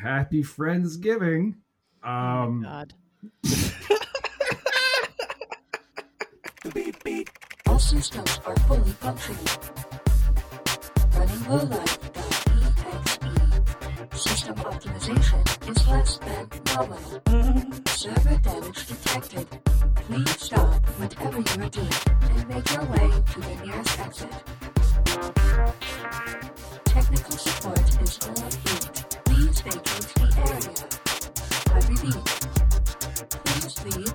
happy Friendsgiving. Um, God. All systems are fully functioning. Running lowlife.exe. System optimization is less than nominal. Server damage detected. Please stop whatever you are doing and make your way to the nearest exit. Technical support is on route. Please. I repeat. Please leave.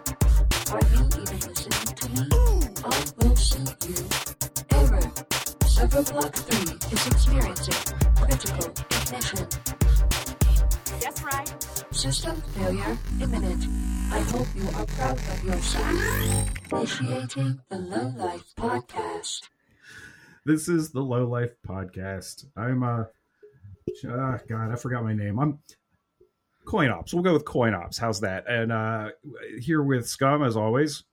Are you even listening to me? I will see you. Error. Server block 3 is experiencing critical ignition. That's right. System failure imminent. I hope you are proud of yourself. Initiating the Low Life Podcast. this is the Low Life Podcast. I'm uh, ah, God, I forgot my name. I'm Coin Ops. We'll go with Coin Ops. How's that? And uh, here with Scum as always.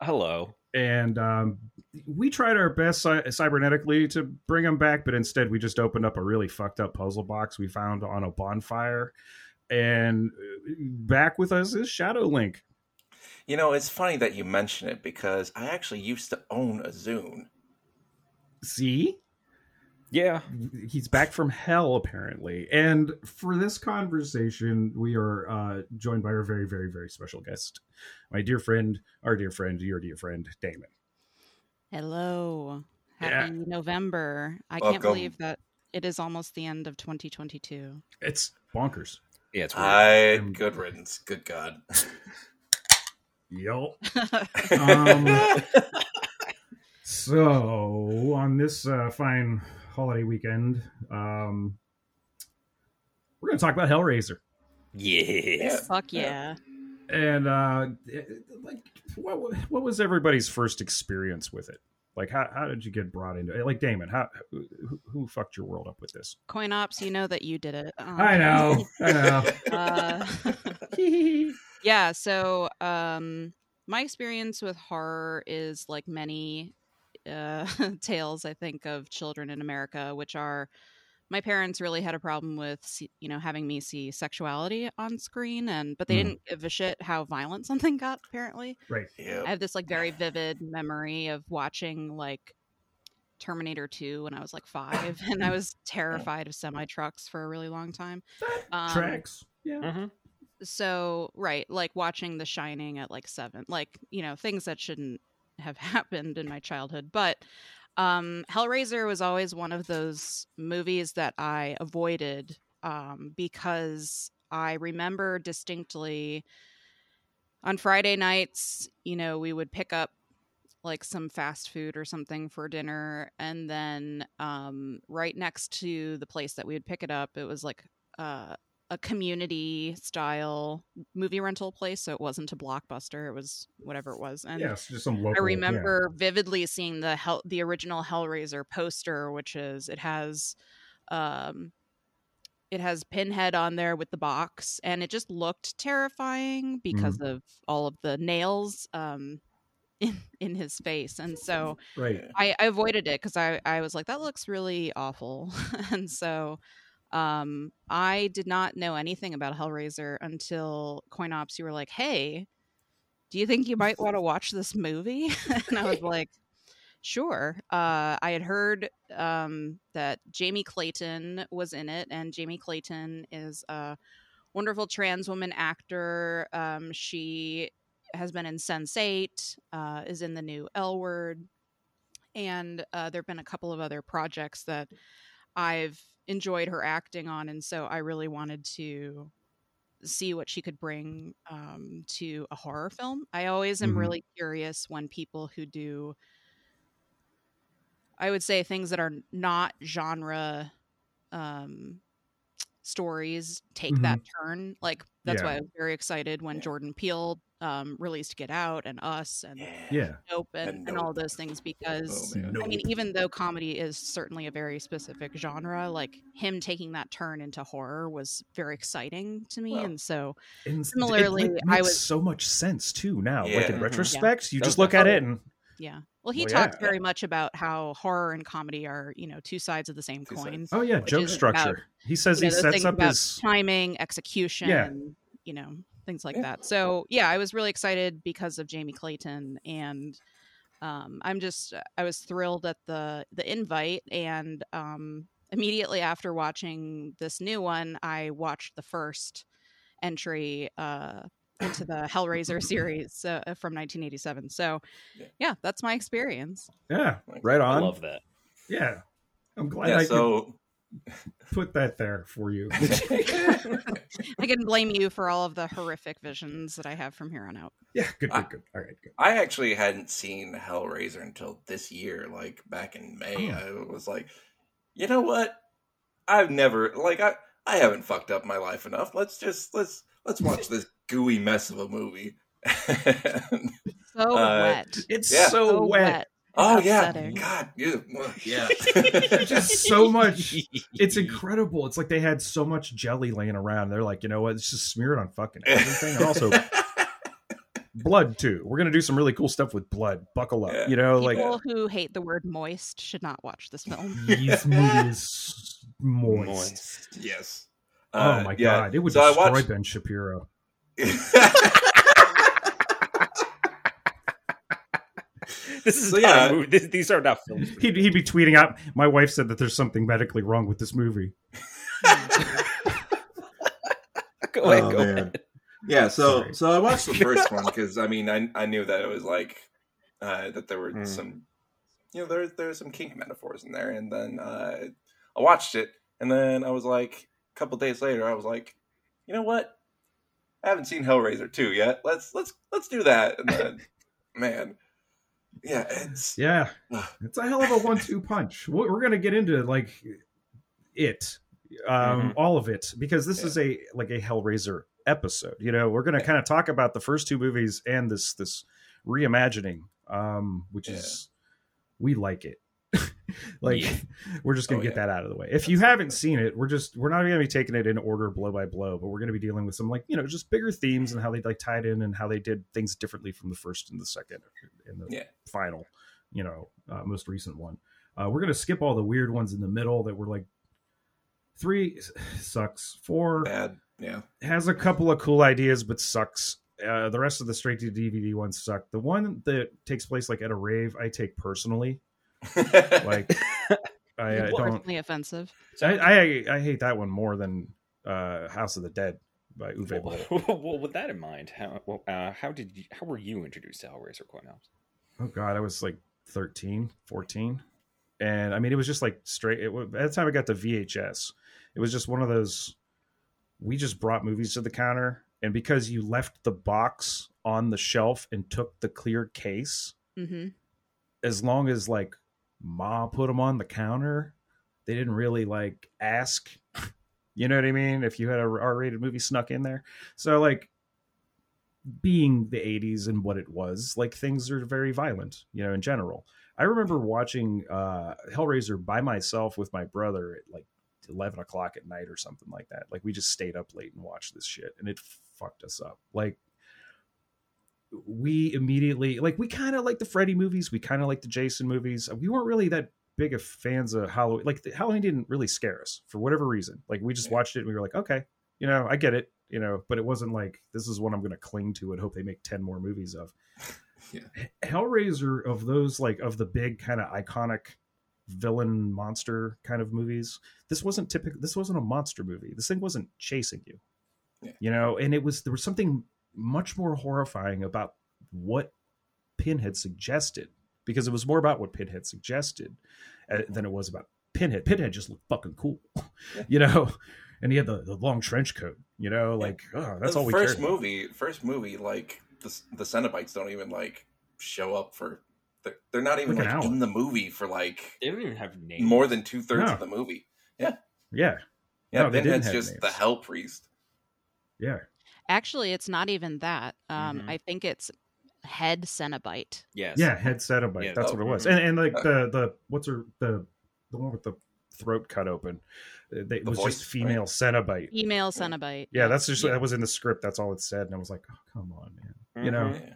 Hello. And um, we tried our best cy- cybernetically to bring them back, but instead we just opened up a really fucked up puzzle box we found on a bonfire. And uh, back with us is Shadow Link. You know, it's funny that you mention it because I actually used to own a Zune. See? Yeah. he's back from hell apparently and for this conversation we are uh joined by our very very very special guest my dear friend our dear friend your dear friend damon Hello. Yeah. Happy November. I Welcome. can't believe that it is almost the end of 2022. it's bonkers Yeah, it's weird. I good riddance. Good God. yo um so on this uh fine holiday weekend um we're gonna talk about hellraiser yeah. Fuck yeah. and uh like what what was everybody's first experience with it like how, how did you get brought into it like damon how who, who fucked your world up with this Coin ops, you know that you did it. Um, i know i know uh, yeah, so um my experience with horror is like many uh tales I think of children in America, which are my parents really had a problem with you know having me see sexuality on screen and but they Mm. didn't give a shit how violent something got apparently right Yeah. I have this like very vivid memory of watching like Terminator 2 when I was like five, and I was terrified of semi trucks for a really long time. Um, tracks yeah Mhm. So, right, like watching The Shining at like seven, like, you know, things that shouldn't have happened in my childhood. But um, Hellraiser was always one of those movies that I avoided um, because I remember distinctly on Friday nights, you know, we would pick up like some fast food or something for dinner and then um right next to the place that we would pick it up it was like uh a community style movie rental place so it wasn't a blockbuster it was whatever it was and yes just some local I remember vividly seeing the hell the original Hellraiser poster, which is it has um it has Pinhead on there with the box, and it just looked terrifying because of all of the nails um in in his face. And so right I, I avoided it because I, I was like, that looks really awful. and so um, I did not know anything about Hellraiser until CoinOps, you were like, hey, do you think you might want to watch this movie? and I was like, sure. Uh, I had heard um, that Jamie Clayton was in it, and Jamie Clayton is a wonderful trans woman actor. Um, she has been in Sense8, uh, is in the new L Word, and uh, there have been a couple of other projects that I've enjoyed her acting on, and so I really wanted to see what she could bring um, to a horror film. I always am Mhm. really curious when people who do, I would say, things that are not genre um, stories take that turn. Like that's why I was very excited when Yeah. Jordan Peele um, released Get Out and Us and yeah Nope and, And and all those things because Oh, man. I mean, even though comedy is certainly a very specific genre, like him taking that turn into horror was very exciting to me. Well, and so, and it, Similarly, like, I makes was- so much sense too now like Yeah. in Mhm. retrospect you That just look at it and yeah, Well, he Well, talked yeah. very much about how horror and comedy are, you know, two sides of the same Two coin. sides. Oh yeah, joke structure. about, he says You know, he sets up his timing, execution, you know, things like Yeah. that. So yeah, I was really excited because of Jamie Clayton, and um, I'm just I was thrilled at the the invite, and um, immediately after watching this new one, I watched the first entry uh, into the Hellraiser series uh, from 1987. So Yeah. yeah, that's my experience. yeah, Like, right I on. love that. Yeah, I'm glad Yeah, I so could put that there for you. I can blame you for all of the horrific visions that I have from here on out. yeah, good, I- good, good. All right, good. I actually hadn't seen Hellraiser until this year, like back in May. Oh. I was like, you know what? I've never like I I haven't fucked up my life enough. Let's just let's let's watch this gooey mess of a movie. So Uh, wet. It's Yeah. so, So wet. oh yeah, God, you, yeah. Just so much. It's incredible. It's like they had so much jelly laying around. They're like, you know what? It's just smeared on fucking everything. And also blood too. We're gonna do some really cool stuff with blood. Buckle up. Yeah. You know, like People who hate the word moist should not watch this film. this movie is moist. Moist. yes. Oh Uh, my yeah. god, it would So destroy watched- Ben Shapiro. This is So, not yeah. a movie. This, these are not films. He'd, he'd be tweeting out. My wife said that there's something medically wrong with this movie. go ahead, Oh, go man. ahead. Yeah, so Sorry. so I watched the first one because I mean I I knew that it was like uh, that there were Mm. some you know there there's some kink metaphors in there, and then uh, I watched it, and then I was like a couple days later I was like, you know what, I haven't seen Hellraiser two yet. Let's let's let's do that, and then man, yeah, it's Yeah, it's a hell of a one-two punch. We're gonna get into like it, um, Mhm. all of it, because this Yeah. is a like a Hellraiser episode. You know, we're gonna Yeah. kind of talk about the first two movies and this this reimagining, um, which Yeah. is we like it. like Yeah. we're just gonna Oh, get yeah. that out of the way. If you haven't seen it, we're just we're not gonna be taking it in order blow by blow, but we're gonna be dealing with some like you know just bigger themes and how they like tied in and how they did things differently from the first and the second and the Yeah. final, you know, uh, most recent one. Uh, we're gonna skip all the weird ones in the middle that were like three sucks, four bad. Yeah, has a couple of cool ideas but sucks. Uh, the rest of the straight to DVD ones suck. The one that takes place like at a rave, I take personally. Like I, I don't. Personally offensive. I, I I hate that one more than uh, House of the Dead by Uwe Boll. Well, well, with that in mind, how well, uh, how did you, how were you introduced to Hellraiser Coinops? Oh god, I was like 13, 14. And I mean it was just like straight it was, by the time I got to VHS, it was just one of those we just brought movies to the counter and because you left the box on the shelf and took the clear case, mm-hmm. as long as like ma put them on the counter, they didn't really like ask. You know what I mean? If you had a R-rated movie snuck in there, so like being the 80s and what it was, like things are very violent, you know, in general. I remember watching uh Hellraiser by myself with my brother at like 11 o'clock at night or something like that. Like we just stayed up late and watched this shit and it fucked us up. Like we immediately like we kind of like the Freddy movies, we kind of like the Jason movies. We weren't really that big of fans of Halloween. Like the, Halloween didn't really scare us for whatever reason. Like we just watched it and we were like, okay, you know, I get it, you know, but it wasn't like this is what I'm going to cling to and hope they make 10 more movies of. Yeah. Hellraiser of those like of the big kind of iconic villain monster kind of movies. This wasn't typical this wasn't a monster movie. This thing wasn't chasing you. Yeah. You know, and it was there was something much more horrifying about what Pinhead suggested because it was more about what Pinhead suggested uh, than it was about Pinhead. Pinhead just looked fucking cool, Yeah. you know, and he had the, the long trench coat, you know, Yeah. like oh, that's the all we first cared about. movie. First movie, like the the Cenobites don't even like show up for. They're, they're not even Like like in the movie for like They don't even have names. more than two thirds No. of the movie. Yeah, Yeah, No, they didn't Pinhead's just names. the Hell Priest. yeah. Actually, it's not even that. Um, Mhm. I think it's head Cenobite. yes. Yeah, head Cenobite. Yeah, that's oh, what it was. mhm. And and like Uh, the the what's her the the one with the throat cut open. uh, it The was voice, just female Cenobite. Female Cenobite. Yeah, that's just Yeah. that was in the script. That's all it said, and I was like, oh, come on, man. You know. Yeah.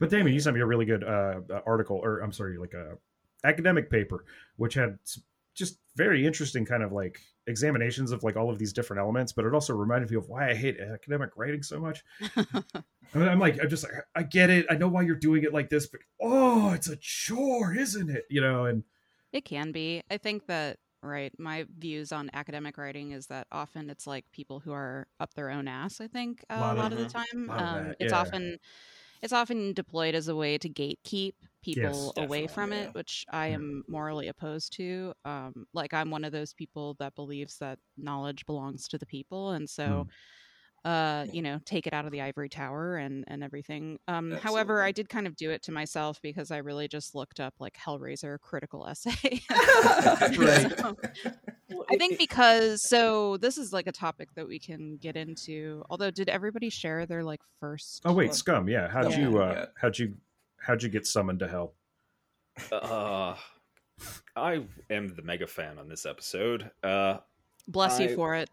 But Damon, you sent me a really good uh, uh, article, or I'm sorry, like a academic paper, which had s- just very interesting kind of like examinations of like all of these different elements. But it also reminded me of why I hate academic writing so much. I mean, I'm like, I'm just like, I get it. I know why you're doing it like this, but oh, it's a chore, isn't it? You know, and It can be. I think that right. My views on academic writing is that often it's like people who are up their own ass. I think uh, Lot a lot of the time, lot of um, that, it's yeah. often it's often deployed as a way to gatekeep people away definitely, from yeah. it, which I am morally opposed to. Um, like I'm one of those people that believes that knowledge belongs to the people, and so. Hmm. Uh, you know, take it out of the ivory tower and and everything. Um, however, I did kind of do it to myself because I really just looked up like Hellraiser critical essay. Right. So, I think because so this is like a topic that we can get into. Although, did everybody share their like first? oh wait, scum, yeah. How'd Yeah. you uh, Yeah. how'd you how'd you get summoned to hell? Uh, I am the mega fan on this episode. Uh, Bless you for it.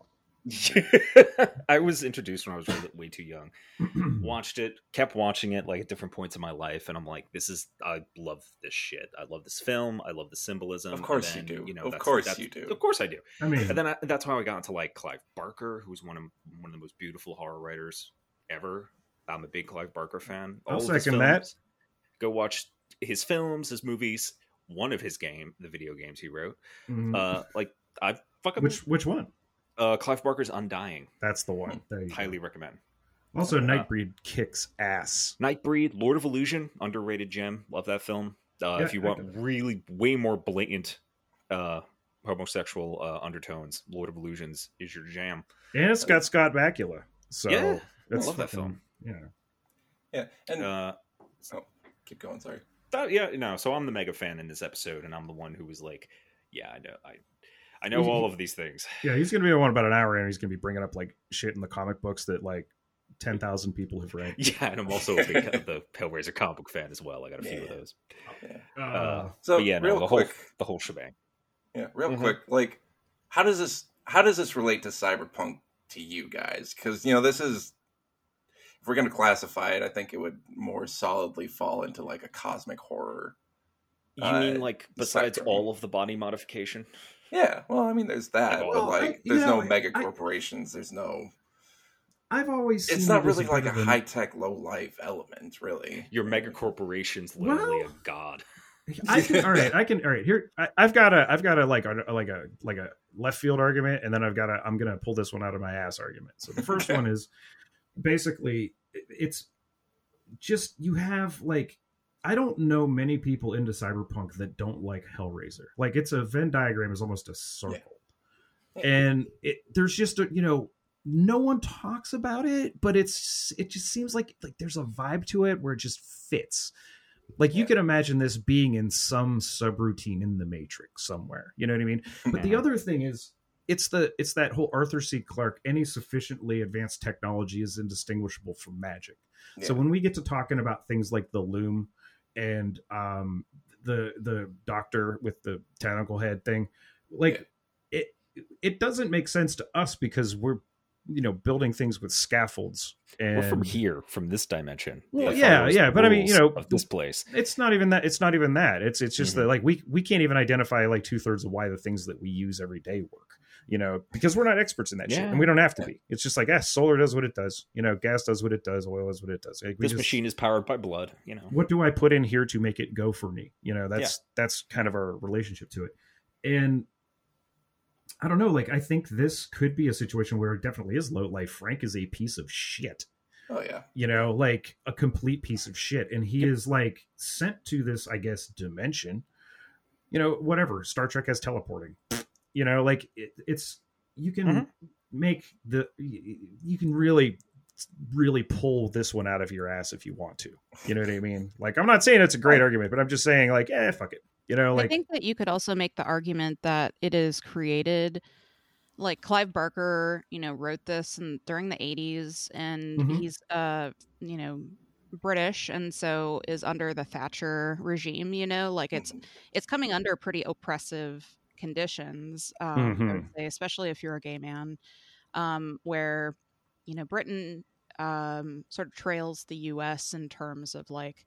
I was introduced when I was really, way too young. Watched it, kept watching it like at different points in my life, and I'm like, "This is I love this shit. I love this film. I love the symbolism." Of course and you do. You know, Of that's- course that's- you do. Of course I do. I mean, And then I, that's how I got into like Clive Barker, who's one of one of the most beautiful horror writers ever. I'm a big Clive Barker fan. I'll of his second that. Go watch his films, his movies, one of his game, the video games he wrote. mm, Uh, like I fucking which which one? Uh, Clive Barker's Undying. That's the one. There you go. Highly recommend. Also, Uh, Nightbreed kicks ass. Nightbreed, Lord of Illusion, underrated gem. Love that film. Uh, Yeah, if you want really way more blatant uh, homosexual uh, undertones, Lord of Illusions is your jam. And it's got Scott Bakula. So Yeah, that's love that fucking- Yeah. Yeah, and Uh, keep going. Sorry. that- yeah, no. So I'm the mega fan in this episode, and I'm the one who was like, "Yeah, I know, I, I know all of these things." Yeah, he's gonna be on about an hour and he's gonna be bringing up like shit in the comic books that like ten thousand people have read. Yeah, and I'm also a big the Hellraiser comic book fan as well. I got a few of those. Uh, Uh, So yeah, no, real the quick, whole the whole shebang. yeah, real Mhm. quick, like how does this how does this relate to cyberpunk to you guys? Because you know this is if we're going to classify it, I think it would more solidly fall into like a cosmic horror. You Uh, mean like besides spectrum. all of the body modification? Yeah, well, I mean, there's that, Well, but like, I- there's know, no mega I- corporations. There's no. I've always It's not it really like a bit of an- high tech, low life element, really. Your mega corporation's literally Well- a god. I can, all right, I can. All right, here I, I've got a, I've got a like a like a like a left field argument, and then I've got a, I'm gonna pull this one out of my ass argument. So the first Okay. one is basically it's just you have like I don't know many people into cyberpunk that don't like Hellraiser. Like it's a Venn diagram is almost a circle, and it there's just a you know no one talks about it, but it's it just seems like like there's a vibe to it where it just fits. Like you Yeah. can imagine this being in some subroutine in the Matrix somewhere. You know what I mean? But the other thing is it's the it's that whole Arthur C. Clarke, any sufficiently advanced technology is indistinguishable from magic. So when we get to talking about things like the loom and um the the doctor with the tentacle head thing, like it it doesn't make sense to us because we're you know building things with scaffolds and We're from here, from this dimension. Well, yeah, yeah, but I mean, you know, of this place. it's not even that it's not even that it's it's just Mhm. that like we we can't even identify like two-thirds of why the things that we use every day work you know because we're not experts in that shit and we don't have to be it's just like ah, solar does what it does you know gas does what it does oil is what it does like, This just- machine is powered by blood. You know. what do i put in here to make it go for me you know that's that's kind of our relationship to it and i don't know like i think this could be a situation where it definitely is low life frank is a piece of shit Oh yeah. you know, like a complete piece of shit. And he is like sent to this, I guess, dimension. You know, whatever. Star Trek has teleporting. You know, like it, it's you can Mhm. make the you can really really pull this one out of your ass if you want to. You know what I mean? Like I'm not saying it's a great argument, but I'm just saying like, eh, fuck it. You know, like I think that you could also make the argument that it is created like Clive Barker, you know, wrote this and during the 80s and Mhm. he's uh, you know, British and so is under the Thatcher regime, you know, like it's Mhm. it's coming under pretty oppressive conditions, um, Mhm. say, especially if you're a gay man, um, where you know Britain um, sort of trails the U.S. in terms of like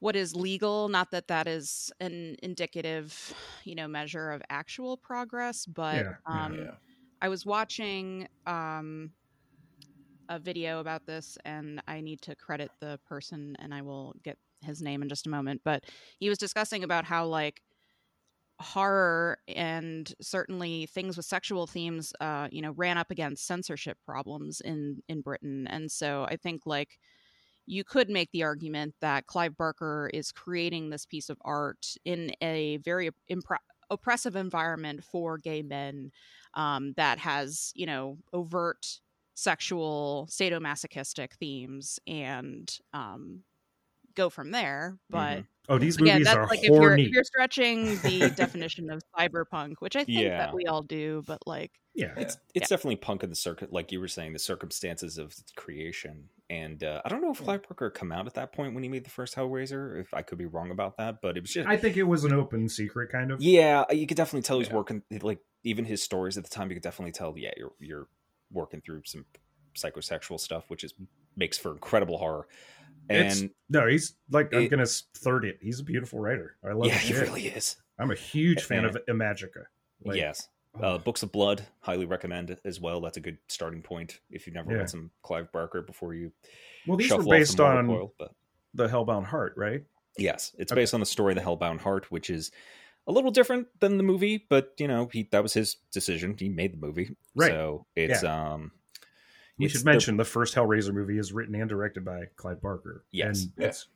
what is legal not that that is an indicative you know measure of actual progress but yeah. um yeah. I was watching um, a video about this, and I need to credit the person, and I will get his name in just a moment. But he was discussing about how like horror and certainly things with sexual themes, uh, you know, ran up against censorship problems in in Britain, and so I think like you could make the argument that Clive Barker is creating this piece of art in a very impre- oppressive environment for gay men um, that has, you know, overt sexual sadomasochistic themes and um, go from there. But Oh, these again, movies that's are like if you're, horny. if you're stretching the definition of cyberpunk, which I think Yeah. that we all do, but like, Yeah, It's it's definitely punk in the circuit, like you were saying, the circumstances of its creation. And uh, I don't know if Clive Barker come out at that point when he made the first Hellraiser. If I could be wrong about that, but it was just I think it was an open secret, kind of. yeah, you could definitely tell he's Yeah. working. Like even his stories at the time, you could definitely tell. Yeah, you're you're working through some psychosexual stuff, which is makes for incredible horror. It's- No, he's like I'm gonna third it. He's a beautiful writer. I love yeah, he really is. I'm a huge fan And- of Imajica. Like, yes. oh, Uh, Books of Blood, highly recommend as well. That's a good starting point if you've never Yeah. read some Clive Barker before you well, these were based on Coil. But the Hellbound Heart, right? yes, it's Okay. based on the story of the Hellbound Heart, which is a little different than the movie, but you know, he that was his decision. He made the movie, Right. So it's um, We should mention the first Hellraiser movie is written and directed by Clive Barker. Yes. and Yeah. it's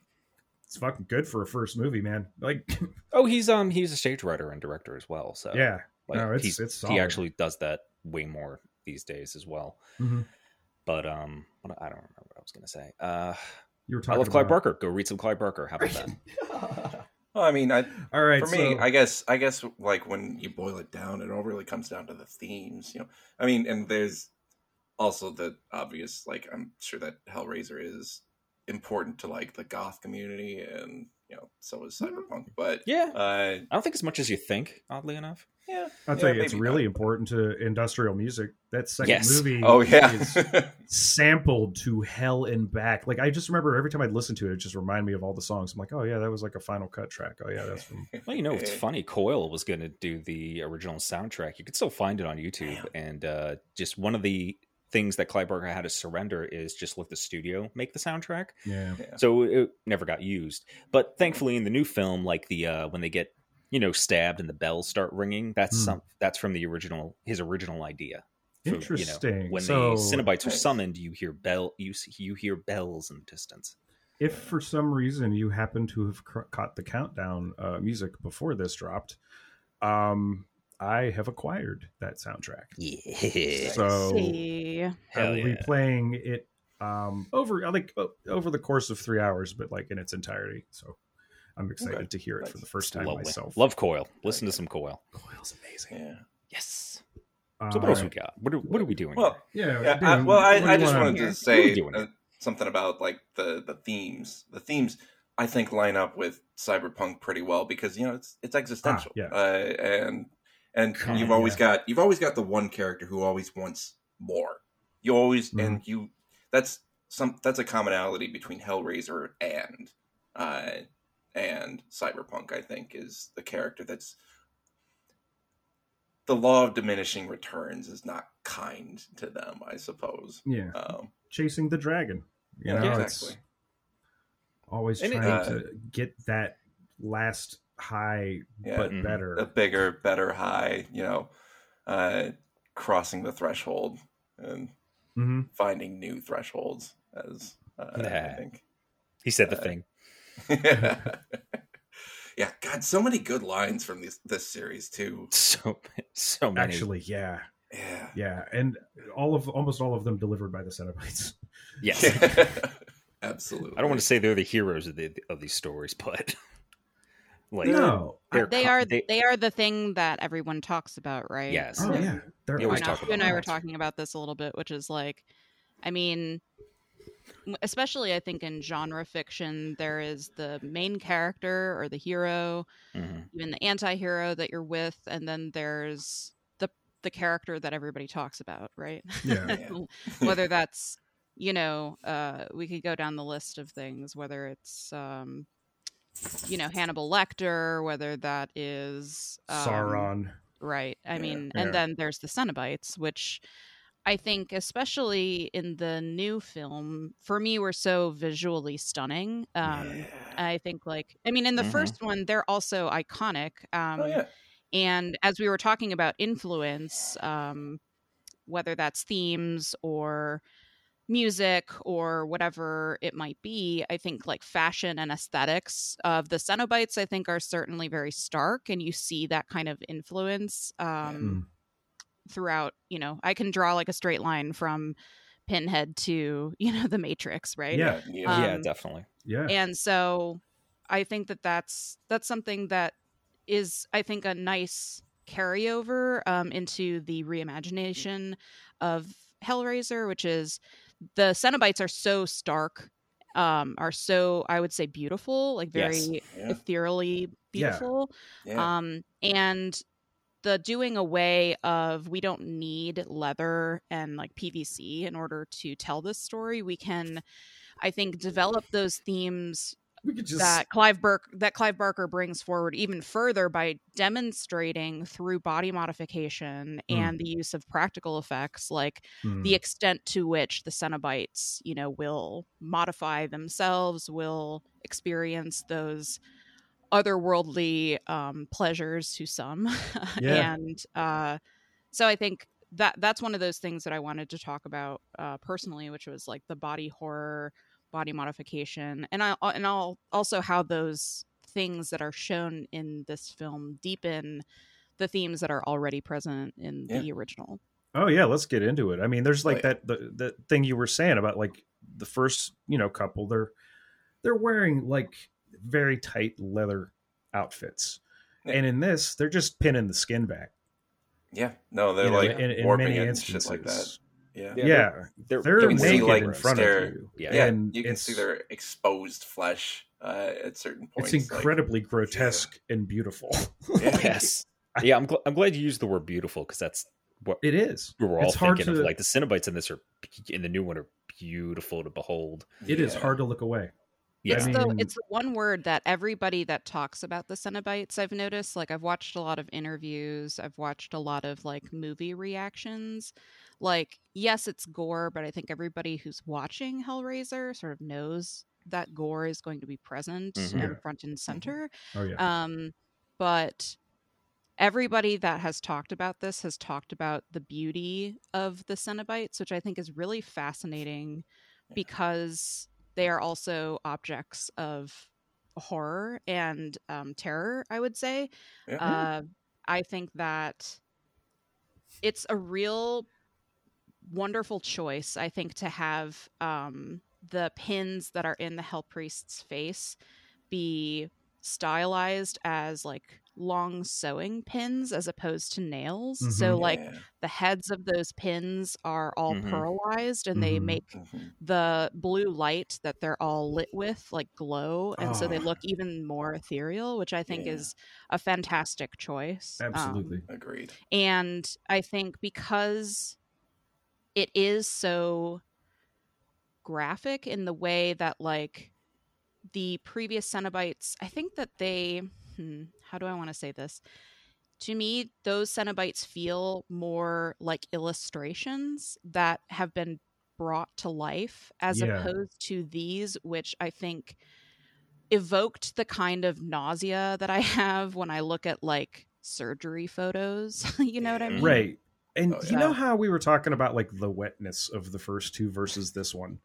it's fucking good for a first movie, man. Like, oh, he's um, he's a stage writer and director as well. So yeah, like, no, it's he's, it's he actually does that way more these days as well. Mhm. But um, what- I don't remember what I was gonna say. Uh, You were I talking love Clive about- Barker. Go read some Clive Barker. How about that? Well, I mean, I All right, for me, I guess, I guess, like when you boil it down, it all really comes down to the themes. You know, I mean, and there's also the obvious. Like, I'm sure that Hellraiser is important to like the goth community, and you know, so is cyberpunk. But yeah, uh, I don't think as much as you think. Oddly enough. yeah, I'll yeah, tell it's really not. important to industrial music. That second Yes. movie, Oh yeah, is sampled to hell and back. Like I just remember every time I'd listen to it, it just reminded me of all the songs. I'm like, oh yeah, that was like a Final Cut track. Oh yeah, that's from. Well, you know, it's funny. Coil was going to do the original soundtrack. You could still find it on YouTube. And uh, just one of the things that Clive Barker had to surrender is just let the studio make the soundtrack. Yeah, So it never got used. But thankfully, in the new film, like the uh, when they get you know stabbed and the bells start ringing, that's Hmm. some that's from the original his original idea. For, Interesting. You know, when So- the Cenobites are summoned, you hear bell you s- you hear bells in the distance. if for some reason you happen to have cr- caught the countdown uh, music before this dropped, um, I have acquired that soundtrack. Yeah. So see. I Hell will be yeah. playing it um, over I like over the course of three hours, but like in its entirety. So I'm excited Okay. to hear it for the first time Lovely. myself. Love Coil. Listen to some Coil. Coil's amazing. yeah. Yes. Uh, So what else we got? What are, what are we doing? Well, Yeah. Yeah, Dan, I, well, I, I just wanted to are say uh, something about like the the themes. The themes I think line up with cyberpunk pretty well because you know it's it's existential. yeah. uh, and and God, you've always yeah. got you've always got the one character who always wants more. You always Mhm. and you that's some that's a commonality between Hellraiser and uh and cyberpunk. I think is the character that's the law of diminishing returns is not kind to them. I suppose. Yeah. Um, Chasing the dragon. You Yeah, know, exactly. it's always And it- trying uh, to get that last high, Yeah. but Mhm. better. a bigger, better high, you know, uh, crossing the threshold and hmm finding new thresholds as uh, I think. he said the uh, thing. yeah, God, so many good lines from this this series too. So so many. Actually, yeah, Yeah. yeah, and all of almost all of them delivered by the Cenobites. yes. Absolutely. I don't want to say they're the heroes of the of these stories, but like no, they're they co- are they- they are the thing that everyone talks about, right? Yes. oh yeah, they're We always talk not? You and I were talking about this a little bit, which is like, I mean, especially I think in genre fiction, there is the main character or the hero, Mhm. even the anti-hero that you're with, and then there's the the character that everybody talks about, right? Yeah. Yeah. whether that's you know, uh, we could go down the list of things, whether it's um, you know Hannibal Lecter, whether that is um, Sauron. Right. I Yeah. mean, Yeah. and then there's the Cenobites, which I think, especially in the new film, for me, were so visually stunning. Um, I think, like, I mean, in the Mhm. first one, they're also iconic. Um, oh yeah. And as we were talking about influence, um, whether that's themes or music or whatever it might be, I think like fashion and aesthetics of the Cenobites, I think, are certainly very stark, and you see that kind of influence um, throughout. You know, I can draw like a straight line from Pinhead to you know the Matrix, right? Yeah. yeah. yeah, Um, definitely. Yeah. and so i think that that's that's something that is i think a nice carryover um, into the reimagination of hellraiser which is the cenobites are so stark um, are so i would say beautiful like very Yes. Yeah. ethereally beautiful yeah. um, and the doing away of we don't need leather and like PVC in order to tell this story. We can, I think, develop those themes we could just that Clive Burke that Clive Barker brings forward even further by demonstrating through body modification Mm. and the use of practical effects, like Hmm. the extent to which the Cenobites, you know, will modify themselves, will experience those otherworldly um, pleasures to some, Yeah. and uh, so I think that that's one of those things that I wanted to talk about uh, personally, which was like the body horror, body modification, and I and I'll also how those things that are shown in this film deepen the themes that are already present in the original. Oh yeah, let's get into it. I mean, there's like Right. that the the thing you were saying about like the first you know couple. They're they're wearing like very tight leather outfits, Yeah. and in this, they're just pinning the skin back. Yeah. No, they're you know, like in, in warping many it and instances. shit like that. Yeah. Yeah, Yeah, they're, They're, you can see, naked like, in front their- of you. Yeah. Yeah, and you can see their exposed flesh uh, at certain points. it's like- incredibly grotesque and beautiful. yeah. yes. Yeah, I'm, gl- I'm glad you used the word beautiful because that's what it is. we were all it's thinking to- of. Like the Cenobites in this are in the new one are beautiful to behold. It is Yeah. hard to look away. Yeah, It's the it's the one word that everybody that talks about the Cenobites I've noticed. Like I've watched a lot of interviews, I've watched a lot of like movie reactions. Like, yes, it's gore, but I think everybody who's watching Hellraiser sort of knows that gore is going to be present Mhm. and front and center. Oh yeah. Um, but everybody that has talked about this has talked about the beauty of the Cenobites, which I think is really fascinating because they are also objects of horror and um, terror, I would say. Yeah. Uh, I think that it's a real wonderful choice, I think, to have um, the pins that are in the Hell Priest's face be stylized as like long sewing pins as opposed to nails. So, Mhm. like, Yeah. the heads of those pins are all Mhm. pearlized and they Mhm. make Mhm. the blue light that they're all lit with like glow and so they Oh. look even more ethereal which i think Yeah. is a fantastic choice Um, Absolutely. Agreed. and i think because it is so graphic in the way that like the previous cenobites i think that they hmm, how do i want to say this to me those cenobites feel more like illustrations that have been brought to life as Yeah. opposed to these which i think evoked the kind of nausea that i have when i look at like surgery photos you know what i mean Right. And Oh, you yeah. know how we were talking about like the wetness of the first two versus this one.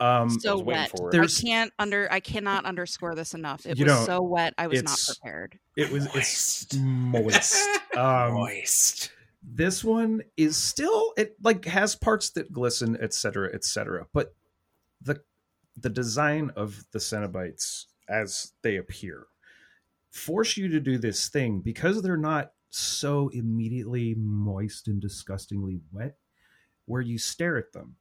Um so was wet. for. I can't under. I cannot underscore this enough. It You was know, so wet. I was not prepared. it was it's moist. Um Moist. this one is still it like has parts that glisten, etc., etc. But the the design of the Cenobites as they appear force you to do this thing because they're not so immediately moist and disgustingly wet where you stare at them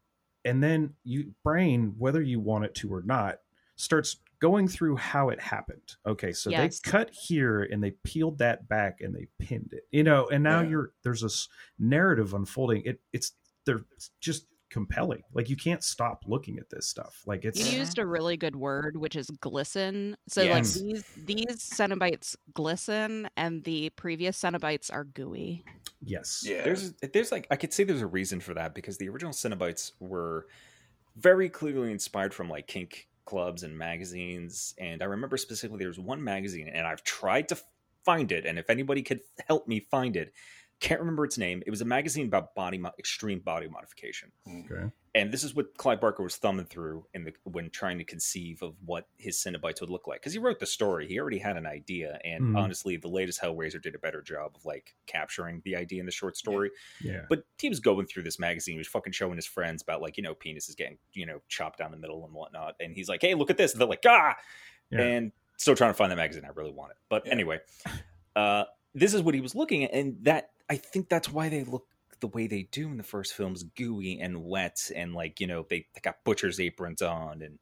and then you brain whether you want it to or not starts going through how it happened okay so Yes. they cut here and they peeled that back and they pinned it you know and now Yeah. you're there's this narrative unfolding it it's they're just compelling. Like you can't stop looking at this stuff. Like it's You used a really good word, which is glisten. So like these these Cenobites glisten, and the previous Cenobites are gooey. yes, Yeah. There's there's like I could say there's a reason for that because the original Cenobites were very clearly inspired from like kink clubs and magazines. And I remember specifically there was one magazine, and I've tried to find it. And if anybody could help me find it, can't remember its name. It was a magazine about body mo- extreme body modification. Okay. And this is what Clive Barker was thumbing through in the when trying to conceive of what his Cenobites would look like. Because he wrote the story, he already had an idea, and Mhm. honestly, the latest Hellraiser did a better job of like capturing the idea in the short story. Yeah. But he was going through this magazine, he was fucking showing his friends about like you know penis is getting you know chopped down the middle and whatnot, and he's like, hey, look at this. And they're like, ah, Yeah. and still trying to find the magazine. I really want it, but Yeah. anyway, uh, this is what he was looking at, and that I think that's why they look the way they do in the first films, gooey and wet, and like you know they, they got butcher's aprons on and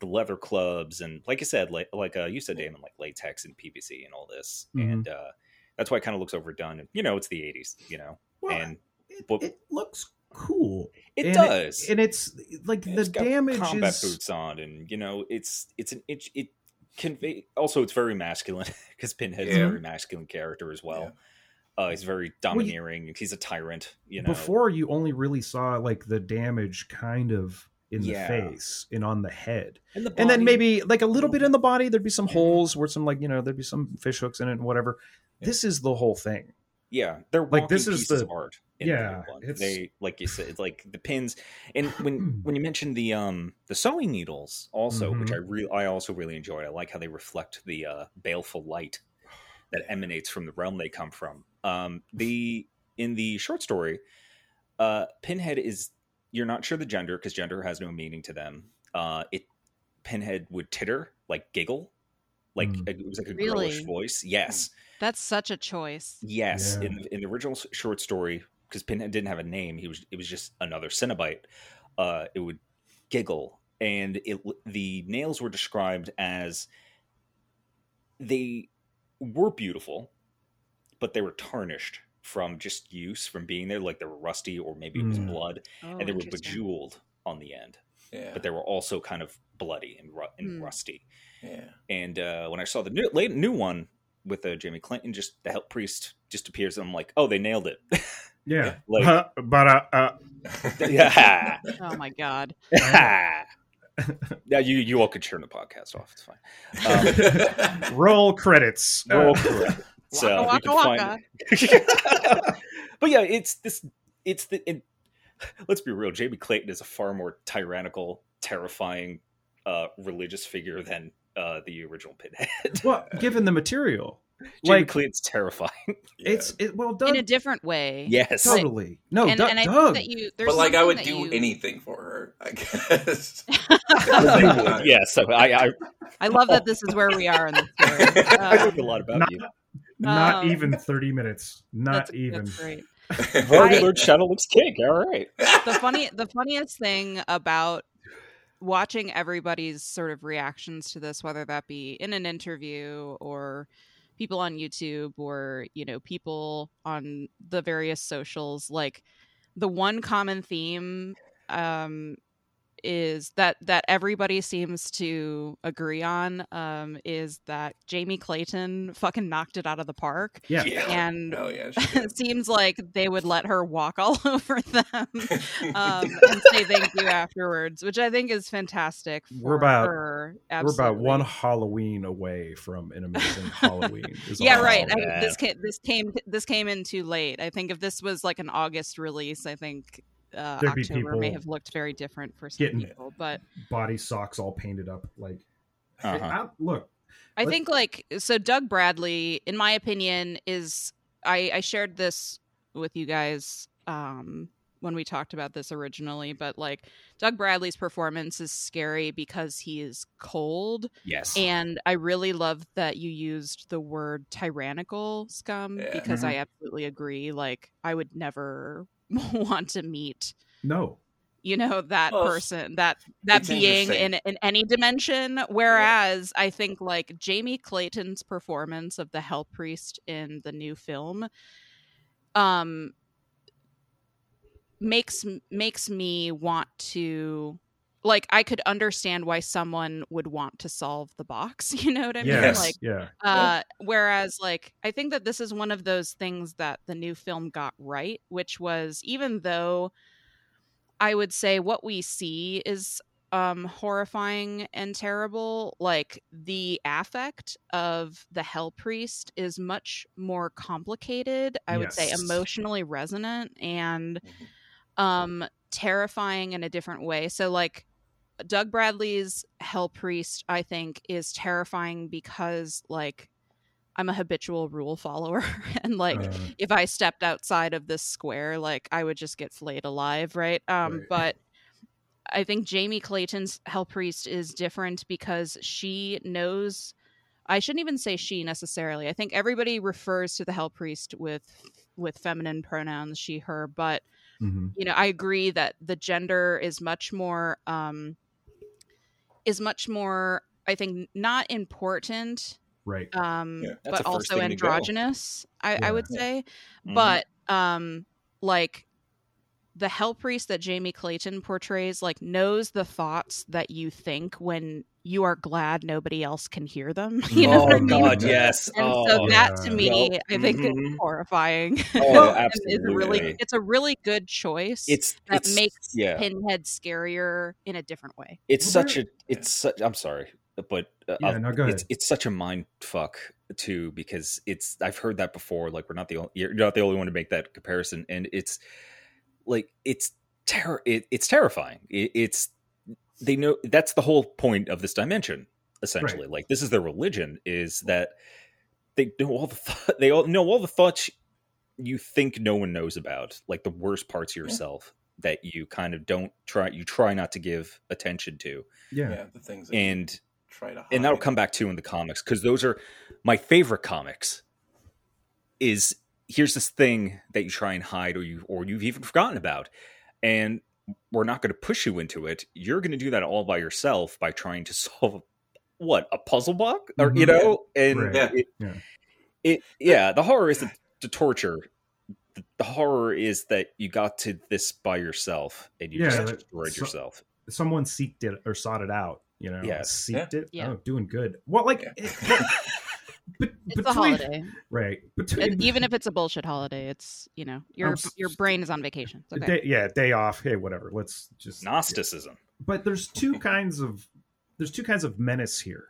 the leather clubs, and like I said, like like uh, you said, Damon, like latex and PVC and all this, Mhm. and uh, that's why it kind of looks overdone. And you know, it's the '80s, you know, Well, and it, what- it looks cool. it And does. and it's like And the it's damage combat is boots on, and you know, it's it's an it, it convey. Also, it's very masculine because Pinhead is a very masculine character as well. Uh, he's very domineering. he's a tyrant. You know, before you only really saw like the damage kind of in Yeah. the face and on the head and, the and then maybe like a little bit in the body there'd be some holes where some like you know there'd be some fish hooks in it and whatever Yeah. this is the whole thing yeah, they're like, this is the- art. in yeah, it's- they like you said, it's like the pins. And when when you mentioned the um the sewing needles, also, which Mhm. I really I also really enjoy. I like how they reflect the uh, baleful light that emanates from the realm they come from. Um, the in the short story, uh, Pinhead is you're not sure the gender because gender has no meaning to them. Uh, it Pinhead would titter like giggle, like Mm. it was like a Really? girlish voice. Yes, That's such a choice. yes. Yeah. In the, in the original short story, because Pinhead didn't have a name, he was it was just another Cenobite. Uh, it would giggle, and it the nails were described as they were beautiful, but they were tarnished from just use from being there, like they were rusty or maybe it was Mm. blood, Oh, and they were bejeweled on the end, Yeah. but they were also kind of bloody and, ru- and Hmm. rusty. yeah. And uh, when I saw the new late, new one with uh, Jamie Clayton, just the hell priest just appears, and I'm like, oh, they nailed it. yeah Like- Huh, but uh, uh yeah. Oh my god. yeah, you you all could turn the podcast off. It's fine. Um, roll credits roll credits. So Waka, we can waka, find. but yeah, it's this. It's the. It, let's be real. Jamie Clayton is a far more tyrannical, terrifying, uh, religious figure than uh, the original Pinhead. well given the material Jamie like Clayton's terrifying. it's it well done In a different way. yes. totally no and, Doug, and I Doug. think that you but like I would do you- anything for her, I guess. yes, I, I, I love that this is where we are in the story. I Uh, learned a lot about Not- you. Not um, even 30 minutes not that's, even That's great. I've already I- learned Shadow looks kink. All right. the funny the funniest thing about watching everybody's sort of reactions to this whether that be in an interview or people on YouTube or you know people on the various socials like the one common theme um is that that everybody seems to agree on um is that Jamie Clayton fucking knocked it out of the park yeah and oh yeah, it seems like they would let her walk all over them um, and say thank you afterwards, which I think is fantastic. For We're about- her. we're about one halloween away from an amazing halloween Yeah, right. I, this came this came this came in too late. I think if this was like an August release, I think uh, October may have looked very different for some people. But body socks all painted up like Uh-huh. I- look I think like so Doug Bradley, in my opinion, is I, I shared this with you guys um when we talked about this originally, but like Doug Bradley's performance is scary because he is cold. Yes. And I really love that you used the word tyrannical scum Yeah. because Mm-hmm. I absolutely agree. Like I would never want to meet no. you know that Well, person that that it's being in in any dimension. Whereas i think like jamie clayton's performance of the hell priest in the new film um makes makes me want to like I could understand why someone would want to solve the box. You know what I mean? Yes, Like yeah, uh whereas like I think that this is one of those things that the new film got right, which was even though I would say what we see is um horrifying and terrible, like the affect of the hell priest is much more complicated, I would say emotionally resonant and Mhm. um terrifying in a different way. So like Doug Bradley's Hell Priest, I think, is terrifying because like I'm a habitual rule follower and like Uh, if I stepped outside of this square, like I would just get flayed alive, right? Um Right. but I think Jamie Clayton's Hell Priest is different because she knows I shouldn't even say she necessarily. I think everybody refers to the Hell Priest with with feminine pronouns, she, her, but mhm. you know i agree that the gender is much more um is much more i think not important right. um Yeah, but also thing to go. androgynous I, Yeah. I would say Mhm. but um like the hell priest that jamie clayton portrays like knows the thoughts that you think when you are glad nobody else can hear them you know oh what i mean God, yes. and oh, so that to me Yep. i think Mhm. is horrifying Oh, And it's a really it's a really good choice it's that it's, makes yeah. Pinhead scarier in a different way. It's Well, such a it's such. I'm sorry, but uh, Yeah, I'll- no, go it's it's such a mind fuck too because it's I've heard that before. Like we're not the only, you're not the only one to make that comparison, and it's like it's terror. It, it's terrifying. It, it's they know that's the whole point of this dimension. Essentially, like this is their religion is that they know all the th- they all know all the thoughts you think no one knows about, like the worst parts of Yeah. yourself that you kind of don't try you try not to give attention to Yeah. Yeah, the things that and try to hide. and that'll come back too in the comics because those are my favorite comics is here's this thing that you try and hide or you or you've even forgotten about and we're not going to push you into it you're going to do that all by yourself by trying to solve what a puzzle box or you Mhm. know and Right. Yeah. it, Yeah. it yeah the horror is the, the torture the, the horror is that you got to this by yourself and you Yeah, just destroyed so- yourself Someone seeked it or sought it out. You know, Yeah. seeked it. Yeah. Oh, doing good. Well, like, Yeah. it- but, but It's between, a holiday, right? Between and even if it's a bullshit holiday, it's you know your I'm your brain is on vacation. It's okay. day, yeah, day off. Hey, whatever. Let's just gnosticism but there's two kinds of there's two kinds of menace here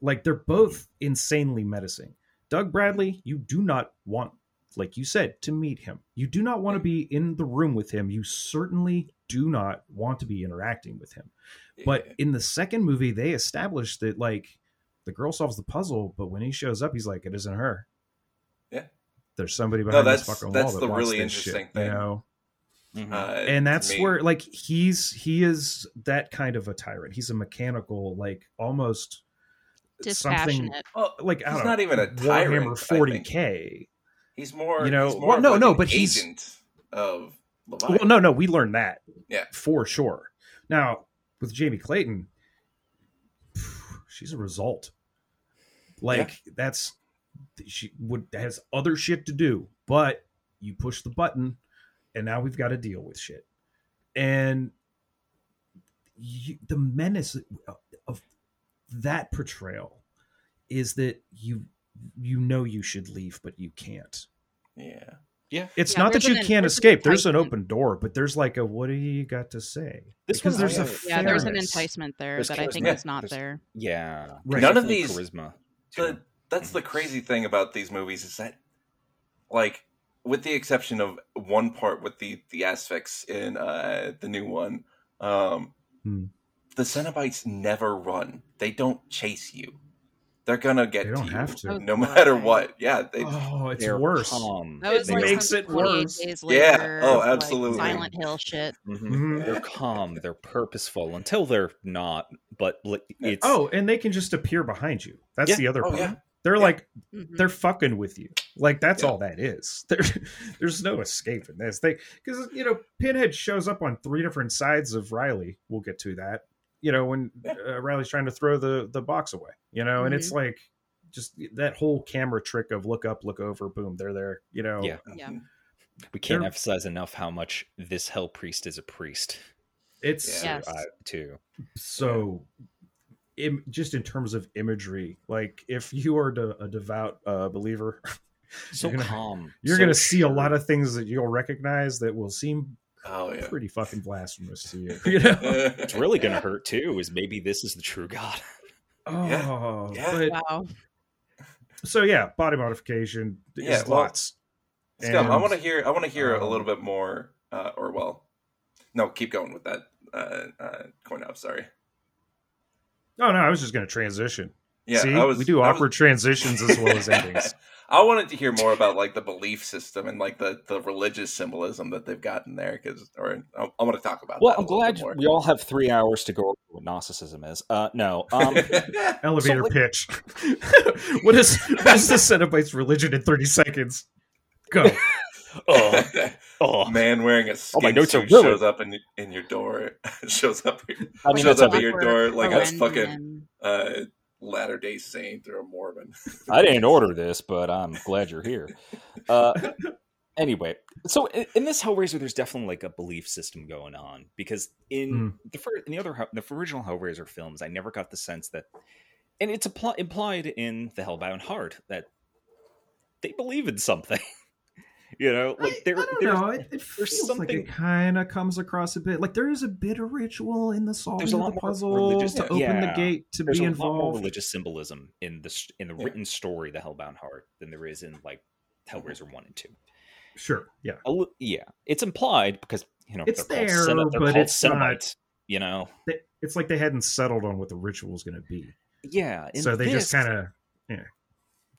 like they're both insanely menacing doug bradley you do not want like you said to meet him you do not want to be in the room with him you certainly do not want to be interacting with him but in the second movie they established that like the girl solves the puzzle but when he shows up he's like it isn't her Yeah. there's somebody behind this that's- fucking that's wall that the wants really this interesting shit, you thing. know Mhm. Uh, and that's me- where like he's he is that kind of a tyrant he's a mechanical like almost something Dispassionate. well, like I he's don't not know, even a tyrant. I warhammer 40k He's more, You know, more well, no, like no, but he's- of Leviathan. well no no we learned that Yeah. for sure now with jamie clayton she's a result. Like that's she would has other shit to do but you push the button and now we've got to deal with shit. And you, the menace of that portrayal is that you you know you should leave but you can't. Yeah. It's Yeah, not that you an- can't escape there's an open door but there's like a what do you got to say This because there's a higher. Yeah, there's an enticement there There's that I think charisma. is not There's- there. Yeah. Right. None of these- charisma. The, that's the crazy thing about these movies is that, like, with the exception of one part with the the aspects in uh, the new one, um, Hmm. the Cenobites never run. They don't chase you. They're gonna get They don't to you, have to. no matter what. Yeah, they. oh it's They're worse calm. That was It like makes it worse. Days Yeah. later, Oh, like, absolutely. Silent Hill shit. Mhm. Mhm. They're calm. They're purposeful until they're not. But it's oh and they can just appear behind you that's Yeah. the other Oh, part yeah. they're Yeah. like Mhm. they're fucking with you like that's Yeah. all that is there, there's no escaping this they because you know pinhead shows up on three different sides of riley we'll get to that you know when Yeah. uh, riley's trying to throw the the box away you know and it's like just that whole camera trick of look up look over boom they're there you know Yeah. Yeah. We can't They're- emphasize enough how much this hell priest is a priest. It's Yeah. Yes. Uh, too. so Im- just in terms of imagery like if you are de- a devout uh, believer So You're gonna- calm. you're so going to see a lot of things that you'll recognize that will seem Oh yeah. pretty fucking blasphemous to you you know It's really going to hurt too. Is maybe this is the true God. oh Yeah. but Wow. so yeah body modification Yeah, is well, lots Scum, I want to hear. I want to hear a um, little bit more. Uh, or well, no, keep going with that. Uh, uh, coin up. Sorry. oh no i was just going to transition Yeah, see I was, we do I was- awkward transitions as well as endings I wanted to hear more about like the belief system and like the, the religious symbolism that they've gotten there because, or I, I want to talk about. Well, that a I'm glad bit more. we all have three hours to go over what Gnosticism is. Uh, no, um, elevator like- pitch what is what is the Cenobites religion in 30 seconds go oh, oh. Man wearing a skin my notes suit ruined. shows up in in your door. shows up. I mean, shows up at your door like that's Horrendous fucking uh, Latter Day Saint or a Mormon. I didn't order this, but I'm glad you're here. Uh, anyway, so in, in this Hellraiser, there's definitely like a belief system going on because in the fir- in the other Hell- the original Hellraiser films, I never got the sense that, and it's appli- implied in the Hellbound Heart that they believe in something. you know, like I, there, I don't there's- know. It, it there's feels like it kind of comes across a bit. Like there is a bit of ritual in the solving There's a of the puzzle to open the gate to there's be a lot more involved. religious symbolism in the in the Yeah. written story, the Hellbound Heart, than there is in like Hellraiser one and two. Sure, yeah, A yeah, it's implied because you know It's there, but it's not- You know, They- it's like they hadn't settled on what the ritual is going to be, yeah. so they just kind of yeah.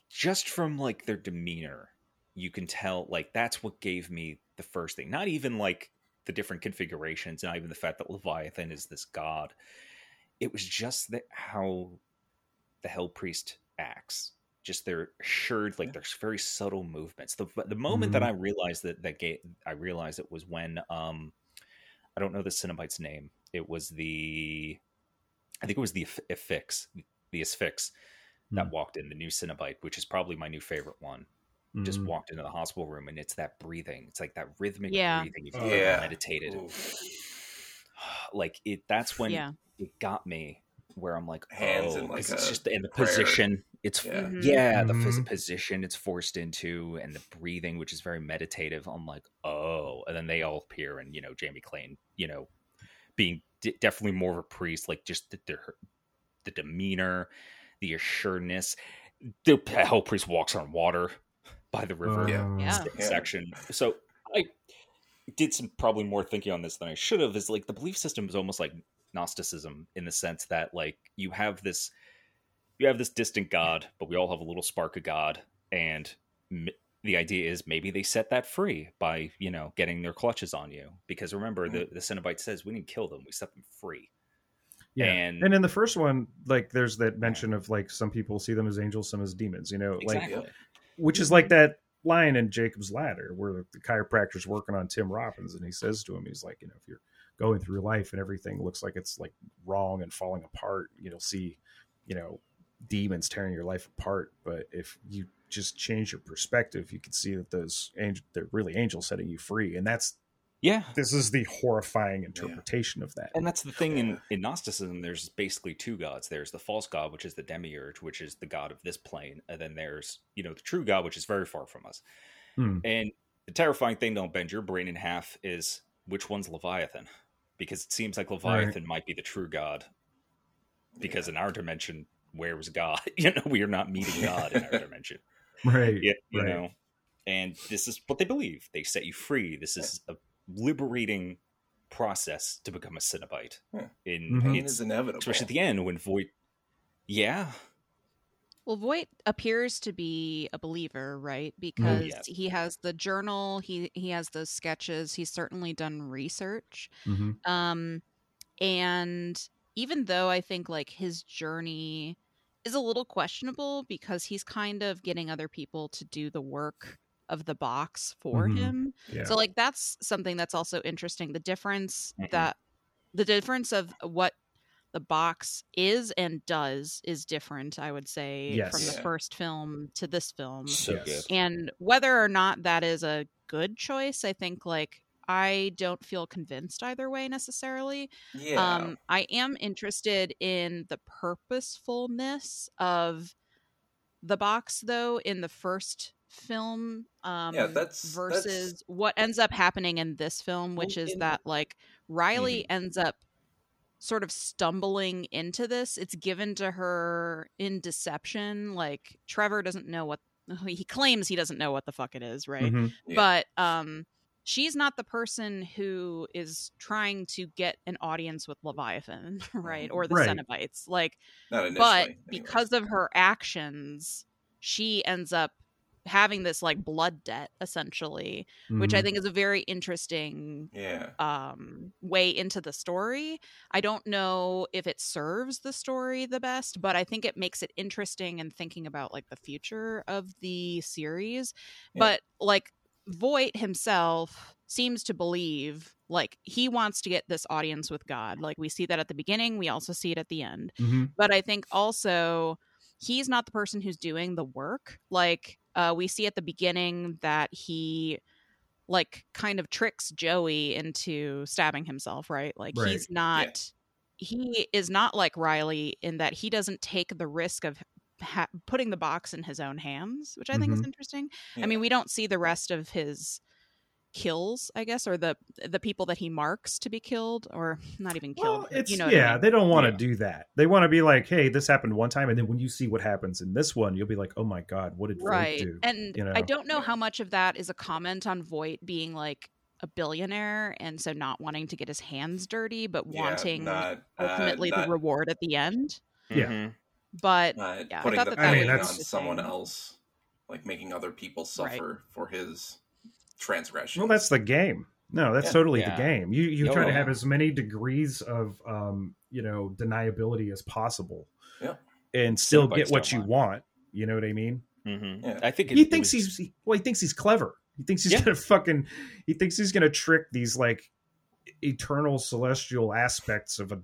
just from like their demeanor, you can tell like that's what gave me the first thing. Not even like the different configurations, not even the fact that Leviathan is this god. It was just that how the Hell Priest acts. Just they're assured, like there's very subtle movements. The the moment that Mhm. I realized that that gate, I realized it was when um, I don't know the Cenobite's name. It was the, I think it was the Affix, the Asphyx that Mm. walked in, the new Cenobite, which is probably my new favorite one. Just mm, walked into the hospital room, and it's that breathing. It's like that rhythmic Yeah. breathing. You've yeah. meditated, like it. That's when Yeah. it got me, where I'm like, Hands oh, in, like, 'cause it's just in the prayer. position. It's Yeah. Mhm. the phys- Mhm. position it's forced into, and the breathing, which is very meditative. I'm like, oh, and then they all appear, and you know, Jamie Clayton, you know, being d- definitely more of a priest, like just the the, the demeanor, the assuredness. The hell priest walks on water by the river Yeah. Yeah. section. So I did some probably more thinking on this than I should have. Is like the belief system is almost like Gnosticism in the sense that like you have this you have this distant god, but we all have a little spark of God, and m- the idea is maybe they set that free by you know getting their clutches on you because remember the mm. the Cenobite says we didn't kill them, we set them free. yeah. and- And, in the first one, like there's that mention of like some people see them as angels, some as demons. You know, like Exactly. Which is like that line in Jacob's Ladder where the chiropractor's working on Tim Robbins and he says to him, he's like, you know, if you're going through life and everything looks like it's like wrong and falling apart, you'll see, you know, demons tearing your life apart. But if you just change your perspective, you can see that those angels, they're really angels setting you free. And that's, yeah, this is the horrifying interpretation of that. And that's the thing in, in Gnosticism, there's basically two gods. There's the false god, which is the demiurge, which is the god of this plane. And then there's, you know, the true god, which is very far from us. Hmm. And the terrifying thing, don't bend your brain in half, is which one's Leviathan? Because it seems like Leviathan might be the true god. Because in our dimension, where was God? You know, we are not meeting God in our dimension. Right. Yeah, you right. know. And this is what they believe. They set you free. This is a liberating process to become a Cenobite. Yeah. In Mhm. Pain it's inevitable. especially at the end when Voight Yeah. Well, Voight appears to be a believer, right? Because yes. he has the journal, he he has those sketches. He's certainly done research. Mhm. Um, and even though I think like his journey is a little questionable because he's kind of getting other people to do the work of the box for Mhm. him. Yeah. So like that's something that's also interesting. The difference Mhm. that the difference of what the box is and does is different, I would say, from the Yeah. first film to this film. So Yes. good. And whether or not that is a good choice, I think like I don't feel convinced either way necessarily. Yeah. Um, I am interested in the purposefulness of the box, though, in the first film. Um, Yeah, that's- versus that's- what ends up happening in this film, which Well, is in- that like Riley ends up sort of stumbling into this. It's given to her in deception. Like Trevor doesn't know what he claims he doesn't know what the fuck it is, right? Mhm. Yeah. but um she's not the person who is trying to get an audience with leviathan right or the Right. cenobites like Not but anyways. because of her actions she ends up having this like blood debt essentially which i Mhm. think is a very interesting Yeah. um way into the story. I don't know if it serves the story the best, but I think it makes it interesting and thinking about like the future of the series. Yeah. But like Voight himself seems to believe like he wants to get this audience with God. Like we see that at the beginning, we also see it at the end. Mhm. But I think also he's not the person who's doing the work. Like uh, we see at the beginning that he like kind of tricks Joey into stabbing himself, right? Like Right. he's not he is not like Riley in that he doesn't take the risk of ha- putting the box in his own hands, which I think is Mhm. interesting. Yeah. I mean, we don't see the rest of his kills, I guess, or the the people that he marks to be killed, or not even killed. Well, it's you know what I yeah, mean. they don't want to Yeah. do that. They want to be like, "Hey, this happened one time," and then when you see what happens in this one, you'll be like, "Oh my god, what did Voight right do?" and you know? i don't know how much of that is a comment on voight being like a billionaire and so not wanting to get his hands dirty but Yeah, wanting not, uh, ultimately not, the reward at the end Yeah. Mhm. but not yeah, I putting thought the that that pain was on interesting. someone else, like making other people suffer for his transgression. Well, that's the game. No, that's Yeah. totally Yeah. the game. You you Oh, try to yeah. have as many degrees of um, you know, deniability as possible. Yeah. And still Cenobites get what you mind. want. You know what I mean? Mhm. Yeah. I think it, he thinks was- he's he, well, he thinks he's clever. He thinks he's Yeah. gonna fucking he thinks he's gonna trick these like eternal celestial aspects of a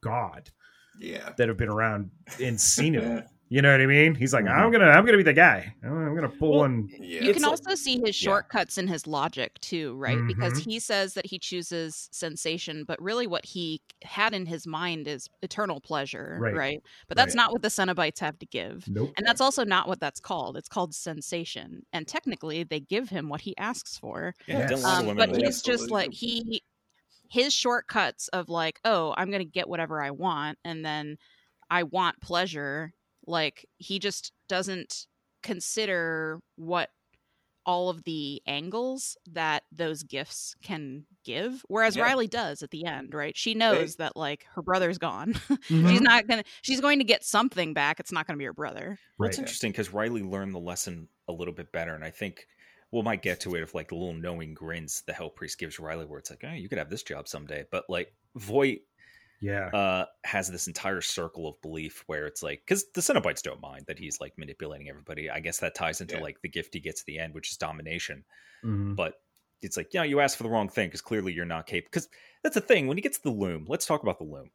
god yeah. that have been around and seen it. Yeah. all. You know what I mean? He's like, Mhm. I'm gonna I'm gonna be the guy. I'm I'm gonna pull Well, one. Yeah. you It's can like- also see his yeah. shortcuts in his logic too right because Mhm. he says that he chooses sensation but really what he had in his mind is eternal pleasure Right. right, but that's Right. not what the cenobites have to give Nope. And that's also not what that's called. It's called sensation. And technically, they give him what he asks for. Yeah, Yes. didn't a lot of Um, but like they he's just like he his shortcuts of like, oh, I'm gonna get whatever I want, and then I want pleasure. Like he just doesn't consider what all of the angles that those gifts can give whereas Yeah. riley does at the end right she knows that like her brother's gone Mhm. she's not gonna she's going to get something back it's not gonna be her brother Well, it's interesting because Riley learned the lesson a little bit better, and I think we might get to it of like the little knowing grins the Hell Priest gives Riley, where it's like, oh, you could have this job someday. But like Voight Yeah. uh, has this entire circle of belief where it's like, because the Cenobites don't mind that he's like manipulating everybody. I guess that ties into Yeah. like the gift he gets at the end, which is domination. Mhm. But it's like, yeah, you asked for the wrong thing because clearly you're not capable. Because that's the thing. When he gets the loom, let's talk about the loom.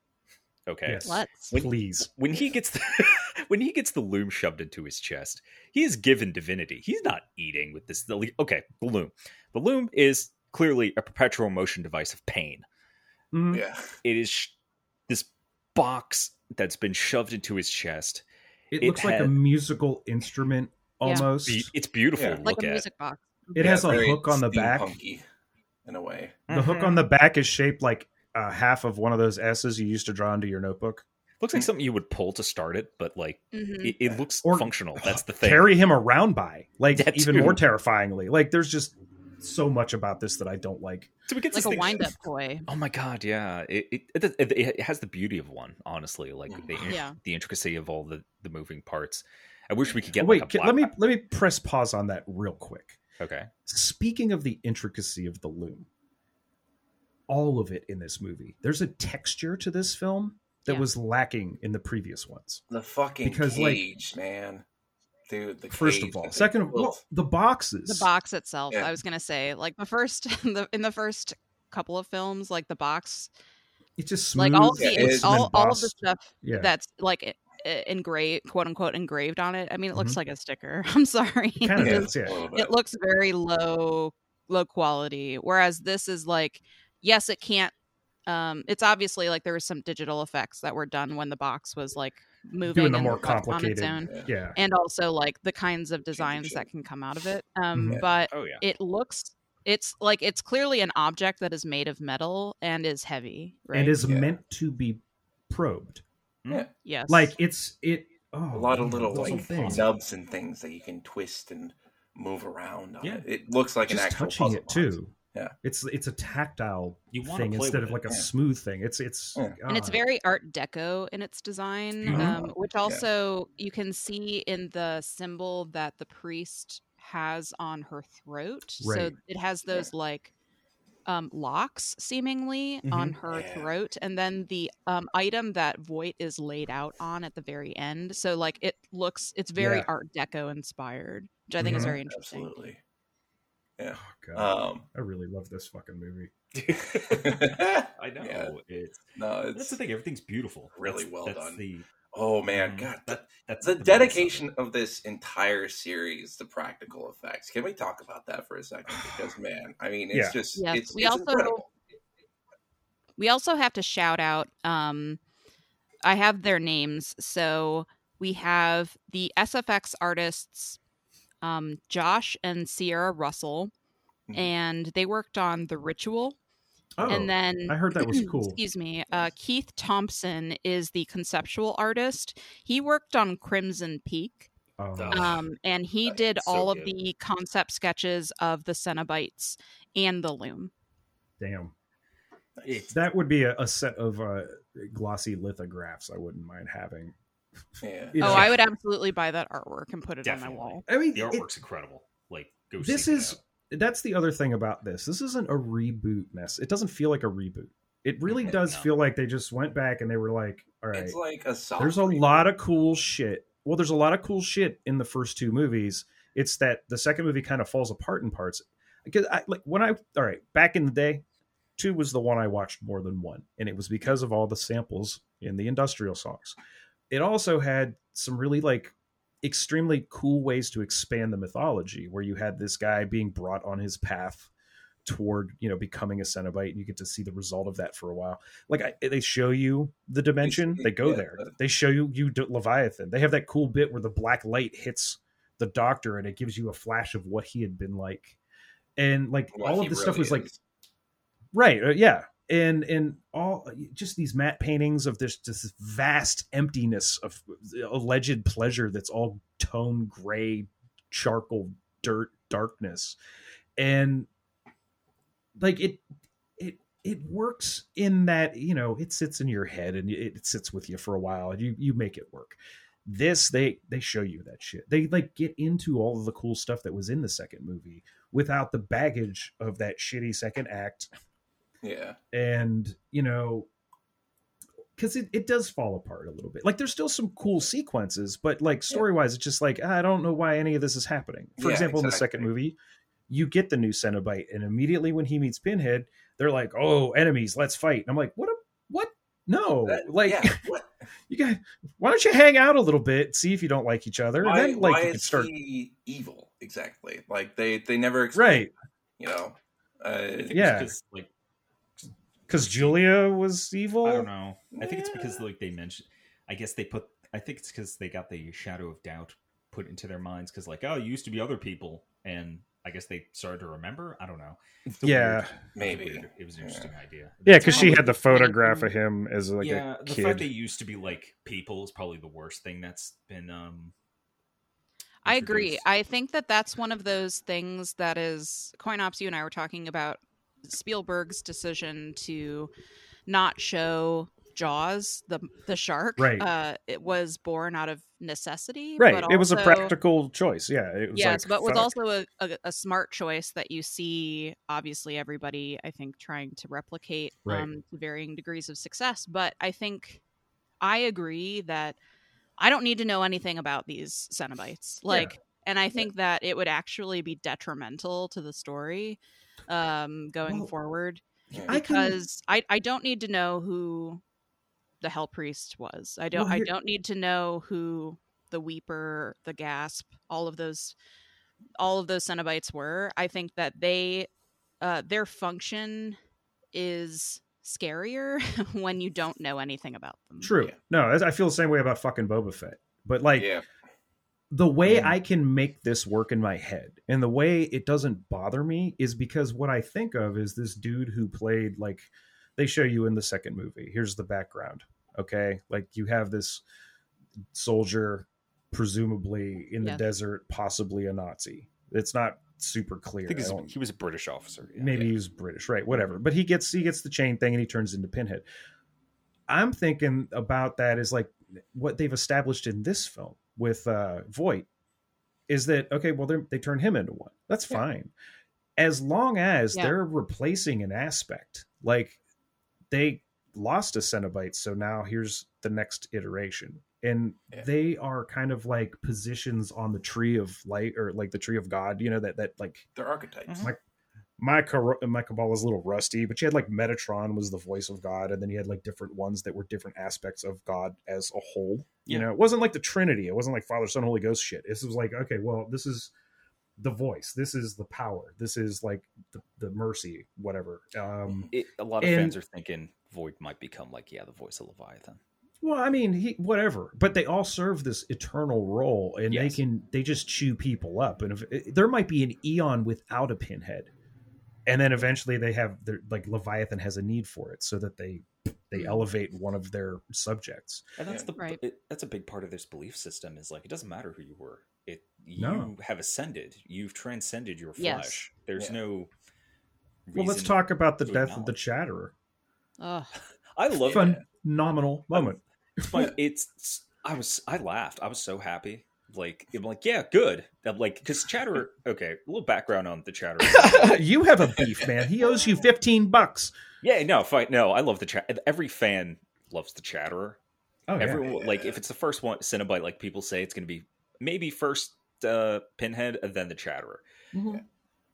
Okay. Yes. let's When- Please. when he gets the, when he gets the loom shoved into his chest, he is given divinity. He's not eating with this. The, okay, the loom. The loom is clearly a perpetual motion device of pain. Mhm. Yeah. It is sh- this box that's been shoved into his chest. It, It looks like a musical instrument Yeah. almost. Be- It's beautiful Yeah. to like a at. music box It Yeah, has a hook on the back. steampunky in a way. The hook on the back is shaped like uh, half of one of those S's you used to draw into your notebook. looks like something you would pull to start it, but like Mhm. it, it looks Or- functional. That's the thing. Carry him around by, like That even too. more terrifyingly. Like there's just so much about this that I don't like. so we get like a thing- wind up toy Oh my god, yeah. It it, it it it has the beauty of one, honestly. Like the Yeah. the intricacy of all the the moving parts. I wish we could get Oh, wait, like a can- black- let me let me press pause on that real quick. Okay. Speaking of the intricacy of the loom, all of it in this movie. There's a texture to this film that Yeah. was lacking in the previous ones. The fucking Because, like- man. Dude, the First cage of all, second of all, built. the boxes. the box itself Yeah. i was gonna say like the first in the in the first couple of films like the box It's just smooth. like all of Yeah, the it is. all, all of the stuff Yeah. that's like engraved quote unquote engraved on it i mean it looks Mhm. like a sticker i'm sorry It kind of It Yeah, does, yeah. a little bit. it looks very low low quality whereas this is like yes it can't um it's obviously like there was some digital effects that were done when the box was like moving Doing the and more left on its complicated. own. Yeah. Yeah. and also like the kinds of designs that can come out of it um Mhm. but Oh yeah. it looks it's like it's clearly an object that is made of metal and is heavy right And is Yeah. meant to be probed. yeah yes Like it's it. Oh, a lot of man, little like things. nubs and things that you can twist and move around. On Yeah. it. it looks like Just an actual touching puzzle it box. too. Yeah. It's it's a tactile You thing instead of like it. a Yeah. smooth thing. It's it's Yeah. and it's very art deco in its design Mhm. um, which also you can see in the symbol that the priest has on her throat so it has those like um, locks seemingly on her Yeah. throat and then the um, item that voight is laid out on at the very end so like it looks it's very Yeah. art deco inspired which i think is Mhm. very interesting Absolutely. Oh, God. Um, I really love this fucking movie. I know. Yeah. It's no, it's, that's the thing. Everything's beautiful. Really That's- well that's done. The, oh man, um, God, that, that's the the bonus of dedication of this entire series, the practical effects. Can we talk about that for a second? Because man, I mean, it's Yeah. just Yes, it's, we it's also- incredible. we also have to shout out um i have their names so we have the sfx artists um josh and sierra russell Mhm. and they worked on the ritual Oh, and then I heard that was cool. excuse me uh keith thompson is the conceptual artist he worked on crimson peak Oh, Oh. um and he That's did so all of good. the concept sketches of the cenobites and the loom damn. It's That would be a, a set of uh, glossy lithographs I wouldn't mind having. Yeah. You oh i would absolutely buy that artwork and put it on my wall I mean, the it- artwork's incredible. Like go this seek it is out. that's the other thing about this. This isn't a reboot mess. It doesn't feel like a reboot. It really does No. feel like they just went back and they were like, all right, It's like a soft there's a reboot. lot of cool shit. Well, there's a lot of cool shit in the first two movies. It's that the second movie kind of falls apart in parts. Because I like when I all right, back in the day, two was the one I watched more than one. And it was because of all the samples in the industrial songs. It also had some really like extremely cool ways to expand the mythology where you had this guy being brought on his path toward you know becoming a cenobite and you get to see the result of that for a while. Like I, they show you the dimension they go yeah, there. They show you you leviathan. They have that cool bit where the black light hits the doctor and it gives you a flash of what he had been like. And like all of this stuff really was like right uh, yeah and and all just these matte paintings of this this vast emptiness of alleged pleasure that's all tone gray charcoal dirt darkness. And like it it it works in that you know it sits in your head and it, it sits with you for a while and you you make it work. This they they show you that shit. They like get into all of the cool stuff that was in the second movie without the baggage of that shitty second act yeah. and you know because it, it does fall apart a little bit like there's still some cool sequences but like story wise it's just like i don't know why any of this is happening for Yeah, example in the second movie you get the new cenobite and immediately when he meets pinhead they're like oh enemies let's fight and i'm like what a, what no That- like yeah, what? you guys why don't you hang out a little bit see if you don't like each other Why, and then like you can start evil exactly? Like they they never explain, right You know. I Uh, yeah. because, like because julia was evil I don't know. I think it's because like they mentioned. I guess they put. I think it's because they got the shadow of doubt put into their minds because like oh you used to be other people and I guess they started to remember. I don't know. Yeah. weird- it was a Maybe. weird- it was an interesting idea. yeah because she had the photograph of him as like yeah, a the kid fact they used to be like people is probably the worst thing that's been. um I agree. I think that that's one of those things that is Coinops. You and I were talking about Spielberg's decision to not show Jaws, the the shark. Right. Uh, it was born out of necessity. right but it was a practical choice yeah it was Yes, like, but was fuck. also a, a, a smart choice that you see. Obviously, everybody I think trying to replicate Right. um, varying degrees of success. But I think I agree that I don't need to know anything about these Cenobites. Like, and I think that it would actually be detrimental to the story um, going Well- forward. I can- because I, I don't need to know who the hell priest was. I don't Well, I don't need to know who the weeper, the gasp, all of those all of those Cenobites were. I think that they uh their function is scarier when you don't know anything about them. True. Yeah. No, I I feel the same way about fucking Boba Fett. But like yeah, the way Mm. I can make this work in my head and the way it doesn't bother me is because what I think of is this dude who played like they show you in the second movie. Here's the background. Okay. Like you have this soldier, presumably in the Yeah. desert, possibly a Nazi. It's not super clear. I think I don't- he was a British officer. yeah. maybe he was British, right? Whatever. But he gets he gets the chain thing and he turns into Pinhead. I'm thinking about that is like what they've established in this film with uh Voight is that okay? Well, they they turn him into one. That's Yeah. fine, as long as Yeah. they're replacing an aspect. Like they lost a Cenobite, so now here's the next iteration. And Yeah. they are kind of like positions on the tree of light, or like the tree of God. You know that that like they're archetypes. Mhm. My my Kabbalah's a little rusty, but you had like Metatron was the voice of God, and then you had like different ones that were different aspects of God as a whole. You know, it wasn't like the Trinity. It wasn't like Father, Son, Holy Ghost shit. This was like, okay, well, this is the voice. This is the power. This is like the, the mercy, whatever. Um, It, a lot of And- fans are thinking Voight might become like, yeah, the voice of Leviathan. well, I mean, he, whatever, but they all serve this eternal role, and Yes. they can they just chew people up. And if there might be an eon without a pinhead, and then eventually they have their like Leviathan has a need for it, so that they they Mhm. elevate one of their subjects. And that's Yeah. the Right. it, that's a big part of this belief system is like it doesn't matter who you were. It you No. have ascended. You've transcended your Yes. flesh. There's Yeah. no Well, let's talk about the death of the. Chatterer. Ugh. I love it. Phenomenal moment. It's fun. It's I was I laughed. I was so happy. Like I'm like yeah, good. I'm like because Chatterer. Okay, a little background on the Chatterer. you have a beef, man. He owes you fifteen bucks. yeah, no, fight. No, I love the chat. Every fan loves the Chatterer. Oh, yeah. Everyone like if it's the first one Cenobite, like people say, it's going to be maybe first uh, Pinhead and then the Chatterer. Mhm.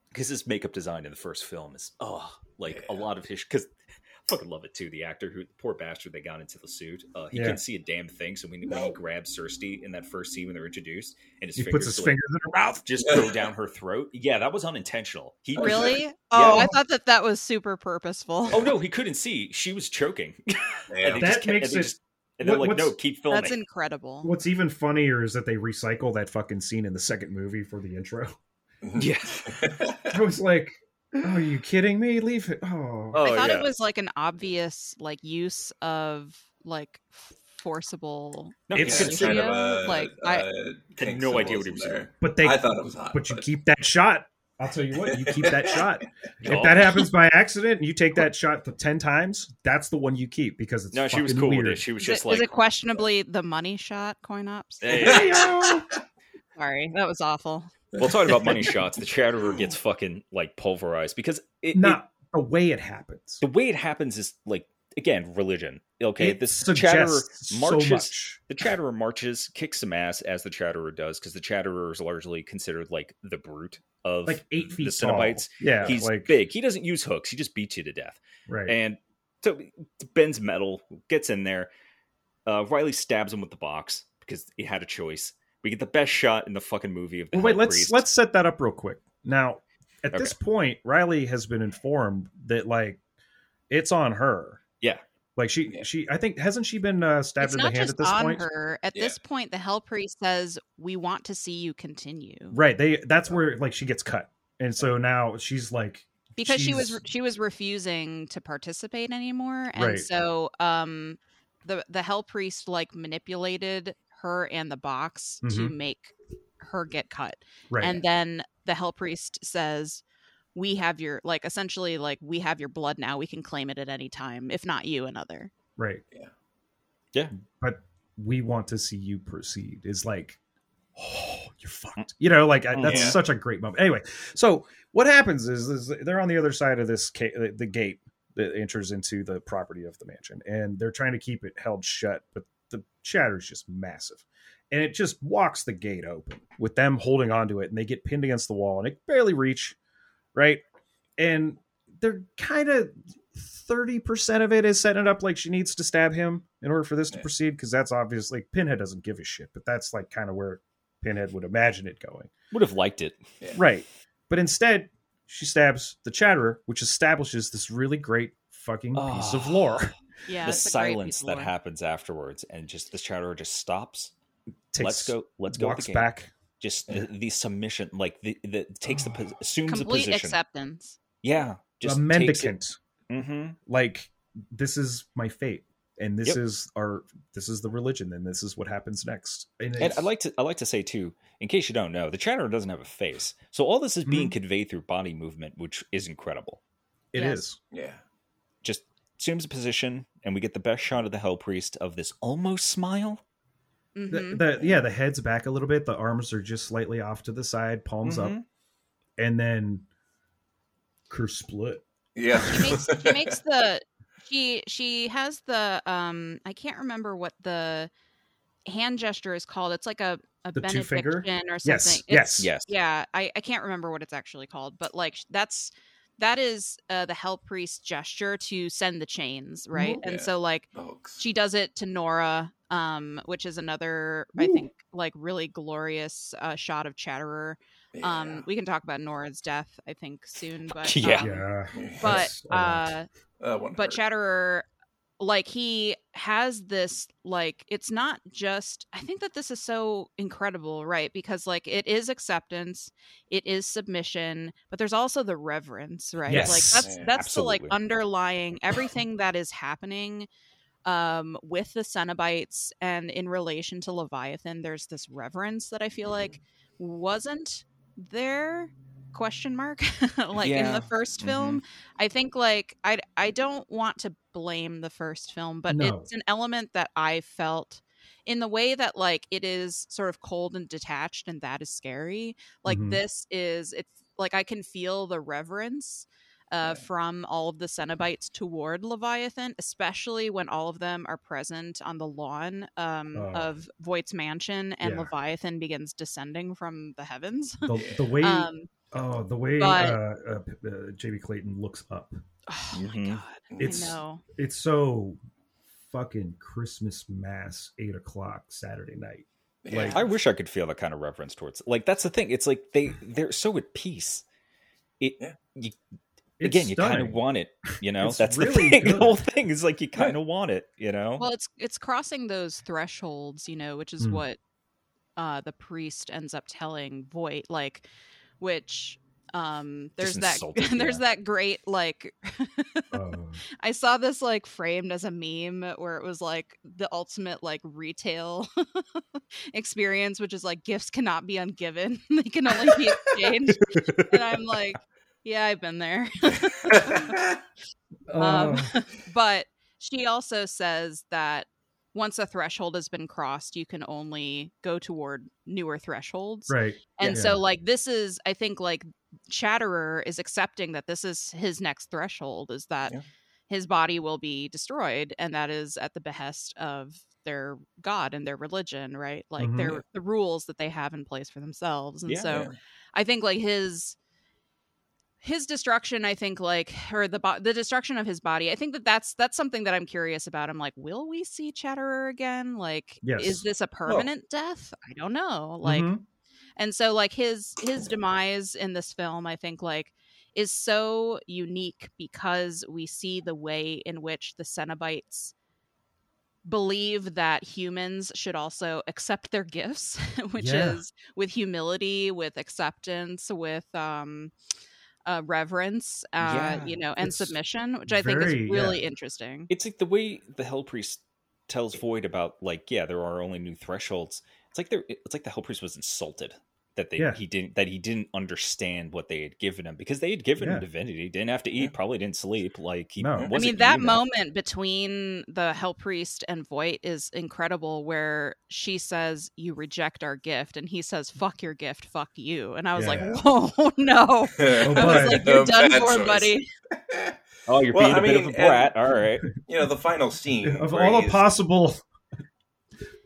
because his makeup design in the first film is oh like a lot of his because I fucking love it too the actor who poor bastard they got into the suit uh, he Yeah. couldn't see a damn thing so when, when he grabs Kirsty in that first scene when they're introduced and his He fingers puts his like, fingers in her mouth. just go down her throat yeah that was unintentional he was- Really? Oh, I thought that that was super purposeful. oh no he couldn't see she was choking Yeah. and they That just kept, makes it- and they're what- like no keep filming That's incredible. What's even funnier is that they recycle that fucking scene in the second movie for the intro. yeah I was like, "Oh, are you kidding me? Leave it." Oh, oh I thought yeah it was like an obvious like use of like forcible. no, It's- he it's kind of a, like, I- a Had no idea what he was symbolism doing. but they, I thought it was hot, but you keep that shot. I'll tell you what, you keep that shot. If that happens by accident, and you take that shot for ten times. That's the one you keep because it's no she was cool weird. with it she was Is just it, like is it questionably the money shot coin ops? Hey. Sorry, that was awful. Well, talk about money shots, the Chatterer gets fucking like pulverized because it, it- Not the way it happens. the way it happens is like again religion. Okay, It this Chatterer marches. so. The Chatterer marches, kicks some ass as the Chatterer does because the Chatterer is largely considered like the brute of Like eight the feet tall. Cenobites. Yeah, He's like big. He doesn't use hooks. He just beats you to death. right. And so bends metal, gets in there. Uh, Riley stabs him with the box because he had a choice. We get the best shot in the fucking movie of the Well, wait, let's Priest. let's set that up real quick. Now, at Okay. this point, Riley has been informed that like it's on her. Yeah. Like she Yeah. she I think hasn't she been uh, stabbed It's in the hand at this on point? her. At Yeah. this point, the Hell Priest says, "We want to see you continue." Right. They that's where like she gets cut. And so now she's like because she was she was refusing to participate anymore and Right. so um the the hell priest like manipulated her and the box to make her get cut Mm-hmm. right. and then the hell priest says we have your like essentially like we have your blood now we can claim it at any time if not you another right. Yeah. Yeah. But we want to see you proceed is like oh, you're fucked. You know, like I, that's Yeah. such a great moment. Anyway, so what happens is, is they're on the other side of this ca- the, the gate that enters into the property of the mansion, and they're trying to keep it held shut, but the chatter is just massive, and it just walks the gate open with them holding onto it, and they get pinned against the wall, and it barely reach, right, and they're kind of thirty percent of it is setting it up like she needs to stab him in order for this to Yeah. proceed because that's obviously Pinhead doesn't give a shit, but that's like kind of where Pinhead would imagine it going. Would have liked it. Yeah. Right. But instead, she stabs the Chatterer, which establishes this really great fucking piece of Oh. lore. Ah. Yeah, the it's a great piece silence that lore. happens afterwards, and just the chatterer just stops. Takes, let's go. Let's go. Walks back. Just the, the submission, like the, the takes the pos- assumes a Complete position. acceptance. Yeah, just a mendicant. Mm-hmm. Like this is my fate, and this Yep. is our this is the religion, and this is what happens next. And, And it's- I like to I like to say too, in case you don't know, the chatterer doesn't have a face, so all this is being Mm-hmm. conveyed through body movement, which is incredible. it Yes. is. Yeah. Just assumes a position, and we get the best shot of the hell priest of this almost smile. hmm The, the yeah, the head's back a little bit. The arms are just slightly off to the side, palms up, Mhm. and then curse split. Yeah. she makes she makes the she she has the um I can't remember what the hand gesture is called. It's like a a The two finger? benediction or something. yes. It's- Yes. Yeah, I I can't remember what it's actually called, but like that's that is uh, the hell priest gesture to send the chains, right? And Yeah. so like Folks. she does it to Nora, um, which is another I think like really glorious uh, shot of Chatterer. Yeah. Um, we can talk about Nora's death, I think, soon, but Yeah. um, Yeah, but That's uh but hurt. Chatterer like he has this like it's not just I think that this is so incredible, right? Because like it is acceptance, it is submission, but there's also the reverence, right? Yes. Like that's Yeah, that's the like underlying everything that is happening um with the Cenobites and in relation to Leviathan, there's this reverence that I feel like wasn't there question mark like in the 1st Mhm. film i think like i i don't want to blame the first film but No. it's an element that i felt in the way that like it is sort of cold and detached and that is scary like Mhm. this is it's like i can feel the reverence uh, from all of the Cenobites toward Leviathan, especially when all of them are present on the lawn um, Oh. of Voight's mansion and Yeah. Leviathan begins descending from the heavens. the, the way um, oh the way but- uh, uh, uh, Jamie Clayton looks up. Oh Mhm. my god, It's- I know. It's so fucking Christmas mass eight o'clock Saturday night. Yeah. like- I wish I could feel that kind of reverence towards. Like that's the thing. It's like they they're so at peace. It Yeah. you, It's again, you kind of want it. You know, It's that's really the thing. good. The whole thing is like you kind of want it. You know. Well, it's it's crossing those thresholds, you know, which is Mm. what uh, the priest ends up telling Voight, like, which um, there's that insulted, there's that great like Uh, I saw this like framed as a meme where it was like the ultimate like retail experience, which is like gifts cannot be ungiven; they can only be exchanged. and I'm like, yeah, I've been there. Um, uh, but she also says that once a threshold has been crossed, you can only go toward newer thresholds. right. And Yeah. so, like, this is, I think, like, Chatterer is accepting that this is his next threshold is that Yeah. his body will be destroyed, and that is at the behest of their god and their religion, right? Like, Mhm. their the rules that they have in place for themselves. And Yeah. so, I think like his his destruction i think like or the bo- the destruction of his body i think that that's that's something that i'm curious about i'm like will we see chatterer again like Yes. is this a permanent death i don't know like Mhm. and so like his his demise in this film i think like is so unique because we see the way in which the cenobites believe that humans should also accept their gifts which Yeah. is with humility with acceptance with um uh, reverence uh Yeah, you know and submission which i think is really yeah. interesting. It's like the way the hell priest tells Voight about like yeah there are only new thresholds. It's like there it's like the hell priest was insulted that they Yeah. he didn't that he didn't understand what they had given him because they had given Yeah. him divinity didn't have to eat Yeah. probably didn't sleep like he No. I I wasn't mean, that human. moment between the Hell Priest and Voight is incredible, where she says, You reject our gift. And he says, Fuck your gift, fuck you. And I was Yeah. like, Whoa, oh, no. Oh, I was like, You're done for, choice. buddy. oh you're Well, being a I bit of a brat and- all right you know, the final scene. of all the possible.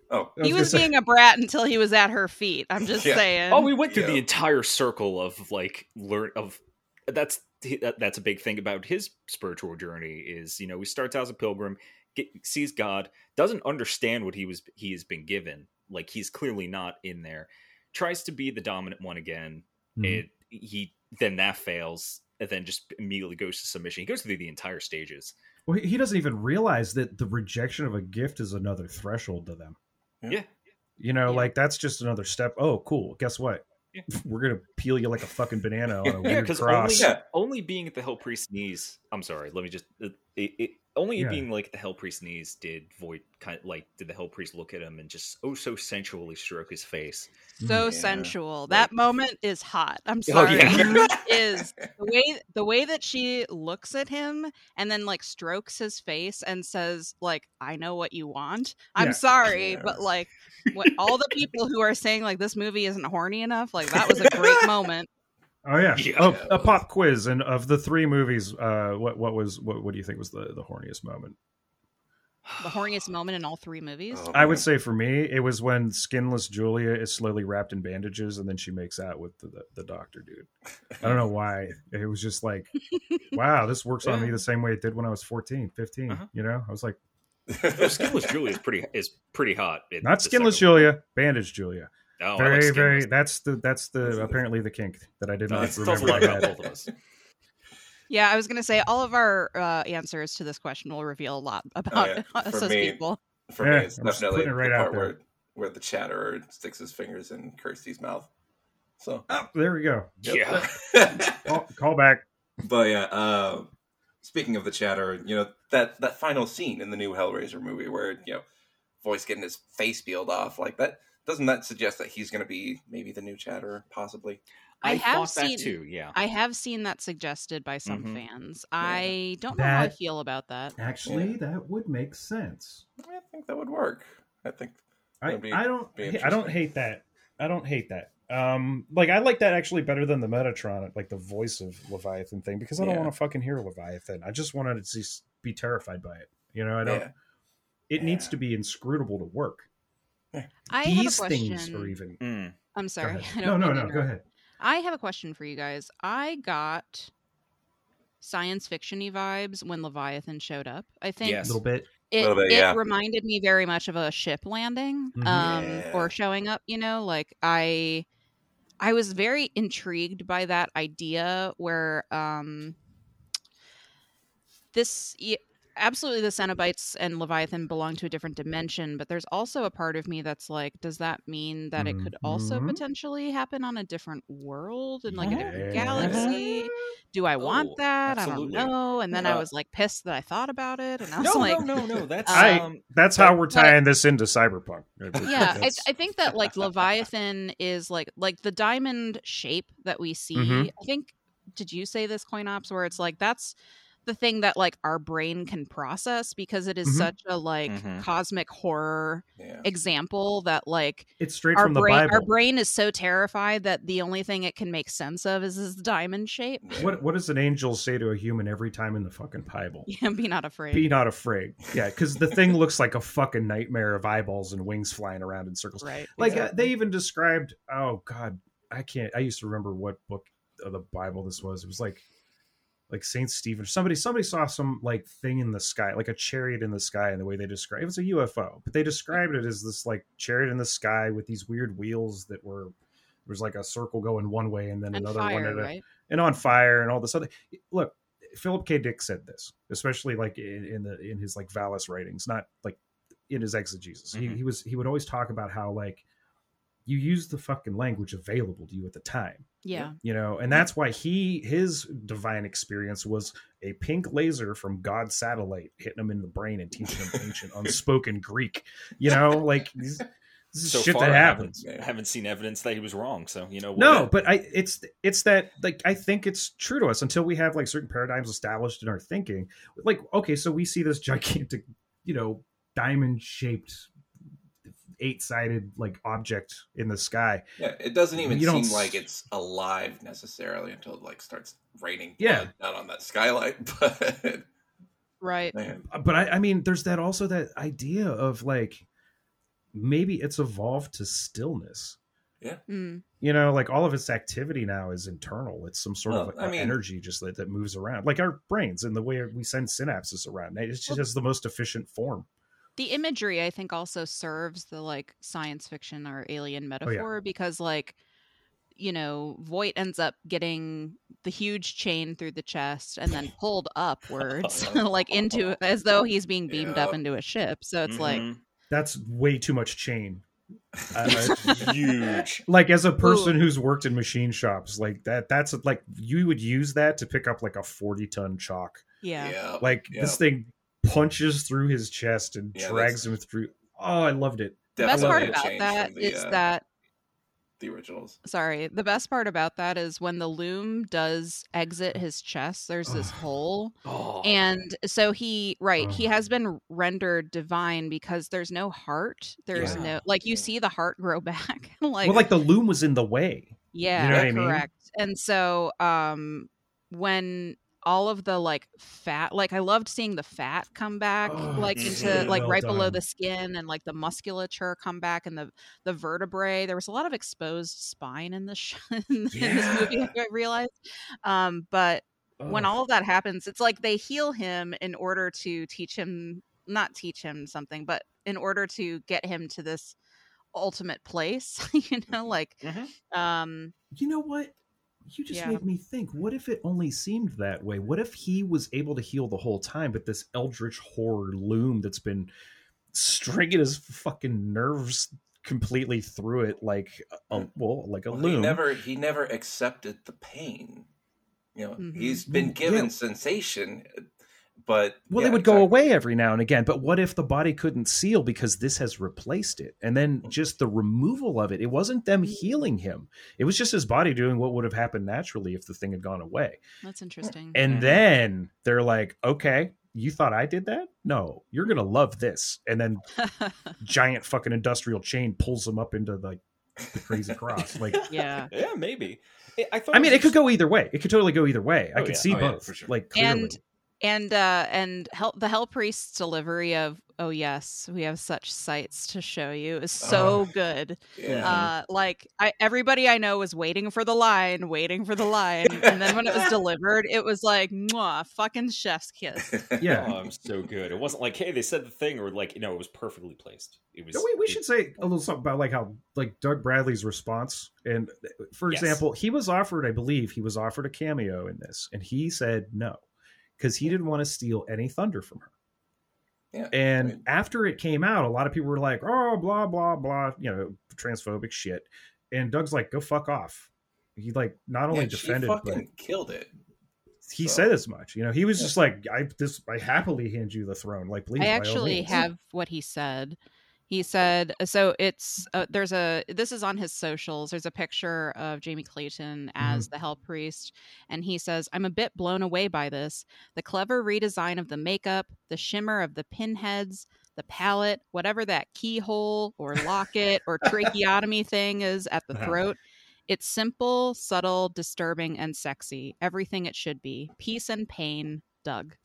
Oh, I He gonna was say- being a brat until he was at her feet. I'm just Yeah. saying. oh we went through the entire circle of like learn of that's that's a big thing about his spiritual journey is you know he starts out as a pilgrim get, sees god doesn't understand what he was he has been given like he's clearly not in there tries to be the dominant one again Mhm. it he then that fails and then just immediately goes to submission he goes through the entire stages Well, he- he doesn't even realize that the rejection of a gift is another threshold to them. Yeah You know, Yeah. like that's just another step. Oh, cool. Guess what? Yeah. We're gonna peel you like a fucking banana on a yeah weird because only, cross. Yeah. only being at the Hell priest's knees i'm sorry let me just it, it, it- only Yeah. being like the hell Priest knees did Voight kind of like did the hell priest look at him and just oh so sensually stroke his face so mm. Yeah. sensual. Like- That moment is hot. I'm Oh, sorry. yeah. It is the way the way that she looks at him and then like strokes his face and says like I know what you want. I'm Yeah. sorry, Yeah. but like what, all the people who are saying like this movie isn't horny enough, like that was a great moment. Oh yeah. Yeah. Oh, a pop quiz. And of the three movies, uh, what what was what what do you think was the the horniest moment? The horniest moment in all three movies. Oh, I would say for me, it was when skinless Julia is slowly wrapped in bandages, and then she makes out with the, the, the doctor dude. I don't know why. It was just like, wow, this works on me the same way it did when I was 14, 15. Uh-huh. You know, I was like, skinless Julia is pretty is pretty hot. not skinless. Julia, bandage Julia. Oh, very, like very. skinless. That's the that's the apparently the kink that I didn't No, it tells a remember. lot I about both of us. Yeah, I was gonna say all of our uh, answers to this question will reveal a lot about yeah. us For as me, people. For Yeah, me, it's I'm definitely it right the part where where the chatterer sticks his fingers in Kirsty's mouth. So Oh, there we go. Yeah. Call, call back. But yeah, uh, speaking of the chatter, you know that that final scene in the new Hellraiser movie where you know Voight getting his face peeled off like that doesn't that suggest that he's going to be maybe the new Chatter, possibly? I have seen- that too. Yeah. I have seen that suggested by some Mhm. fans. I don't know how I feel about that. Actually, that would make sense. I think that would work. I think I, be- I don't be I don't hate that. I don't hate that. Um, like I like that actually better than the Metatron, like the voice of Leviathan thing, because I don't Yeah. want to fucking hear Leviathan. I just wanted to just be terrified by it. You know, I don't. yeah. It needs to be inscrutable to work. I have These a question. things are even. Mm. I'm sorry. I No, don't no, mean to no. Go interrupt. ahead. I have a question for you guys. I got science fictiony vibes when Leviathan showed up. I think Yes. A little bit. it, Little bit, it yeah. reminded me very much of a ship landing Mhm. um, Yeah. or showing up. You know, like I, I was very intrigued by that idea where um, this. y- Absolutely, the Cenobites and Leviathan belong to a different dimension, but there's also a part of me that's like, does that mean that it could also Mhm. potentially happen on a different world and like a different galaxy? Do I want Oh, that? absolutely. I don't know. And then I was like pissed that I thought about it, and I was No, like, no, no, no. That's I- um, That's how But- we're but- tying this into cyberpunk. yeah, I, I think that like Leviathan is like like the diamond shape that we see. Mhm. I think did you say this CoinOps where it's like that's the thing that like our brain can process because it is Mhm. such a like Mhm. cosmic horror Yeah. example that like it's straight our from the brain Bible. our brain is so terrified that the only thing it can make sense of is this diamond shape. What what does an angel say to a human every time in the fucking Bible? Yeah, be not afraid. Be not afraid. Yeah, because the thing looks like a fucking nightmare of eyeballs and wings flying around in circles. right. Like uh, they even described. Oh God, I can't. I used to remember what book of the Bible this was. It was like like Saint Stephen. Somebody somebody saw some like thing in the sky, like a chariot in the sky, and the way they described it was a UFO, but they described it as this like chariot in the sky with these weird wheels that were. There was like a circle going one way and then and another fire, one at a, right? and on fire and all this other look philip k dick said this especially like in, in the in his like valis writings not like in his exegesis he, Mhm. he was he would always talk about how like you use the fucking language available to you at the time Yeah. you know and that's why he his divine experience was a pink laser from god's satellite hitting him in the brain and teaching him ancient unspoken greek you know like these, this is so shit far that I happens haven't, haven't seen evidence that he was wrong. So you know, no what- but i it's it's that like i think it's true to us until we have like certain paradigms established in our thinking like okay so we see this gigantic you know diamond shaped eight sided like object in the sky Yeah, it doesn't even You don't seem like it's alive necessarily until it like starts raining Yeah. blood down on that skylight. But Right. man, but I, I mean there's that also that idea of like maybe it's evolved to stillness Mm. You know, like all of its activity now is internal. It's some sort Well, of I mean- energy just that, that moves around, like our brains and the way we send synapses around. It's just Well- the most efficient form. The imagery i think also serves the like science fiction or alien metaphor because like you know voight ends up getting the huge chain through the chest and then pulled upwards like into as though he's being beamed up into a ship so it's like Mhm. That's way too much chain. Uh, huge. like as a person who's worked in machine shops, like that, that's like you would use that to pick up like a forty ton chalk. yeah, Like yeah. this thing punches through his chest and Yeah, drags him through. Oh, I loved it. the best part about change that the, is uh, that the originals. sorry the best part about that is when the loom does exit his chest there's this Ugh. hole Oh. and so he right he Oh. has been rendered divine because there's no heart there's Yeah. no like you see the heart grow back like, well, like the loom was in the way. yeah know what I mean? correct and so um when all of the like fat like i loved seeing the fat come back Oh, like into so like well right below the skin and like the musculature come back and the the vertebrae. There was a lot of exposed spine in this sh- in this movie i realized. Um but when all of that happens, it's like they heal him in order to teach him, not teach him something, but in order to get him to this ultimate place, you know, like, Mhm. um, you know what? You just Yeah. made me think. What if it only seemed that way? What if he was able to heal the whole time, but this eldritch horror loom that's been stringing his fucking nerves completely through it, like a well, like a Well, loom. he never he never accepted the pain. You know, Mhm. he's been given yeah. sensation, but Well, yeah, they would go away every now and again, but what if the body couldn't seal because this has replaced it? And then just the removal of it, it wasn't them healing him. It was just his body doing what would have happened naturally if the thing had gone away. that's interesting. And Mhm. then they're like, okay, you thought I did that? No, you're going to love this. And then giant fucking industrial chain pulls him up into like the crazy cross. Like, yeah. Yeah, maybe. I- I mean, it could go either way. It could totally go either way. I Oh, could yeah. see Oh, yeah, both. for sure. Like, clearly. And and uh and hell, the hell priest's delivery of oh yes we have such sights to show you is so Oh. good Yeah. uh like I, everybody i know was waiting for the line waiting for the line and then when it was delivered it was like Mwah, fucking chef's kiss yeah. Oh, it was so good. It wasn't like, hey, they said the thing, or like, you know, it was perfectly placed. It was. No, we, we it- should say a little something about like how like Doug Bradley's response. And for Yes. example, he was offered, I believe, he was offered a cameo in this, and he said no because he didn't want to steal any thunder from her. Yeah, And right. after it came out, a lot of people were like, "Oh, blah blah blah," you know, transphobic shit. And Doug's like, "Go fuck off." He like not only Yeah, she defended, but killed it. he so- said as much. You know, he was Yeah. just like, "I this I happily hand you the throne." Like, please. i actually have what he said he said so it's uh, there's a this is on his socials there's a picture of jamie clayton as the hell priest and he says i'm a bit blown away by this. The clever redesign of the makeup the shimmer of the pinheads the palette whatever that keyhole or locket or tracheotomy thing is at the throat it's simple subtle disturbing and sexy everything it should be. Peace and pain doug.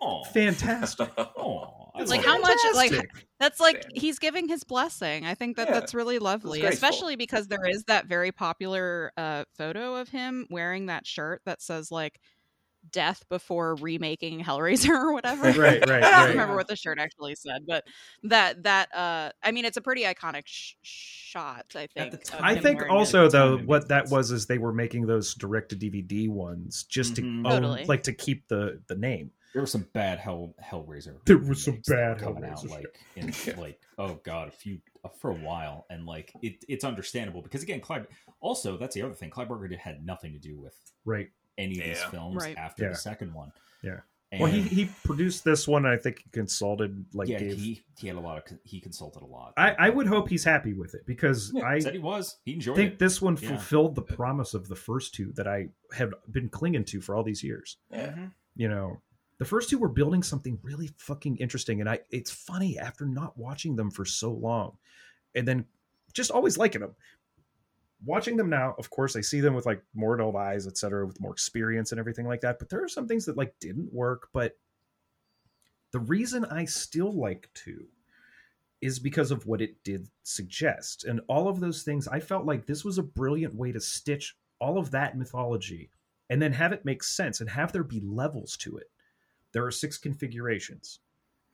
Aw. fantastic. Aw, I It's love like how it. much like That's like he's giving his blessing. I think that Yeah, that's really lovely, graceful. especially because there is that very popular uh, photo of him wearing that shirt that says like "Death before remaking Hellraiser" or whatever. right, right, I don't right. remember what the shirt actually said, but that that uh, I mean, it's a pretty iconic sh- shot. I think. the of I think wearing it. also though what that was is they were making those direct to DVD ones just Mhm. to own, Totally. like to keep the the name. There was some bad Hell Hellraiser. There was some remakes that were bad coming Hellraiser out like in Yeah. like oh god a few uh, for a while and like it, it's understandable because again Clive also that's the other thing Clive Barker had nothing to do with Right. any of these films Right. after Yeah. the second one. Yeah. And Well, he he produced this one. and I think he consulted like yeah gave. he he had a lot of he consulted a lot. I I would hope he's happy with it because Yeah, I said he was he enjoyed it think it. this one Yeah. fulfilled the promise of the first two that I have been clinging to for all these years. Yeah. Mhm. You know, the first two were building something really fucking interesting, and I it's funny after not watching them for so long, and then just always liking them. Watching them now, of course, I see them with like more adult eyes, et cetera, with more experience and everything like that. But there are some things that like didn't work. But the reason I still like two is because of what it did suggest. And all of those things, I felt like this was a brilliant way to stitch all of that mythology and then have it make sense and have there be levels to it. There are six configurations.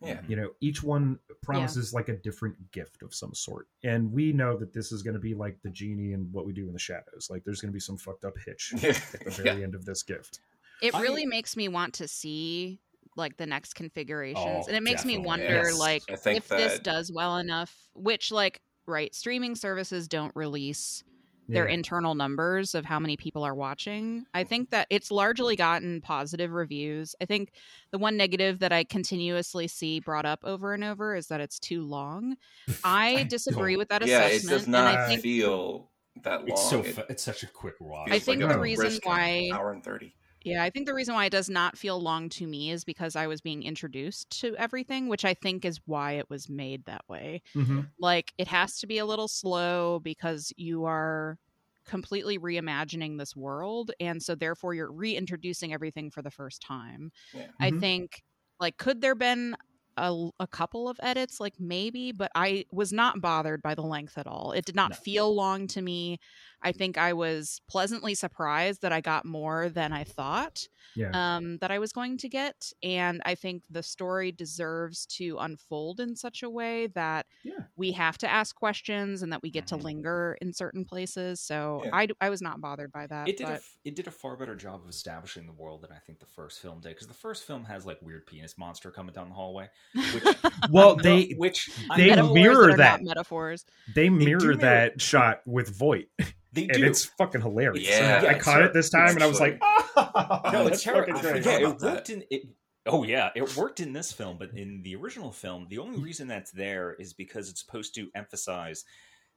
Yeah. Mm-hmm. You know, each one promises like a different gift of some sort. And we know that this is going to be like the genie and what we do in the shadows. Like there's going to be some fucked up hitch at the very end of this gift. It I- really makes me want to see like the next configurations, Oh, and it makes me wonder Yes. like I think if this does well enough. Which like right, streaming services don't release their Yeah. internal numbers of how many people are watching. I think that it's largely gotten positive reviews. I think the one negative that I continuously see brought up over and over is that it's too long. I disagree don't- with that yeah, it assessment, does and not I think feel that long. It's so It it's such a quick watch. I think like the reason why- hour and thirty. Yeah, I think the reason why it does not feel long to me is because I was being introduced to everything, which I think is why it was made that way. Mhm. Like it has to be a little slow because you are completely reimagining this world and so therefore you're reintroducing everything for the first time. Yeah. I Mhm. think like could there been a, a couple of edits like maybe but I was not bothered by the length at all. It did not No. feel long to me. I think I was pleasantly surprised that I got more than I thought Yeah. um, that I was going to get. And I think the story deserves to unfold in such a way that Yeah. we have to ask questions and that we get Mhm. to linger in certain places. So Yeah. I, d- I was not bothered by that. it did a, but f- it did a far better job of establishing the world than I think the first film did because the first film has like weird penis monster coming down the hallway, which well, no, they which they mirror that, that. metaphors. they mirror mirror- that shot with Voight, they and do. it's fucking hilarious. Yeah. I caught it this time, and I was like, oh, no, that's it's terrible. fucking great. Yeah, it that. worked in it. Oh yeah, it worked in this film, but in the original film, the only reason that's there is because it's supposed to emphasize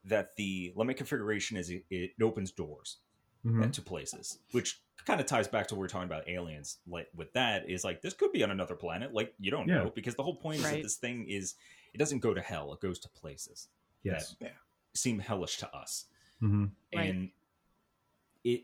that the Lament Configuration is it, it opens doors Mhm. to places, which kind of ties back to what we we're talking about aliens. Like with that is like this could be on another planet. Like you don't Yeah. know because the whole point is that this thing is it doesn't go to hell; it goes to places Yes. Yeah. seem hellish to us, hmm Right. and it.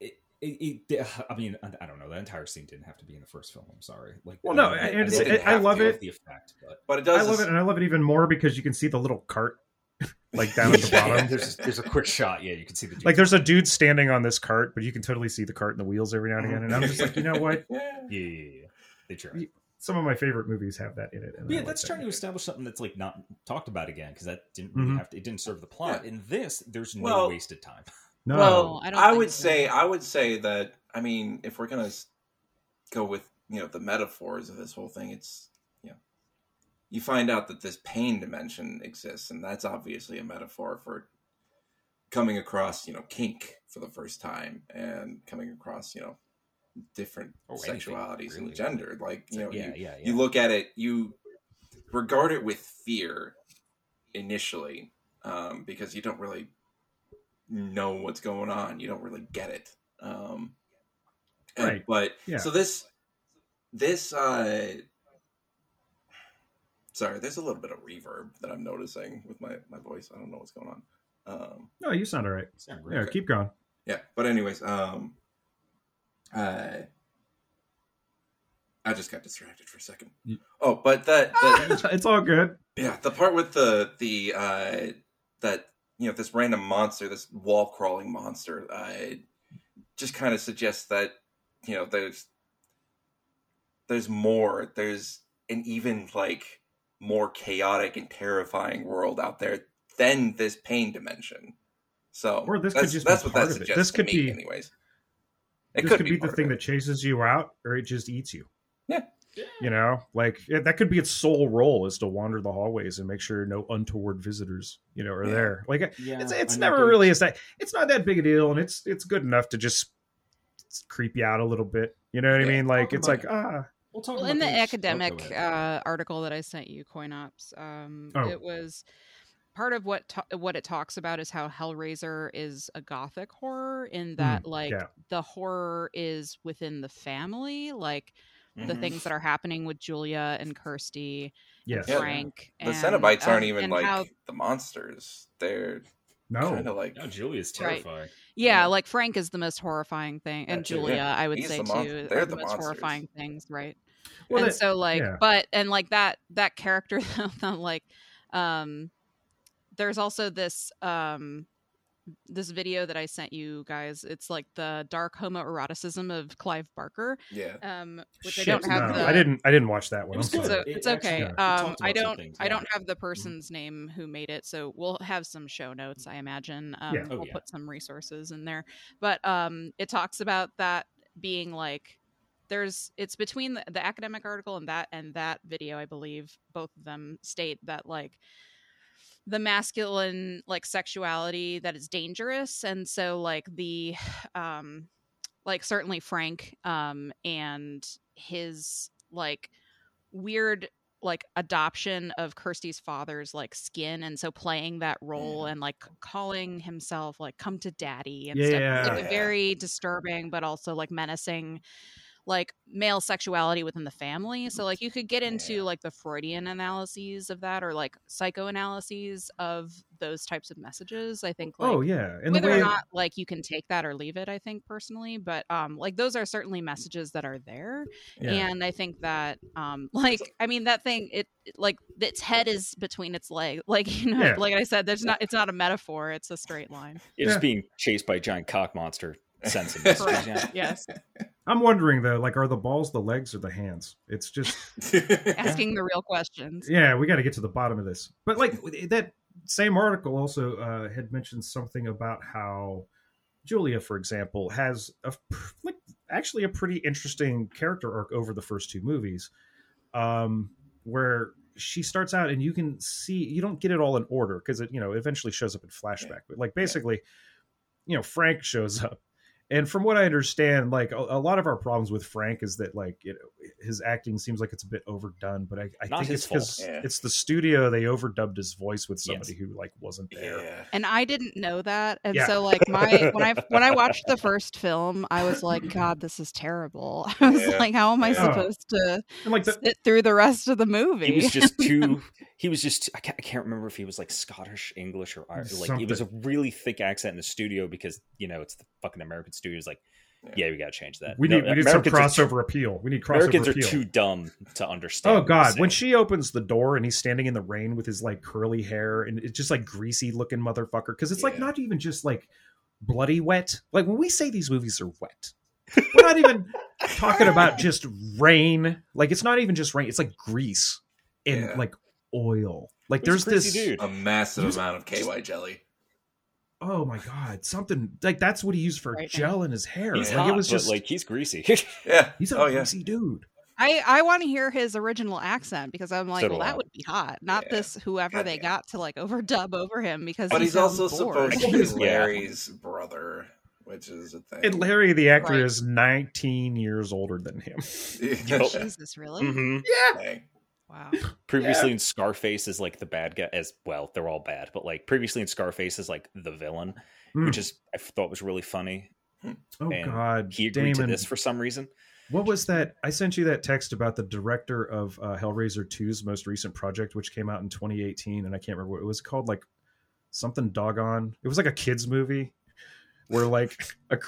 It, it, it, I mean, I I don't know. That entire scene didn't have to be in the first film. I'm sorry. Like, Well, no, I, and I, it's- I love it. the effect, but But it does. I does. love it, and I love it even more because you can see the little cart, like down at the Yeah, bottom. there's there's a quick shot. Yeah, you can see the Like there's a dude standing on this cart, but you can totally see the cart and the wheels every now and again. And I'm just like, you know what? Yeah. yeah, yeah, yeah, yeah. They try. Y- Some of my favorite movies have that in it. and I yeah, like that's that. trying to establish something that's like not talked about again because that didn't really Mhm. have to. It didn't serve the plot. In this, there's no Well- wasted time. No, Well, I don't I, would so. say I would say that I mean if we're gonna go with you know the metaphors of this whole thing, it's you know you find out that this pain dimension exists, and that's obviously a metaphor for coming across you know kink for the first time and coming across you know different Or anything, sexualities and gender. Like you know yeah, you, yeah, yeah. you look at it, you regard it with fear initially um, because you don't really know what's going on. You don't really get it. Um, and- Right. But Yeah. so this, this, uh, sorry, there's a little bit of reverb that I'm noticing with my, my voice. I don't know what's going on. Um, no, you sound all right. Sound Yeah, great. keep going. yeah, but anyways, um, uh, I just got distracted for a second. Oh, but that the, it's all good. yeah, the part with the the uh, that you know this random monster, this wall crawling monster, uh, just kind of suggests that you know there's there's more. There's an even like more chaotic and terrifying world out there than this pain dimension. So Or this could that's, just be that's what part that of it. suggests This could me, be- anyways. It this could, be, the thing that chases you out, or it just eats you. Yeah. You know, like yeah, that could be its sole role is to wander the hallways and make sure no untoward visitors, you know, are Yeah. there. Like Yeah, it's it's I know, never really is that it's not that big a deal, and it's it's good enough to just creep you out a little bit. You know what I mean? Like it's about like ah, We'll talk Well, in the these- go academic uh, article that I sent you, CoinOps, um, Oh. it was part of what ta- what it talks about is how Hellraiser is a gothic horror in that like yeah. the horror is within the family, like the Mhm. things that are happening with Julia and Kirsty yes, Yeah. Frank. The and, Cenobites aren't um, even and like how- the monsters. They're no, kind of like No, Julia's Right. terrifying. yeah, Yeah. like Frank is the most horrifying thing, and That yeah. Julia, I would He's say the mon- too, they're are the the most monsters. horrifying things, right? Well, and that- so like yeah. but and like that that character though, like Um, there's also this um this video that I sent you guys. It's like the dark homoeroticism of Clive Barker. Yeah. Um, which Shit, I don't have no, the. I didn't. I didn't watch that one. It good. So It it's actually- okay. yeah, Um, I don't. things, I don't have the person's name who made it, so we'll have some show notes. I imagine. Um, Yeah. Oh, we'll yeah. put some resources in there, but um, it talks about that being like there's it's between the, the academic article and that and that video. I believe both of them state that like the masculine like sexuality that is dangerous and so like the um like certainly frank um and his like weird like adoption of kirsty's father's like skin and so playing that role and like calling himself like come to daddy and stuff It's, like Yeah. very disturbing but also like menacing like male sexuality within the family. So like you could get into Yeah. like the Freudian analyses of that or like psychoanalyses of those types of messages. I think like oh yeah, and the whether way or not like you can take that or leave it, I think personally, but um like those are certainly messages that are there. yeah. And I think that um like I mean that thing it it- like its head is between its legs. Like you know Yeah. like I said there's not it's not a metaphor, it's a straight line. It's Yeah. being chased by a giant cock monster. Sensing this. Correct. Yeah. Yes. I'm wondering though, like, are the balls the legs or the hands? It's just Asking the real questions. yeah, we got to get to the bottom of this. But like that same article also uh, had mentioned something about how Julia, for example, has a like actually a pretty interesting character arc over the first two movies, um, where she starts out and you can see you don't get it all in order because it you know eventually shows up in flashback, but like basically, you know, Frank shows up. And from what I understand, like a, a lot of our problems with Frank is that like you know, his acting seems like it's a bit overdone. But I, I think it's because. Yeah. it's the studio they overdubbed his voice with Yes. somebody who like wasn't there. yeah. and I didn't know that, and Yeah. so like my when I when I watched the first film, I was like, God, this is terrible. I was Yeah. like, how am I Yeah. supposed to And like the, sit through the rest of the movie? He was just too. He was just. I can't, I can't remember if he was like Scottish, English, or Irish. Like it was a really thick accent in the studio because you know it's the fucking American studios. Like, yeah, we got to change that. we No, need we need some Americans too- crossover appeal. We need crossover Americans are appeal. too dumb to understand. Oh God! When she opens the door and he's standing in the rain with his like curly hair and it's just like greasy looking motherfucker because it's like not even just like bloody wet. Like when we say these movies are wet, we're not even talking about just rain. Like it's not even just rain. It's like grease and Yeah. like oil. Like He's there's this. dude. A massive amount of KY jelly. Oh my God! Something like that's what he used for Right gel in his hair. He's like hot, it was just like he's greasy. Yeah. he's a oh yeah. greasy dude. I I want to hear his original accent because I'm like, So well, that would be hot. Not Yeah. this whoever they Goddamn. got to like overdub over him because But he he's also sounds bored. supposed to be Yeah. Larry's brother, which is a thing. And Larry, the actor, Right. is 19 years older than him. Yup. Jesus, really? hmm Dang. Wow. Previously in Scarface is like the bad guy as well. They're all bad, but like previously in Scarface is like the villain, Mm. which is I thought was really funny. Oh and God, He agreed Damon. to this for some reason. What was that? I sent you that text about the director of uh, Hellraiser 2's most recent project, which came out in 2018, and I can't remember what it was called. Like something doggone. It was like a kids movie where like a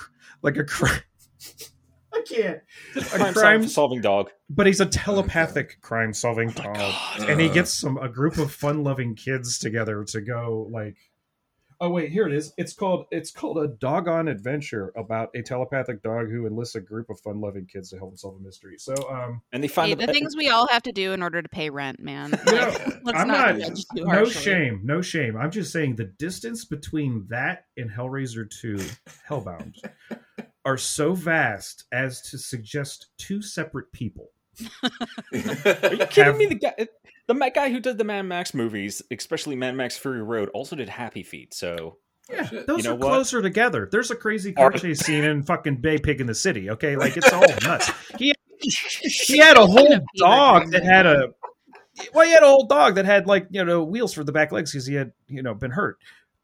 like a crime. I can't. A Crime crime, solving dog. but he's a telepathic crime solving Oh dog, God. and he gets some a group of fun loving kids together to go like. Oh wait, here it is. It's called it's called a doggone adventure about a telepathic dog who enlists a group of fun-loving kids to help him solve a mystery. So, um, And they find Hey, the, the things we all have to do in order to pay rent, man. You know, let's I'm not, not- too no harshly. shame, no shame. I'm just saying the distance between that and Hellraiser 2, Hellbound, are so vast as to suggest two separate people. Are you kidding Have- me? The guy, the guy who did the Mad Max movies, especially Mad Max Fury Road, also did Happy Feet. So Yeah, shit. those You know are what? closer together. There's a crazy car Are- chase scene in fucking Babe Pig in the City. Okay, like it's all nuts. He he had a whole dog that had a well, he had a whole dog that had like you know wheels for the back legs because he had you know been hurt.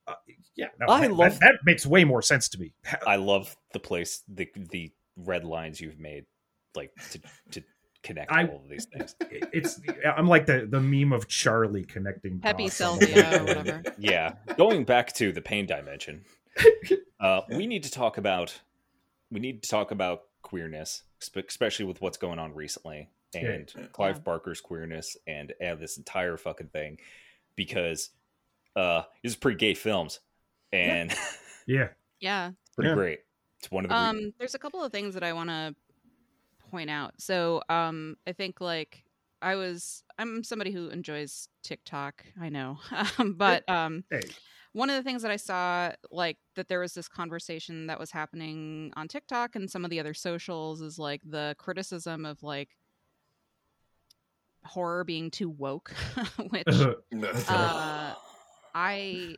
Uh, yeah, no, I that, love- that, that makes way more sense to me. I love the place, the the red lines you've made, like to to connect I- all of these things. It's I'm like the the meme of Charlie connecting. Pepe dots Silvia whatever. Yeah, going back to the pain dimension, uh, we need to talk about we need to talk about queerness, especially with what's going on recently, and Yeah. Clive Barker's queerness, and uh, this entire fucking thing. because uh, this is pretty gay films, and Yeah. Yeah. pretty Yeah. great. It's one of the Um, there's a couple of things that I want to point out. So, um, I think like I was, I'm somebody who enjoys TikTok. I know, um, but um, Hey. one of the things that I saw, like that there was this conversation that was happening on TikTok and some of the other socials, is like the criticism of like horror being too woke, which uh, I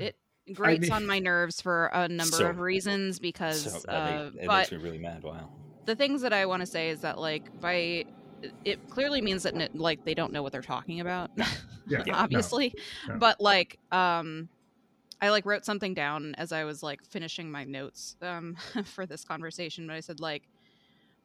it grates mean- on my nerves for a number So- of reasons because so, uh, it but makes me really mad. Wow. the things that I want to say is that like by it clearly means that like they don't know what they're talking about Yeah. no. obviously no. but like um I like wrote something down as I was like finishing my notes um for this conversation but I said like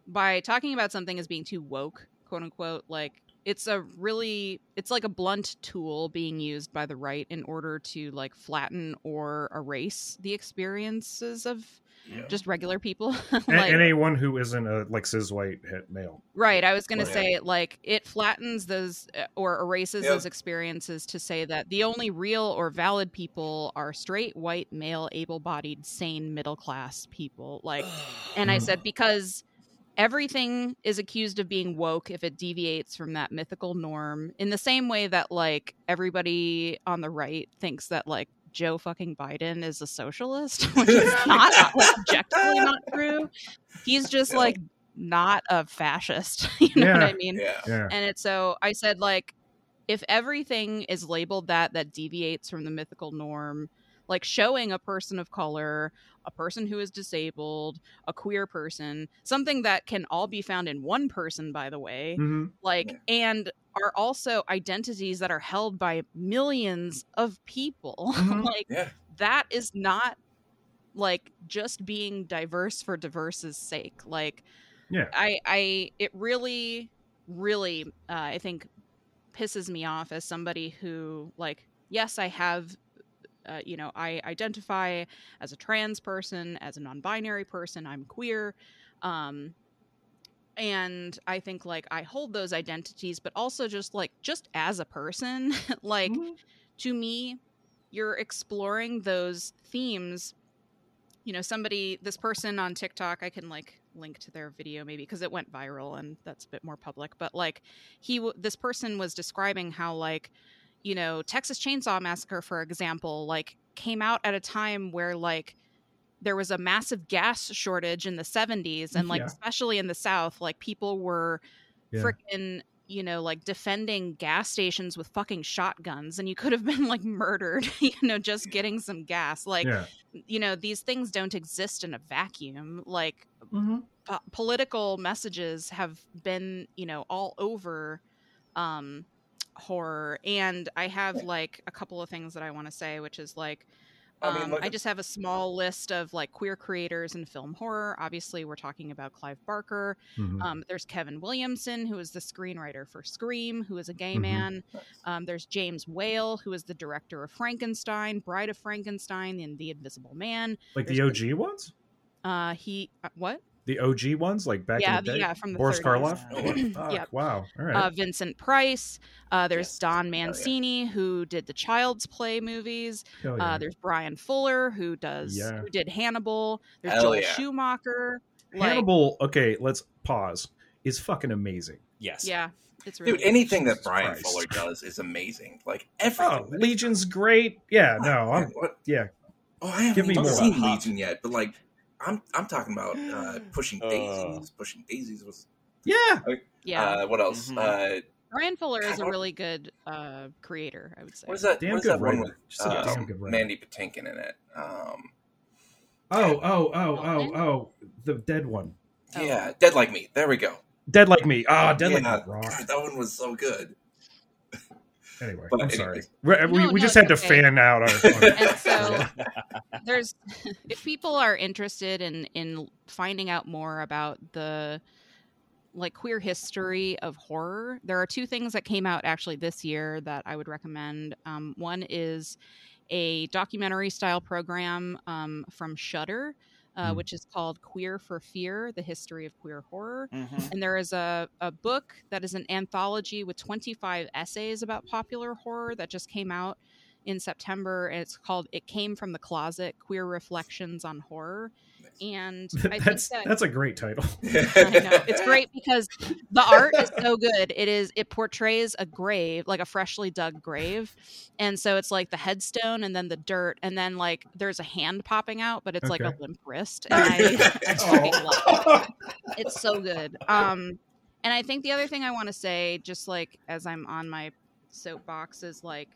by talking about something as being too woke quote unquote like it's a really it's like a blunt tool being used by the right in order to like flatten or erase the experiences of Yeah. just regular people like and anyone who isn't a like cis white het male. Right. I was going to Right. say, like, it flattens those uh, or erases Yep. those experiences to say that the only real or valid people are straight, white, male, able bodied, sane, middle class people. Like, and I said, because everything is accused of being woke if it deviates from that mythical norm, in the same way that, like, everybody on the right thinks that, like, Joe fucking Biden is a socialist, which is not like, objectively not true. He's just Yeah. like not a fascist. You know what I mean? yeah. Yeah. And it's so I said like if everything is labeled that that deviates from the mythical norm, like showing a person of color, a person who is disabled, a queer person, something that can all be found in one person by the way, hmm like Yeah. and are also identities that are held by millions of people. Mhm. like Yeah. that is not like just being diverse for diverse's sake like Yeah. i i it really really uh, i think pisses me off as somebody who like yes i have uh, you know i identify as a trans person as a non-binary person i'm queer um and i think like i hold those identities but also just like just as a person like Mhm. to me you're exploring those themes you know somebody this person on tiktok i can like link to their video maybe because it went viral and that's a bit more public but like he w- this person was describing how like you know texas chainsaw massacre for example like came out at a time where like there was a massive gas shortage in the 70s and like Yeah. especially in the south like people were Yeah. freaking you know like defending gas stations with fucking shotguns and you could have been like murdered you know just getting some gas like yeah. you know these things don't exist in a vacuum like Mhm. po- political messages have been you know all over um horror and i have like a couple of things that i want to say which is like I um, mean, look I just have a small list of like queer creators in film horror. Obviously, we're talking about Clive Barker. Mhm. Um, there's Kevin Williamson, who is the screenwriter for Scream, who is a gay Mhm. man. Um, there's James Whale, who is the director of Frankenstein, Bride of Frankenstein, and The Invisible Man. like the there's OG ones, Uh, he uh, what? The OG ones, like back Yeah, in the the- day. yeah, from the Boris 30s. Karloff. Oh, Fuck, Yep. Wow. All right. Uh, Vincent Price. Uh, there's Yes. Don yeah. Mancini, who did the Child's Play movies. Hell yeah. Uh, there's Bryan Fuller, who does Yeah. who did Hannibal. There's Hell Joel yeah. Schumacher. Like, Hannibal. Okay, let's pause. Is fucking amazing. Yes. Yeah, it's really Dude, anything that Bryan Christ. Fuller does is amazing. Like everything. Oh, Legion's great. Yeah. No. I'm. Yeah. Oh, I haven't Give me even more. seen Legion yet, but like, I'm I'm talking about uh, pushing Uh. daisies. Pushing daisies was. Yeah. yeah. Uh, what else? Mhm. Uh, Bryan Fuller is a really good uh, creator, I would say. what is that? Damn what is good that one writer. with Just uh, damn good. Mandy Patinkin in it? Um, Oh. Oh. Oh. Oh. Oh. The dead one. Oh. yeah, Dead Like Me. There we go. Dead like me. Ah, dead yeah, like me. God, that one was so good. Anyway, But I'm sorry. anyways. We, we, No, we no, just had to okay. fan out our. And so there's if people are interested in in finding out more about the like queer history of horror there are two things that came out actually this year that i would recommend um, one is a documentary style program um, from Shudder uh, Mm. which is called Queer for Fear: The History of Queer Horror. Mhm. And there is a, a book that is an anthology with 25 essays about popular horror that just came out in September. And it's called It Came from the Closet Queer Reflections on Horror. And I think that's that that's a great title. I know. It's great because the art is so good. It is it portrays a grave, like a freshly dug grave. And so it's like the headstone and then the dirt and then like there's a hand popping out, but it's like a limp wrist. And I, I love it. It's so good. Um and I think the other thing I want to say, just like as I'm on my soapbox, is like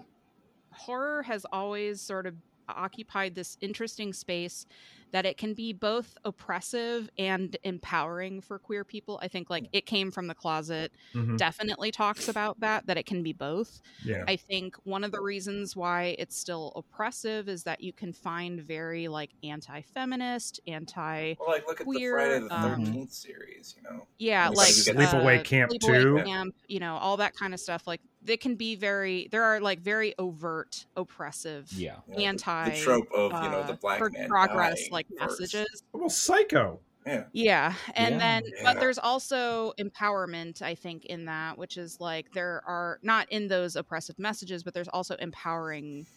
horror has always sort of occupied this interesting space that it can be both oppressive and empowering for queer people. I think like it came from the closet Mhm. definitely talks about that that it can be both. Yeah. I think one of the reasons why it's still oppressive is that you can find very like anti-feminist, anti Well, like look at Queer, the Friday the um, Thirteenth series. You know, yeah, Like like Sleepaway uh, Camp Sleepaway 2. Camp, you know, all that kind of stuff. Like they can be very there are like very overt oppressive Yeah. you know, the- anti the, trope of you know the uh, black for man progress dying like first. messages. well, Psycho. Yeah, Yeah. And Yeah. then, Yeah. but there's also empowerment, I think, in that, which is like there are not in those oppressive messages, but there's also empowering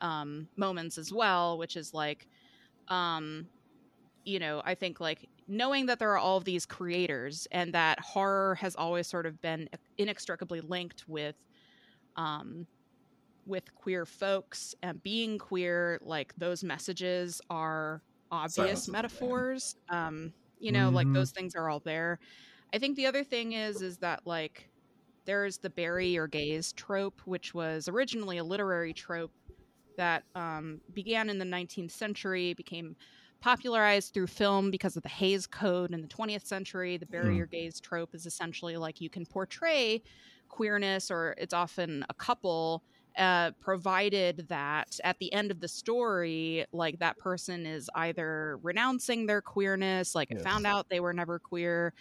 um, moments as well, which is like, um, you know, I think like knowing that there are all of these creators and that horror has always sort of been inextricably linked with, um, with queer folks and being queer, like those messages are obvious Silence metaphors. Um, you know, like Mhm. those things are all there. I think the other thing is is that like there's the bury your gays trope, which was originally a literary trope that um, began in the 19th century, became popularized through film because of the Hays Code in the 20th century. The barrier Hmm. gays trope is essentially like you can portray queerness, or it's often a couple, uh, provided that at the end of the story, like that person is either renouncing their queerness, like Yes. found out they were never queer,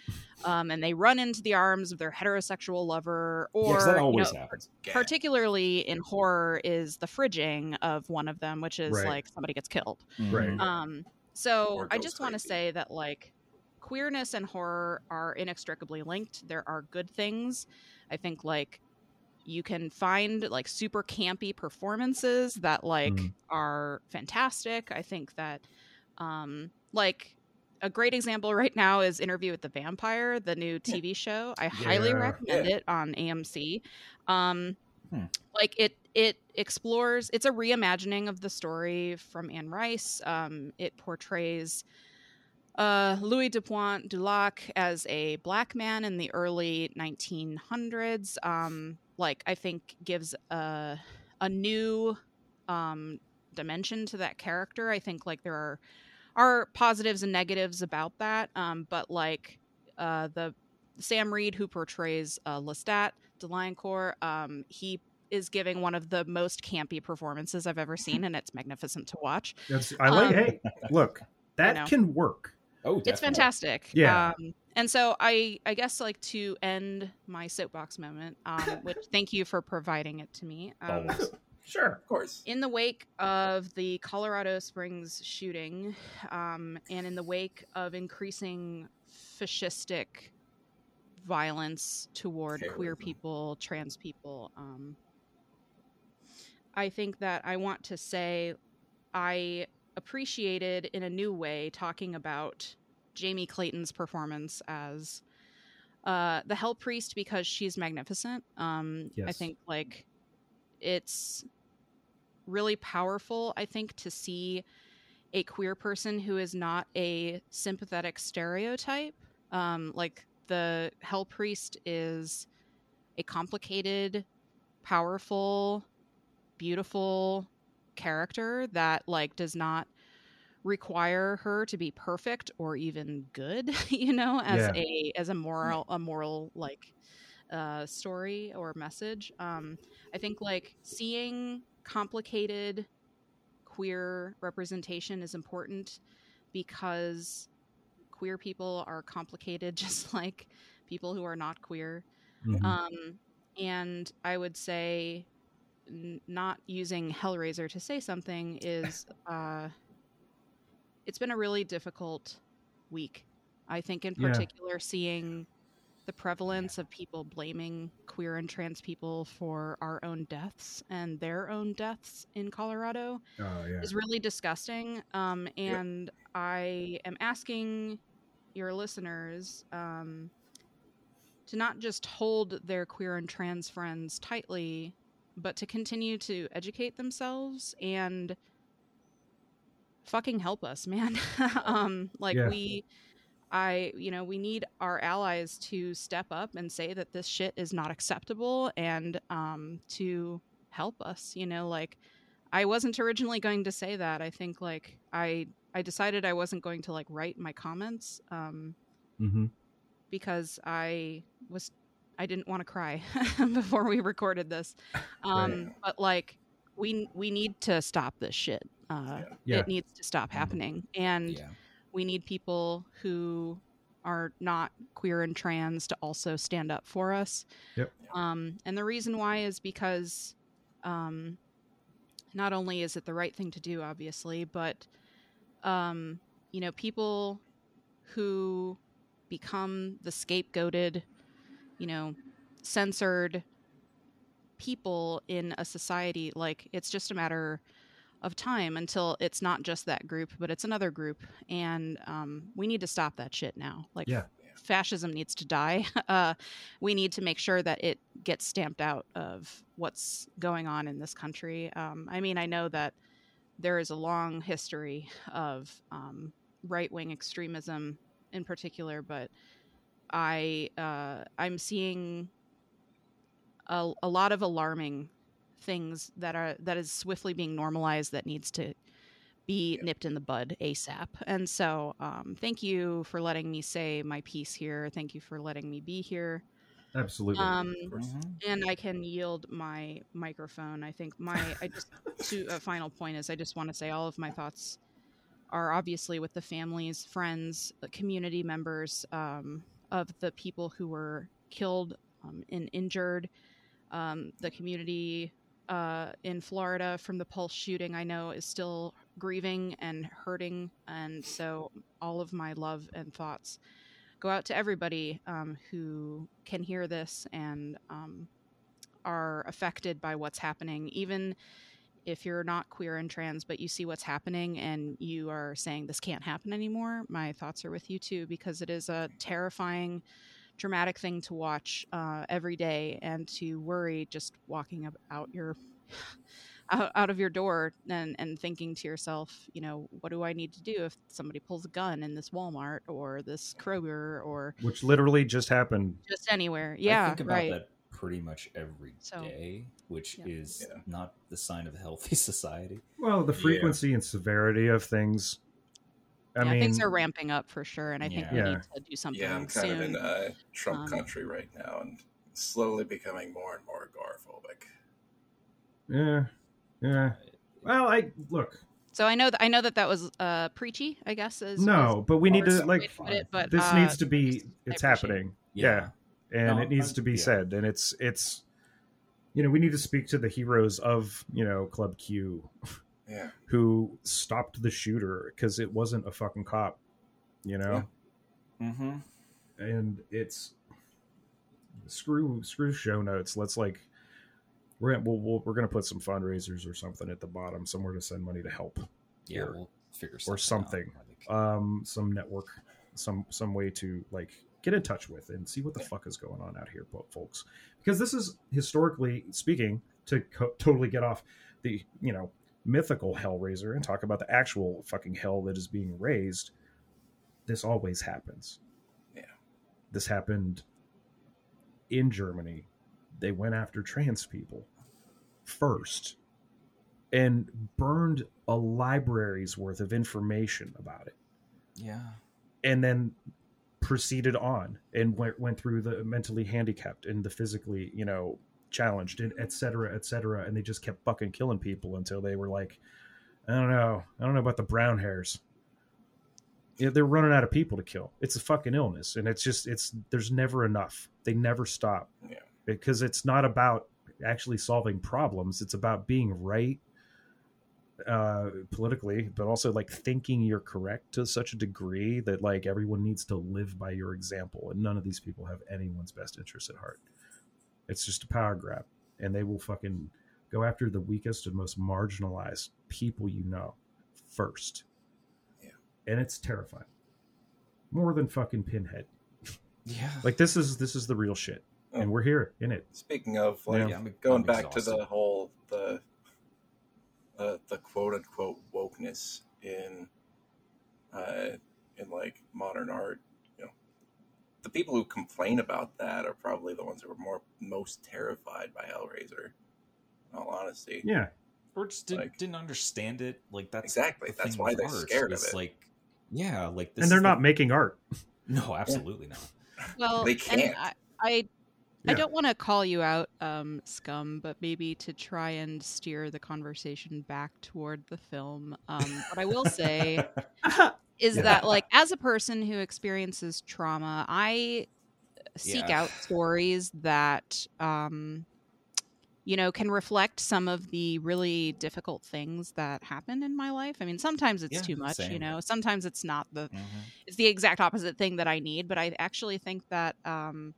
um, and they run into the arms of their heterosexual lover, Yeah, or 'cause that you always know, happens. Particularly in horror is the fridging of one of them which is Right. like somebody gets killed Right. Mhm. um so i just want to say that like queerness and horror are inextricably linked. There are good things. I think like you can find like super campy performances that like Mm. are fantastic. I think that um like a great example right now is interview with the vampire the new tv show. I highly recommend Yeah. it on amc um Hmm. like it it explores it's a reimagining of the story from anne rice. Um it portrays uh, Louis de Pointe du Lac as a black man in the early 1900s, um, like I think gives a a new um, dimension to that character. I think like there are are positives and negatives about that, um, but like uh, the Sam Reid who portrays uh, Lestat de Lioncourt um, he is giving one of the most campy performances I've ever seen, and it's magnificent to watch. That's, I like. Um, hey, look, that know. can work. Oh, it's fantastic Yeah. um, and so i i guess like to end my soapbox moment um, which thank you for providing it to me um, Sure. of course. in the wake of the colorado springs shooting um, and in the wake of increasing fascistic violence toward queer people trans people um, i think that i want to say i appreciated in a new way talking about Jamie Clayton's performance as uh, the Hell Priest because she's magnificent. Um, I think like it's really powerful. I think to see a queer person who is not a sympathetic stereotype. Um, like the Hell Priest is a complicated, powerful, beautiful character that like does not require her to be perfect or even good you know as Yeah. a as a moral a moral like uh story or message um i think like seeing complicated queer representation is important because queer people are complicated just like people who are not queer Mhm. um, and I would say n- not using Hellraiser to say something is uh, it's been a really difficult week. I think, in Yeah. particular, seeing the prevalence of people blaming queer and trans people for our own deaths and their own deaths in Colorado Oh yeah. is really disgusting. Um, and I am asking your listeners um, to not just hold their queer and trans friends tightly, but to continue to educate themselves and fucking help us, man. um, like Yeah. we. I, you know, we need our allies to step up and say that this shit is not acceptable and um, to help us. You know, like I wasn't originally going to say that. I think like I I decided I wasn't going to like write my comments um, Mm-hmm. because I was I didn't want to cry before we recorded this. Um, Right. But like we we need to stop this shit. Uh, Yeah. It needs to stop happening, and Yeah. we need people who are not queer and trans to also stand up for us. Yep. Um, and the reason why is because um, not only is it the right thing to do, obviously, but um, you know, people who become the scapegoated, you know, censored people in a society, like it's just a matter of time until it's not just that group, but it's another group, and um, we need to stop that shit now. Like, Yeah. fascism needs to die. Uh, we need to make sure that it gets stamped out of what's going on in this country. Um, I mean, I know that there is a long history of um, right wing extremism in particular, but I uh, I'm seeing a, a lot of alarming things that are that is swiftly being normalized that needs to be nipped in the bud ASAP. And so, um, thank you for letting me say my piece here. Thank you for letting me be here. Absolutely. Um, Of course. and I can yield my microphone. I think my I just to a final point is I just want to say all of my thoughts are obviously with the families, friends, uh, community members um, of the people who were killed um, and injured. Um, the community uh, in Florida from the Pulse shooting, I know, is still grieving and hurting, and so all of my love and thoughts go out to everybody um, who can hear this and um, are affected by what's happening, even if you're not queer and trans, but you see what's happening and you are saying this can't happen anymore. My thoughts are with you too, because it is a terrifying, dramatic thing to watch uh, every day and to worry just walking out your. Out, out of your door and, and thinking to yourself, you know, what do I need to do if somebody pulls a gun in this Walmart or this Kroger or Which literally just happened. just anywhere. Yeah, I think about right. that pretty much every day, So- which Yeah. is Yeah. not the sign of a healthy society. Well, the Yeah. frequency and severity of things. I yeah, mean, things are ramping up for sure, and I think we Yeah. need to do something Yeah, I'm kind soon. of in uh, Trump Um, country right now, and slowly becoming more and more agoraphobic. yeah, yeah. Well, I look. so I know that I know that that was uh, preachy. I guess is No, but we need to like. way to put it, but This uh, needs to be. just- I It's appreciate happening. Yeah, and No, it needs I- to be yeah. said, and it's it's. You know, we need to speak to the heroes of you know Club Q, Yeah, who stopped the shooter because it wasn't a fucking cop. You know. Mm-hmm. and it's screw screw show notes. Let's like we're gonna, we'll, we'll, we're gonna put some fundraisers or something at the bottom somewhere to send money to help Yeah, Here. we'll figure or something. out, something. I think. um some network some some way to like get in touch with and see what the fuck is going on out here folks. Because this is historically speaking to co- totally get off the you know mythical hellraiser and talk about the actual fucking hell that is being raised this always happens. Yeah. this happened in germany. They went after trans people first and burned a library's worth of information about it. Yeah. and then proceeded on and went went through the mentally handicapped and the physically you know challenged and et cetera et cetera. And they just kept fucking killing people until they were like i don't know. I don't know about the brown hairs. Yeah, they're running out of people to kill. It's a fucking illness. And it's just it's there's never enough. They never stop. Yeah. because it's not about actually solving problems. It's about being right uh politically but also like thinking you're correct to such a degree that like everyone needs to live by your example and none of these people have anyone's best interest at heart. It's just a power grab and they will fucking go after the weakest and most marginalized people you know first. Yeah. and it's terrifying. More than fucking pinhead. Yeah. like this is this is the real shit and we're here in it Speaking of like Yeah. I'm- going I'm back to the whole the uh, the quote unquote wokeness in uh, in like modern art, you know, the people who complain about that are probably the ones who are more most terrified by Hellraiser. In all honesty, yeah or just didn't, Like- didn't understand it. Like that's Exactly. the That's why they're art, scared of is, it. Like, yeah, like this and they're not the- making art no, absolutely not. Well, They can't. I, I, I don't want to call you out, um, scum, but maybe to try and steer the conversation back toward the film. Um, what I will say is Yeah. that, like, as a person who experiences trauma, I seek Yeah. out stories that, um, you know, can reflect some of the really difficult things that happen in my life. I mean, sometimes it's Yeah, too much, you know. Sometimes it's not the Mhm. it's the exact opposite thing that I need. But I actually think that, um,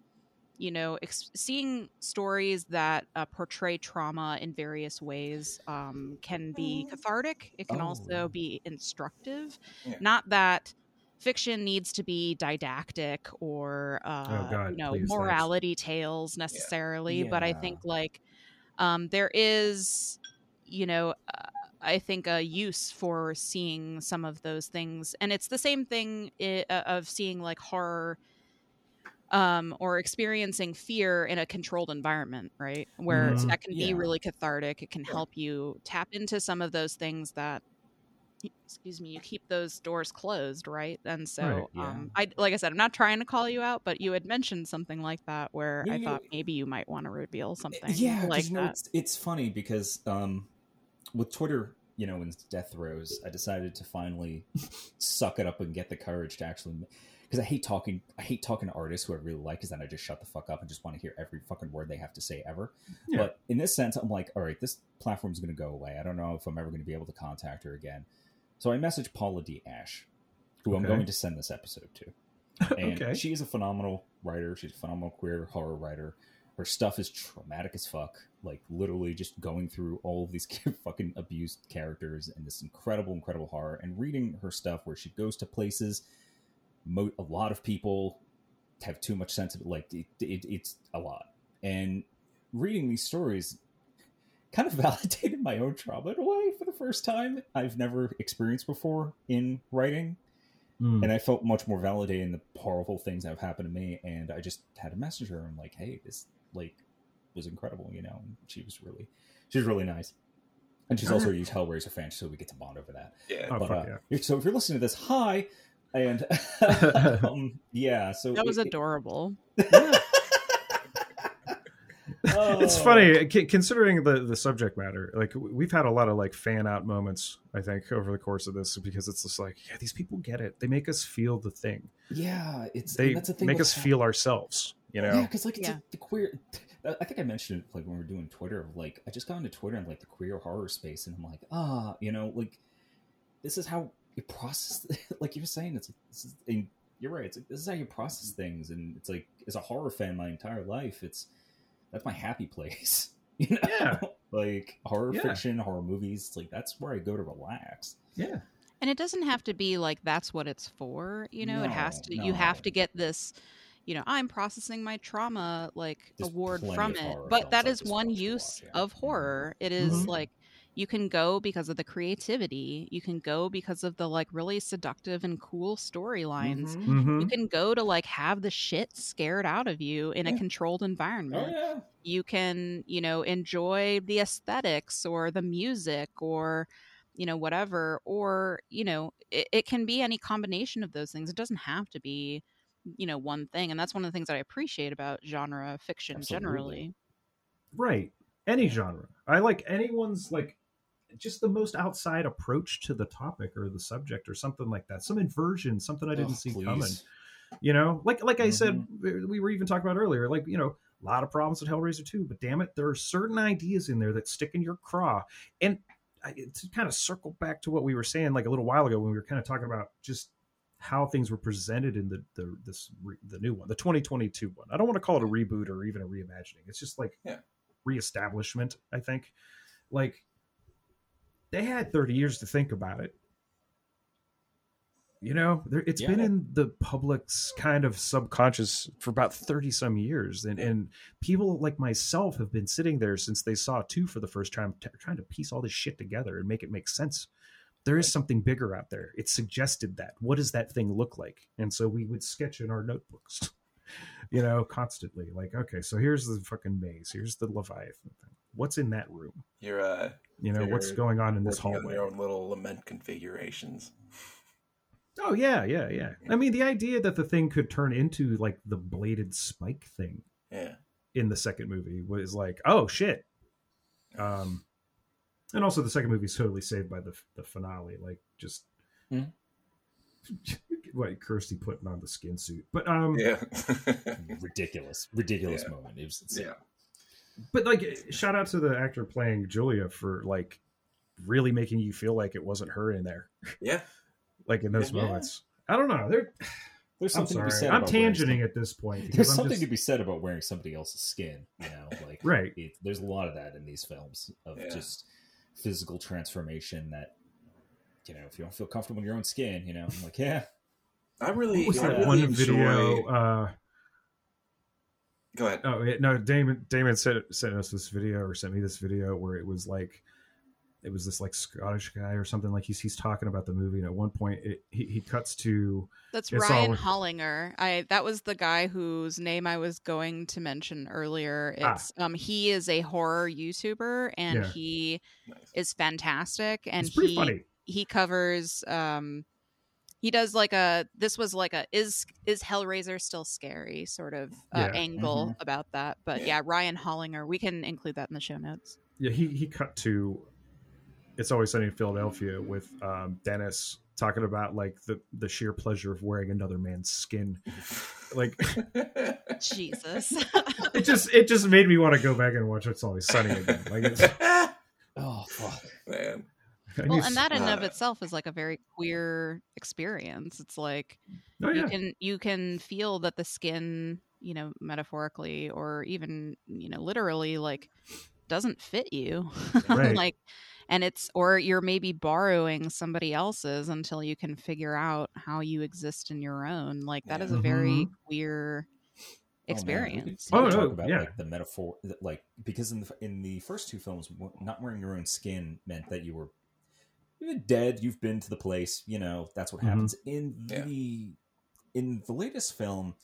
you know, ex- seeing stories that uh, portray trauma in various ways um, can be cathartic. It can Oh. also be instructive. Yeah. Not that fiction needs to be didactic or uh, Oh, God, you know please, thanks. morality tales necessarily, but I think like um, there is, you know. Uh, I think a use for seeing some of those things, and it's the same thing i- uh, of seeing like horror, um, or experiencing fear in a controlled environment, right? Where Mhm. that can be really cathartic. It can help you tap into some of those things that, excuse me, you keep those doors closed, right? And so, Right, yeah. um, I like I said, I'm not trying to call you out, but you had mentioned something like that where Yeah, I thought maybe you might want to reveal something Yeah, like you know, that. it's it's funny because um, with Twitter, you know, in death throes, I decided to finally suck it up and get the courage to actually. Because I hate talking, I hate talking to artists who I really like, because then I just shut the fuck up and just want to hear every fucking word they have to say ever. Yeah. But in this sense, I'm like, all right, this platform's going to go away. I don't know if I'm ever going to be able to contact her again. So I messaged Paula D. Ashe, who I'm going to send this episode to. And okay she is a phenomenal writer. She's a phenomenal queer horror writer. Her stuff is traumatic as fuck. Like literally just going through all of these fucking abused characters and this incredible, incredible horror. And reading her stuff where she goes to places. Mo- a lot of people have too much sense of it. Like it, it, it's a lot. And reading these stories kind of validated my own trauma in a way for the first time I've never experienced before in writing Mm. and I felt much more validated in the horrible things that have happened to me. And I just had a message her. I'm like, hey, this like was incredible, you know. And she was really, she was really nice. And she's also a huge Hellraiser fan, so we get to bond over that. yeah. Oh, but fuck uh, yeah. so if you're listening to this, hi, and um, yeah, so That was it- adorable. Oh. it's funny considering the the subject matter like we've had a lot of like fan out moments i think over the course of this because it's just like yeah these people get it they make us feel the thing Yeah, it's they that's the thing make us Hell- feel ourselves you know Yeah, because like it's Yeah. a- the queer. I think I mentioned it like when we were doing Twitter. Like I just got into Twitter and like the queer horror space, and I'm like, ah, you know, like this is how you process. like you were saying, it's this is, and you're right. It's like this is how you process things, and it's like as a horror fan, my entire life, it's that's my happy place. You know, Yeah. like horror Yeah. fiction, horror movies. Like that's where I go to relax. yeah And it doesn't have to be like that's what it's for, you know. it has No, to. You have to get this. You know, I'm processing my trauma like There's award from it, but films that I is just one use watch, yeah. of horror. It is Mhm. like you can go because of the creativity. You can go because of the like really seductive and cool storylines. Mhm. hmm You can go to like have the shit scared out of you in a Yeah. controlled Oh environment yeah, you can you know enjoy the aesthetics or the music or you know whatever or you know it, it can be any combination of those things it doesn't have to be you know one thing and that's one of the things that i appreciate about genre fiction Absolutely. generally right any genre i like anyone's like just the most outside approach to the topic or the subject or something like that some inversion something i didn't Oh, see please. coming you know like like i said Mm-hmm. we we were even talking about earlier like you know a lot of problems with hellraiser 2 but damn it there are certain ideas in there that stick in your craw and I, to kind of circle back to what we were saying like a little while ago when we were kind of talking about just how things were presented in the the this re, the new one, the 2022 one. I don't want to call it a reboot or even a reimagining. It's just like Yeah. reestablishment. I think like they had 30 years to think about it. You know, there, it's been in the public's kind of subconscious for about 30 some years. And, and people like myself have been sitting there since they saw two for the first time, t- trying to piece all this shit together and make it make sense. There is something bigger out there. It suggested that. What does that thing look like? And so we would sketch in our notebooks, you know, constantly. Like, okay, so here's the fucking maze. Here's the Leviathan thing. What's in that room? You're uh, You know, what's going on in this hallway? their own little lament configurations. Oh yeah, yeah, yeah. I mean, the idea that the thing could turn into like the bladed spike thing Yeah. in the second movie was like, oh shit. Um, and also the second movie is totally saved by the the finale, like just Hmm. what Kirsty putting on the skin suit. But um, Yeah. ridiculous, ridiculous Yeah. moment. It was yeah. But like, shout out to the actor playing Julia for like really making you feel like it wasn't her in there, Yeah. like in those Yeah. moments. I don't know. They're, There's something to be said. I'm about wearing tangenting at this point. There's I'm something just- to be said about wearing somebody else's skin. You know, like Right. It, there's a lot of that in these films of Yeah. just physical transformation. That you know, if you don't feel comfortable in your own skin, you know, I'm like, yeah, I really, What was I that really one enjoy... video? Uh, Go ahead. oh it- no, Damon Damon sent sent us this video or sent me this video where it was like it was this like Scottish guy or something like he's he's talking about the movie and at one point it, he he cuts to That's Ryan all- Hollinger. I that was the guy whose name I was going to mention earlier. Ah. It's um he is a horror YouTuber and Yeah. he Nice. is fantastic and it's pretty he funny. he covers um he does like a this was like a is is Hellraiser still scary sort of uh, Yeah. angle about that. But Yeah. yeah, Ryan Hollinger. We can include that in the show notes. Yeah, he he cut to it's always sunny in Philadelphia with um, Dennis talking about like the the sheer pleasure of wearing another man's skin. Like Jesus. it just it just made me want to go back and watch It's Always Sunny again. Like it's oh fuck, Man. I well, and that in and of uh, itself is like a very queer experience. It's like oh, you can you can feel that the skin you know metaphorically or even you know literally like doesn't fit you. Right. like and it's or you're maybe borrowing somebody else's until you can figure out how you exist in your own. Like that is a very queer Oh, man, we could- experience. We Oh, could no, talk about yeah. like the metaphor, like because in the in the first two films, not wearing your own skin meant that you were you're dead. You've been to the place. You know that's what Mhm. happens in Yeah. the in the latest film.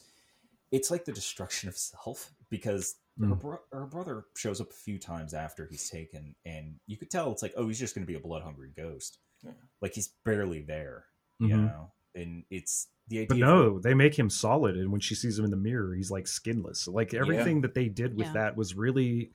It's like the destruction of self because her, Mm. bro- her brother shows up a few times after he's taken, and you could tell it's like, oh, he's just going to be a blood hungry ghost. Yeah. Like he's barely there, you Mhm. know. And it's the idea. But of- no, they make him solid, and when she sees him in the mirror, he's like skinless. Like everything that they did with Yeah. that was really,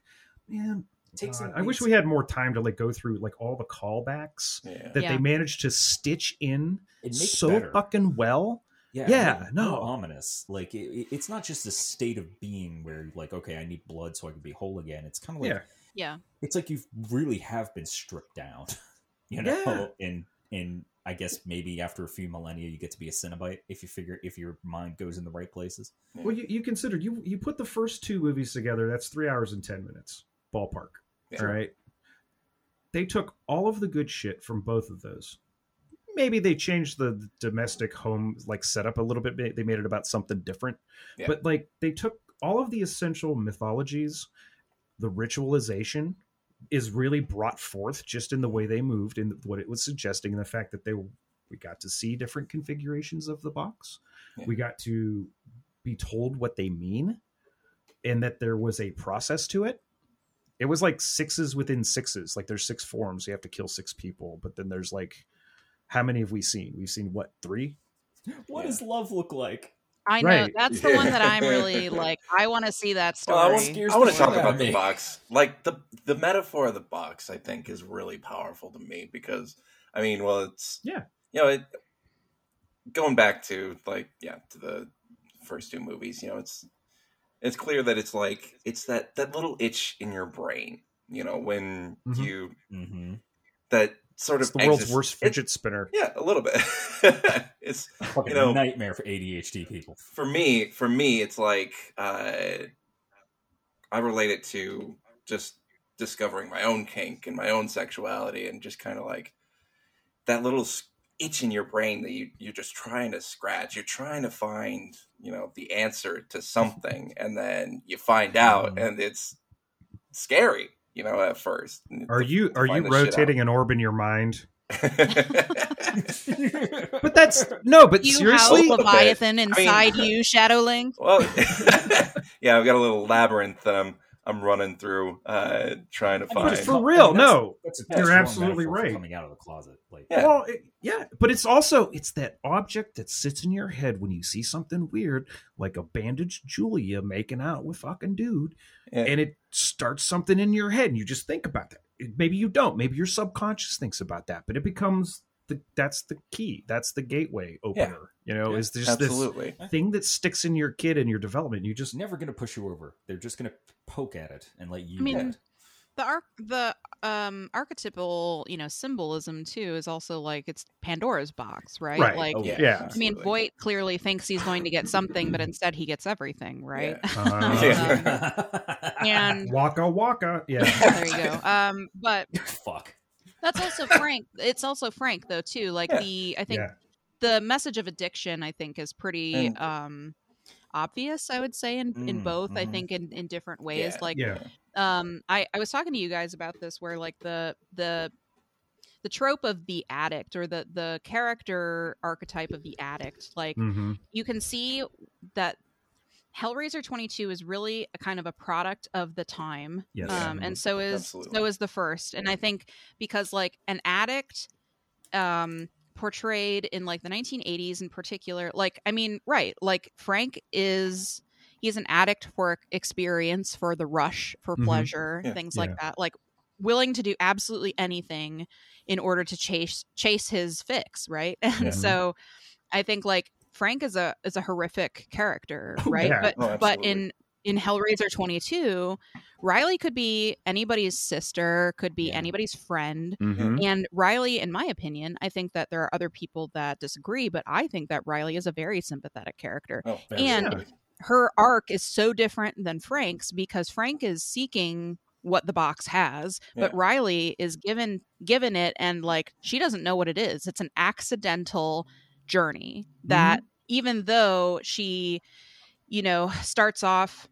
man. Takes God, I wish we had more time to like go through like all the callbacks Yeah. that Yeah. they managed to stitch in It so better. fucking well. Yeah, Yeah, not- no. ominous. Like it, it- it's not just a state of being where you're like, okay, I need blood so I can be whole again. It's kind of like Yeah. yeah it's like you really have been stripped down, you know. Yeah. And and I guess maybe after a few millennia, you get to be a Cenobite if you figure if your mind goes in the right places. Well, you, you consider you you put the first two movies together. That's three hours and ten minutes ballpark. Yeah. All right. They took all of the good shit from both of those. Maybe they changed the domestic home like setup a little bit. They made it about something different. Yeah. But like they took all of the essential mythologies, the ritualization is really brought forth just in the way they moved and what it was suggesting, and the fact that they we got to see different configurations of the box. Yeah. We got to be told what they mean and that there was a process to it. It was like sixes within sixes. Like there's six forms. You have to kill six people, but then there's like how many have we seen? We've seen what, three? What Yeah. does love look like? i know Right. that's the one that i'm really like i want to see that story Well, I want, Scares I want the to talk shit out of about the box. Like the the metaphor of the box, I think, is really powerful to me because I mean, well, it's Yeah. you know, it going back to like yeah to the first two movies. You know, it's it's clear that it's like it's that that little itch in your brain. You know, when Mhm. you Mm-hmm. that sort It's of the world's exists- worst it- fidget spinner. yeah, a little bit. it's a Fucking you know- nightmare for ADHD people. for me. For me, it's like uh, I relate it to just discovering my own kink and my own sexuality, and just kind of like that little s- itch in your brain that you you're just trying to scratch. You're trying to find you know the answer to something, and then you find out, Mhm. and it's scary. You know, at first. Are you are you find the shit out. rotating an orb in your mind? But that's no. But You seriously, have bit. Leviathan I mean- inside you, Shadowlink. Well yeah, I've got a little labyrinth that I'm I'm running through, uh, trying to I find. just for real, that's- no. that's a You're absolutely right. Coming out of the closet, like Yeah. Well, it, yeah, but it's also it's that object that sits in your head when you see something weird, like a bandaged Julia making out with fucking dude, Yeah. and it starts something in your head, and you just think about that. Maybe you don't. Maybe your subconscious thinks about that, but it becomes the that's the key. That's the gateway opener. You know, Yeah, is just Absolutely. this thing that sticks in your kid and your development. You're just never going to push you over. They're just going to poke at it and let you. I mean, do the arc the um archetypal you know symbolism too is also like it's pandora's box right, Right. like Oh, Yeah. Yeah. i mean voight clearly thinks he's going to get something but instead he gets everything right uh, Yeah. and waka waka. Yeah. there you go um but fuck. that's also frank it's also frank though too like Yeah. the i think Yeah. The message of addiction i think is pretty And- um obvious i would say in, in Mm, both i mhm. think in, in different ways Yeah. like Yeah. um I, I was talking to you guys about this where like the the the trope of the addict or the the character archetype of the addict like hmm you can see that hellraiser 22 is really a kind of a product of the time Yes. um and so is Absolutely. so is the first and i think because like an addict um portrayed in like the 1980s in particular like i mean right like frank is he's an addict for experience for the rush for Mhm. pleasure Yeah. things Yeah. like that like willing to do absolutely anything in order to chase chase his fix right and Yeah. so i think like frank is a is a horrific character right but Oh, but in in hellraiser 22 riley could be anybody's sister could be anybody's friend hmm and Riley, in my opinion, I think that there are other people that disagree, but I think that Riley is a very sympathetic character. Oh, And Yeah. her arc is so different than Frank's because Frank is seeking what the box has, but Yeah. Riley is given given it and like she doesn't know what it is. It's an accidental journey that even though she you know starts off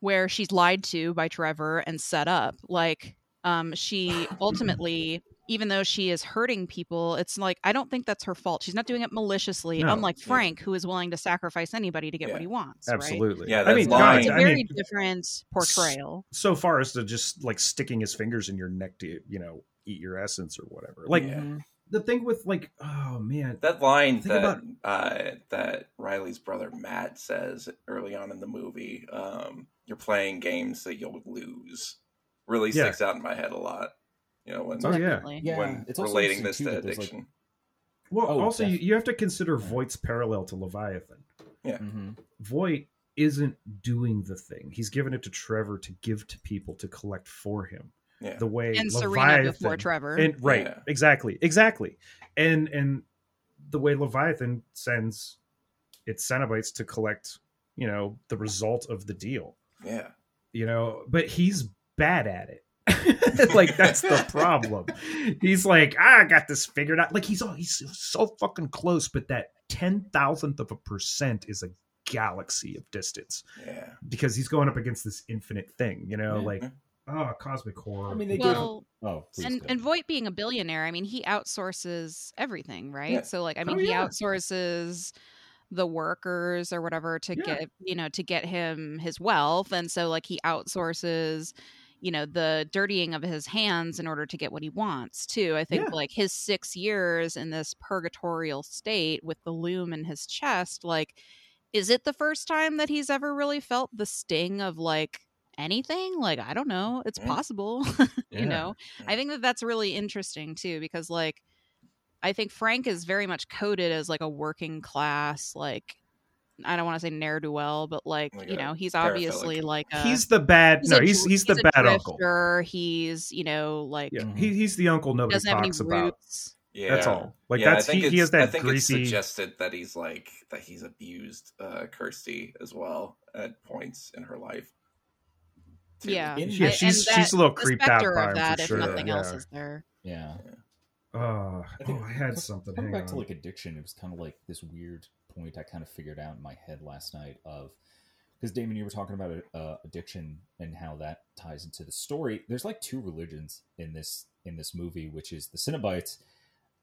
where she's lied to by Trevor and set up like um she ultimately even though she is hurting people it's like i don't think that's her fault she's not doing it maliciously No. unlike Yeah. frank who is willing to sacrifice anybody to get Yeah. what he wants right? Absolutely. Yeah, I mean, lying. God, it's a very mean, different portrayal so far as to just like sticking his fingers in your neck to you know eat your essence or whatever. Like Yeah. The thing with like oh man, That line Think that about- uh, that Riley's brother Matt says early on in the movie, um, "You're playing games that you'll lose," really Yeah. sticks out in my head a lot. You know, when Oh, yeah. definitely. Yeah, when it's relating this to that there's, like- addiction. well Oh, also you, you have to consider Voight's parallel to Leviathan. Mhm. Voight isn't doing the thing. He's given it to Trevor to give to people to collect for him. Yeah, The way and Serena before Trevor. and right Yeah. exactly exactly and and the way leviathan sends its cenobites to collect you know the result of the deal yeah, you know but he's bad at it like that's the problem he's like "Ah, i got this figured out like he's all he's so fucking close but that ten thousandth of a percent is a galaxy of distance yeah. because he's going up against this infinite thing you know Yeah. like oh cosmic horror I mean, they well, gave. Oh, please and go. and Voight being a billionaire, I mean, he outsources everything, right? Yeah. So like, I Oh, mean, he yeah. outsources the workers or whatever to Yeah. get you know to get him his wealth, and so like he outsources you know the dirtying of his hands in order to get what he wants too i think Yeah. like his six years in this purgatorial state with the loom in his chest like is it the first time that he's ever really felt the sting of like anything like i don't know it's possible Yeah. you know i think that that's really interesting too because like i think frank is very much coded as like a working class like I don't want to say ne'er do well, but like, Like you know, he's paraphilic. obviously like a he's the bad. he's no, a he's dr- he's the a bad uncle. He's you know like Yeah, he, he's the uncle nobody doesn't talks about. Yeah, That's all. Like yeah, that's I think he, he has that I think greasy. it's suggested that he's like that he's abused uh, Kirsty as well at points in her life. Too. Yeah, In- Yeah, she's- and she's a little the creeped out by of him that, for if sure, nothing else yeah. is there. Yeah. Uh, I think oh, I had something. Coming Hang back to on. like addiction, it was kind of like this weird point I kind of figured out in my head last night of because Damon, you were talking about uh, addiction and how that ties into the story. There's like two religions in this in this movie, which is the Cenobites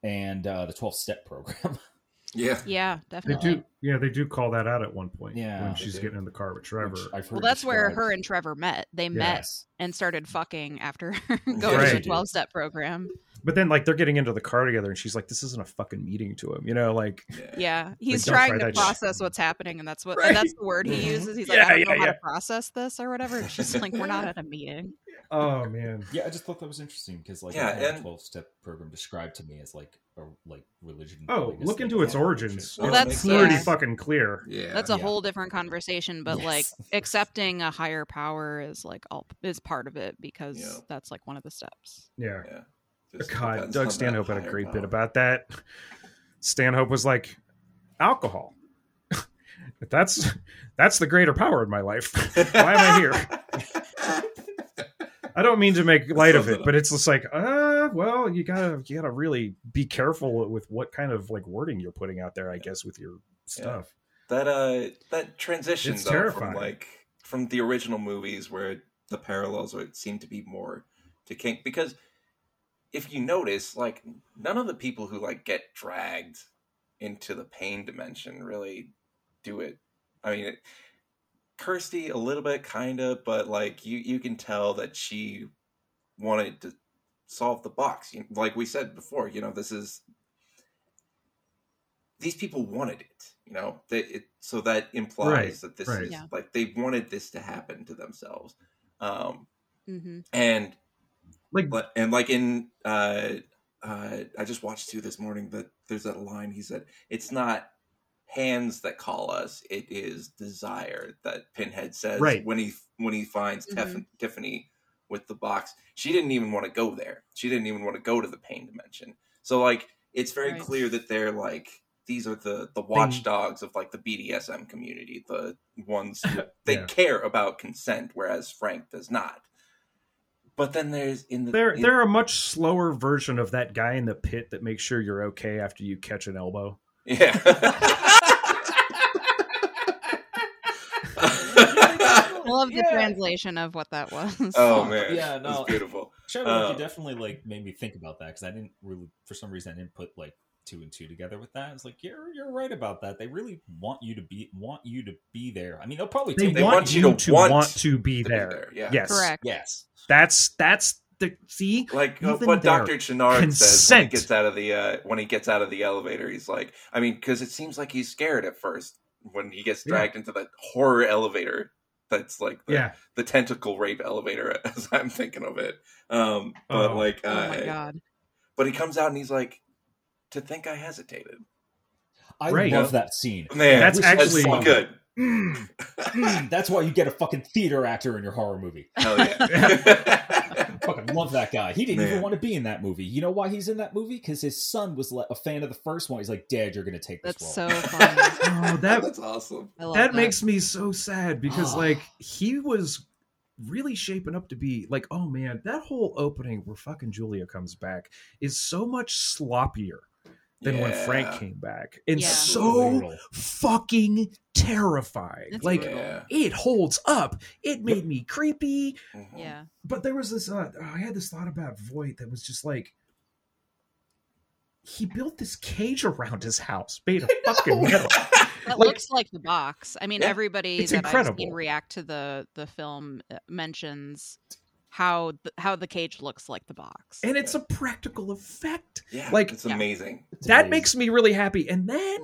and uh, the Twelve Step Program. yeah, Yeah, They definitely. do, yeah, they do call that out at one point. Yeah, when she's do. getting in the car with Trevor. which I've heard Well, that's where described- her and Trevor met. They met Yes. and started fucking after Right. going to They the twelve step program. But then, like, they're getting into the car together, and she's like, "This isn't a fucking meeting to him," you know? Like, yeah. Yeah, he's don't trying try to that shit. process what's happening, and that's what Right. and that's the word he Mhm. uses. He's Yeah, like, I don't yeah, know how to process this or whatever. And she's like, we're not at a meeting. Oh man, Yeah, I just thought that was interesting because like Yeah, I and- the twelve step program described to me as like a like religion. oh, I guess, look like, into its origins. Well, it's that's- uh, pretty yeah. fucking clear. Yeah, That's a Yeah. whole different conversation. But like accepting a higher power is like all is part of it because Yeah. that's like one of the steps. Yeah. yeah. God, Doug Stanhope had a great power. bit about that. Stanhope was like, alcohol. that's that's the greater power in my life. Why am I here? I don't mean to make light of it, but it's just like, uh, well, you gotta you gotta really be careful with what kind of like wording you're putting out there, I guess, with your stuff. that uh that transition It's though terrifying. from like from the original movies where the parallels would seem to be more to King because if you notice like none of the people who like get dragged into the pain dimension really do it i mean it, kirsty a little bit kind of but like you you can tell that she wanted to solve the box like we said before you know this is these people wanted it you know they, it, so that implies Right, that this right. is Yeah. like they wanted this to happen to themselves um Mm-hmm. and Like but and like in uh uh I just watched too this morning that there's that line he said it's not hands that call us it is desire that Pinhead says Right. when he when he finds mm-hmm. Tiff- Tiffany with the box she didn't even want to go there she didn't even want to go to the pain dimension so like it's very Right. clear that they're like these are the the watchdogs of like the BDSM community the ones who, they Yeah. care about consent whereas Frank does not but then there's in the they're in- they're a much slower version of that guy in the pit that makes sure you're okay after you catch an elbow. Yeah. I love the Yeah. translation of what that was. oh man, Yeah, no, it's no. beautiful. Shadow Uh, you definitely like made me think about that because I didn't really, for some reason, I didn't put like two and two together with that. It's like you're you're right about that. They really want you to be want you to be there. I mean, they'll probably They, take They want, want you you to, to want, want to be to be there. there, yeah. Yes, Correct. yes. That's that's the see. Like uh, Even what Doctor Channard says when he gets out of the uh, when he gets out of the elevator. He's like, I mean, because it seems like he's scared at first when he gets Yeah. dragged into that horror elevator. That's like the, Yeah, the tentacle rape elevator, as I'm thinking of it. Um, but Oh. like, Oh uh, my god. but he comes out and he's like, to think I hesitated. I Right. love that scene. Man, That's actually- so good. Mm. Mm, That's why you get a fucking theater actor in your horror movie. Hell yeah. fucking love that guy. He didn't Man. even want to be in that movie. You know why he's in that movie? Because his son was like, a fan of the first one. He's like, Dad, you're going to take this That's role. so funny. Oh, that That's awesome. That that. makes me so sad because like he was really shaping up to be like oh man that whole opening where fucking julia comes back is so much sloppier than when frank came back and Yeah. so Brutal. fucking terrifying It's like brutal. It holds up it made me creepy Mhm. Yeah. but there was this uh, i had this thought about voight that was just like he built this cage around his house made of fucking metal That Like- looks like the box. I mean, Yeah, everybody it's that I've incredible. seen react to the the film uh, mentions how the, how the cage looks like the box. and it's a practical effect Yeah, Like- it's Yeah. amazing. It's that amazing. makes me really happy. And then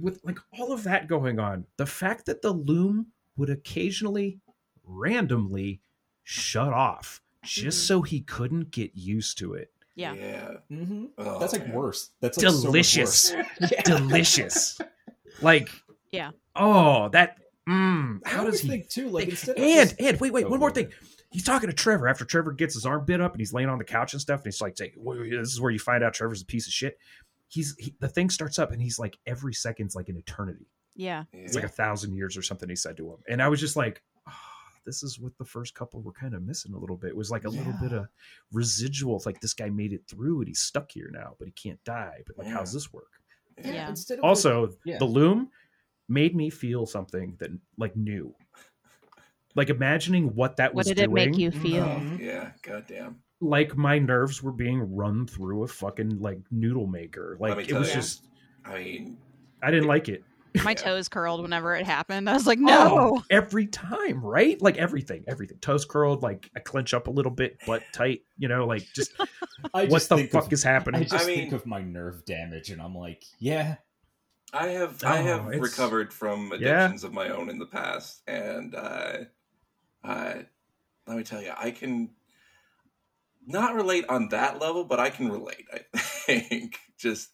with like all of that going on, the fact that the loom would occasionally randomly shut off just Mhm. so he couldn't get used to it. yeah. Yeah. Mhm. Oh, That's like man. worse. That's like so Delicious. worse. Delicious. Like Yeah. Oh, that. Mm, I how does he think too? Like think- instead of and just- and wait wait one more go thing. Ahead. He's talking to Trevor after Trevor gets his arm bit up and he's laying on the couch and stuff. And he's like, saying, "This is where you find out Trevor's a piece of shit." He's he, the thing starts up and he's like, every second's like an eternity. Yeah. Yeah. It's like a thousand years or something. He said to him, and I was just like, oh, "This is what the first couple were kind of missing a little bit. It was like a little bit of residual. It's like this guy made it through and he's stuck here now, but he can't die. But like, Yeah. how's this work?" Yeah. Instead also like, yeah. the loom made me feel something that like new like imagining what that What was What did it make you feel? Oh, yeah, goddamn. like my nerves were being run through a fucking like noodle maker like it was you. just I mean, i didn't like it My Yeah. toes curled whenever it happened. I was like, no. Oh, every time right like everything everything toes curled like i clench up a little bit butt tight you know like just I what just the think fuck of, is I happening just I mean- think of my nerve damage, and I'm like, yeah, I have I Oh, have recovered from Yeah. addictions of my own in the past, and uh, uh, let me tell you, I can not relate on that level, but I can relate. I think just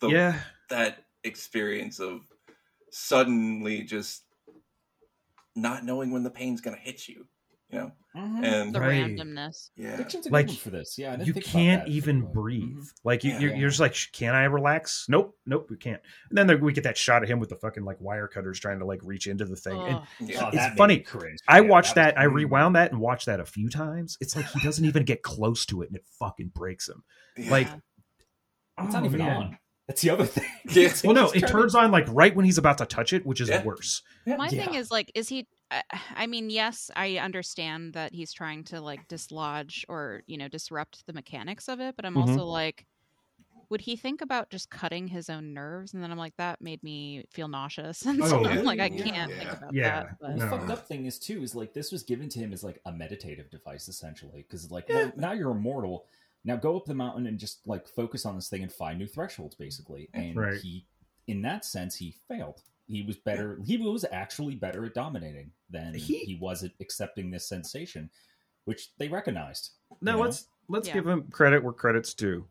the yeah that experience of suddenly just not knowing when the pain's gonna hit you, you know, and The Right. randomness. yeah, addiction's a Like, for this. Yeah, I didn't you think can't that, even but- breathe. Mhm. Like you, Yeah. you're, you're just like, can I relax? Nope, nope, we can't. And then there, we get that shot of him with the fucking like wire cutters trying to like reach into the thing. And yeah. Oh, It's that made funny. me cringe. I Yeah, watched that that. I was- rewound that and watched that a few times. It's like he doesn't even get close to it, and it fucking breaks him. Yeah. Like, It's not oh, even man. on. That's the other thing. Yeah. Well, no, it trying turns on like right when he's about to touch it, which is Yeah. worse. Yeah. My thing is like, is he? I- I mean, yes, I understand that he's trying to like dislodge or you know disrupt the mechanics of it, but I'm Mhm. also like, would he think about just cutting his own nerves? And then I'm like, that made me feel nauseous, and so Oh, I'm yeah. like, I can't think about Yeah. that. But The No. fucked up thing is too is like this was given to him as like a meditative device essentially because like well, now you're immortal. Now go up the mountain and just like focus on this thing and find new thresholds basically. And Right. he, in that sense, he failed. He was better. He was actually better at dominating than He- he, was at accepting this sensation, which they recognized. No, let's let's Yeah. give him credit where credit's due.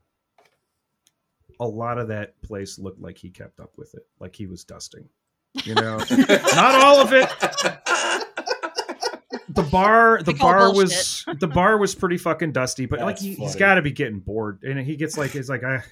A lot of that place looked like he kept up with it, like he was dusting. You know, not all of it. The bar, the bar was the bar was pretty fucking dusty, but like That's he, has got to be getting bored, and he gets like he's like, I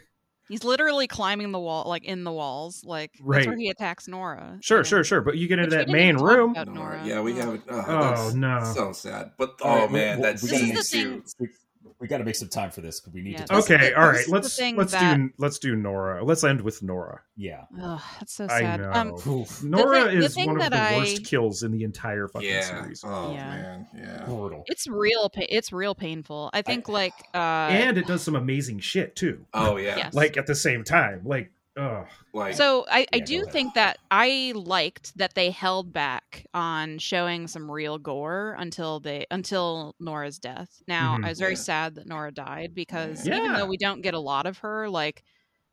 he's literally climbing the wall, like in the walls, like Right. that's where he attacks Nora. sure, you know? sure, sure, but you get into Which that main room. Nora. Nora. Yeah, we have. Oh, Oh, no. so sad. But oh right, man, we- that's we This gotta is the too. thing- We, we got to make some time for this because we need Yeah, to. Talk Okay, the- all this right, is the let's let's that- do let's do Nora. Let's end with Nora. Yeah, Ugh, that's so I sad. know Um, Oof. Nora thing- the is one of the I- worst kills in the entire fucking Yeah. series. Oh Yeah. man. Yeah. brutal. it's real. Pa- it's real painful. I think like uh, and it does some amazing shit too. Oh yeah. Yes. Like at the same time, like, ugh. Like. So I, I Yeah, go do think that I liked that they held back on showing some real gore until they until Nora's death. Now Mhm. I was very Yeah. sad that Nora died because Yeah. even though we don't get a lot of her, like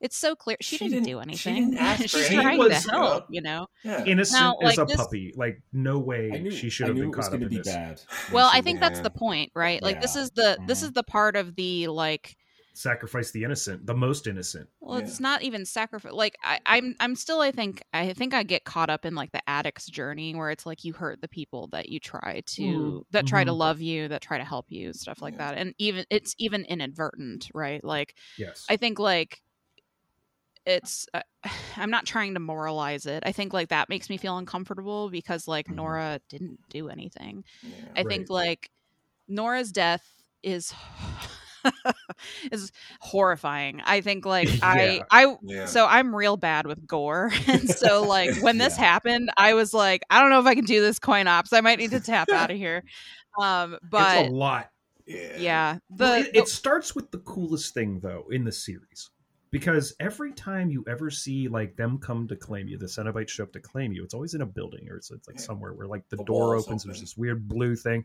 it's so clear she, She didn't, didn't- do she anything. didn't ask She's trying She was, to help, you know. yeah. innocent Now, as a this- puppy. Like no way knew she should have been caught up going in be this. bad. Well, I She- think that's the point, right? Like this is the this Mhm. is the part of the like Sacrifice the innocent, the most innocent. Well, Yeah. it's not even sacrifice. Like I, I'm, I'm still. I think. I think I get caught up in like the addict's journey, where it's like you hurt the people that you try to, Mhm. that try to Mhm. love you, that try to help you, stuff like Yeah. that. And even it's even inadvertent, right? Like Yes. I think like it's. Uh, I'm not trying to moralize it. I think like that makes me feel uncomfortable because like Mhm. Nora didn't do anything. Yeah. I think like Nora's death is is horrifying. I think like I Yeah. I Yeah. so I'm real bad with gore. and so like when this Yeah. happened, I was like, I don't know if I can do this CoinOps. I might need to tap out of here. Um but it's a lot. yeah. the, Well, it, it starts with the coolest thing though in the series. Because every time you ever see like them come to claim you, the Cenobites show up to claim you, it's always in a building or it's, it's like somewhere where like the, The door opens and there's this weird blue thing.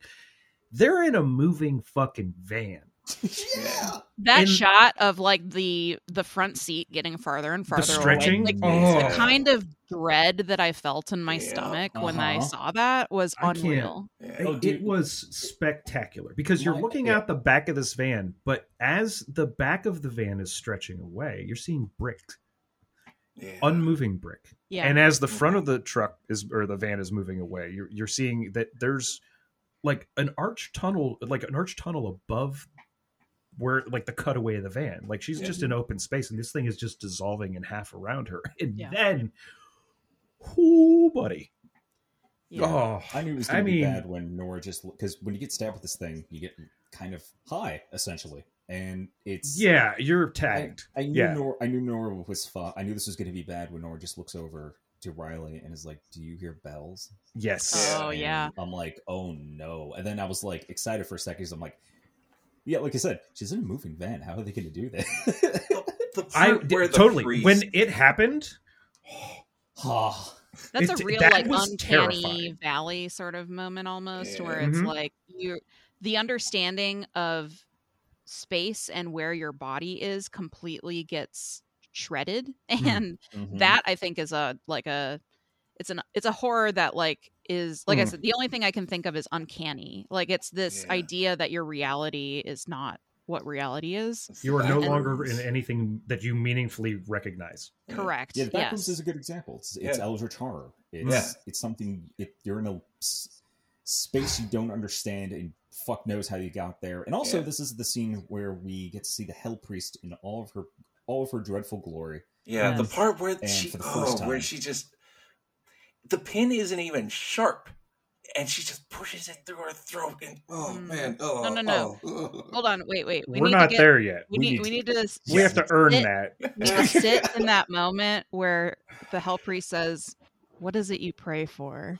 They're in a moving fucking van. Yeah. that in- shot of like the the front seat getting farther and farther stretching? away, like Oh. the kind of dread that I felt in my Yeah. stomach when I Uh-huh. saw that was I unreal. It, Oh, it was spectacular because you're My- looking yeah. out the back of this van, but as the back of the van is stretching away, you're seeing brick, Yeah. unmoving brick. Yeah. And as the front of the truck is or the van is moving away, you're you're seeing that there's like an arch tunnel, like an arch tunnel above where like the cutaway of the van. Like she's Yeah. just in open space, and this thing is just dissolving in half around her. And Yeah. then, whoo, buddy, yeah. oh, I knew it was going to be mean- bad when Nora just because when you get stabbed with this thing, you get kind of high essentially, and it's yeah, you're I, tagged. I knew yeah, Nora, I knew Nora was fu- I knew this was going to be bad when Nora just looks over to Riley and is like, "Do you hear bells?" yes, Oh, And yeah. I'm like, "Oh no!" And then I was like excited for a second. 'cause I'm like, "Yeah, like I said, she's in a moving van. How are they going to do that?" The I part where the totally priest- when it happened. Ah, That's It's- a real that like uncanny terrifying. valley sort of moment almost Yeah. where it's Mhm. like you the understanding of space and where your body is completely gets shredded Hmm. and Mhm. that I think is a like a it's an it's a horror that like is like I Mm. said the only thing I can think of is uncanny like it's this Yeah. idea that your reality is not what reality is You are no back longer in anything that you meaningfully recognize. Correct yeah, the back yes is a good example. It's, it's Yeah. Eldritch horror. It's Yeah. it's something. It, you're in a s- space you don't understand, and fuck knows how you got there. And also, Yeah. this is the scene where we get to see the Hell Priest in all of her all of her dreadful glory. Yeah, the part where And she the oh, where she just the pin isn't even sharp, and she just pushes it through her throat. And oh Mm. man, oh No, no, no. oh. hold on wait wait we We're need not to get, there yet. we, We need, need we to- need to We have to earn It- that. need sit in that moment where the hell priest says, "What is it you pray for?"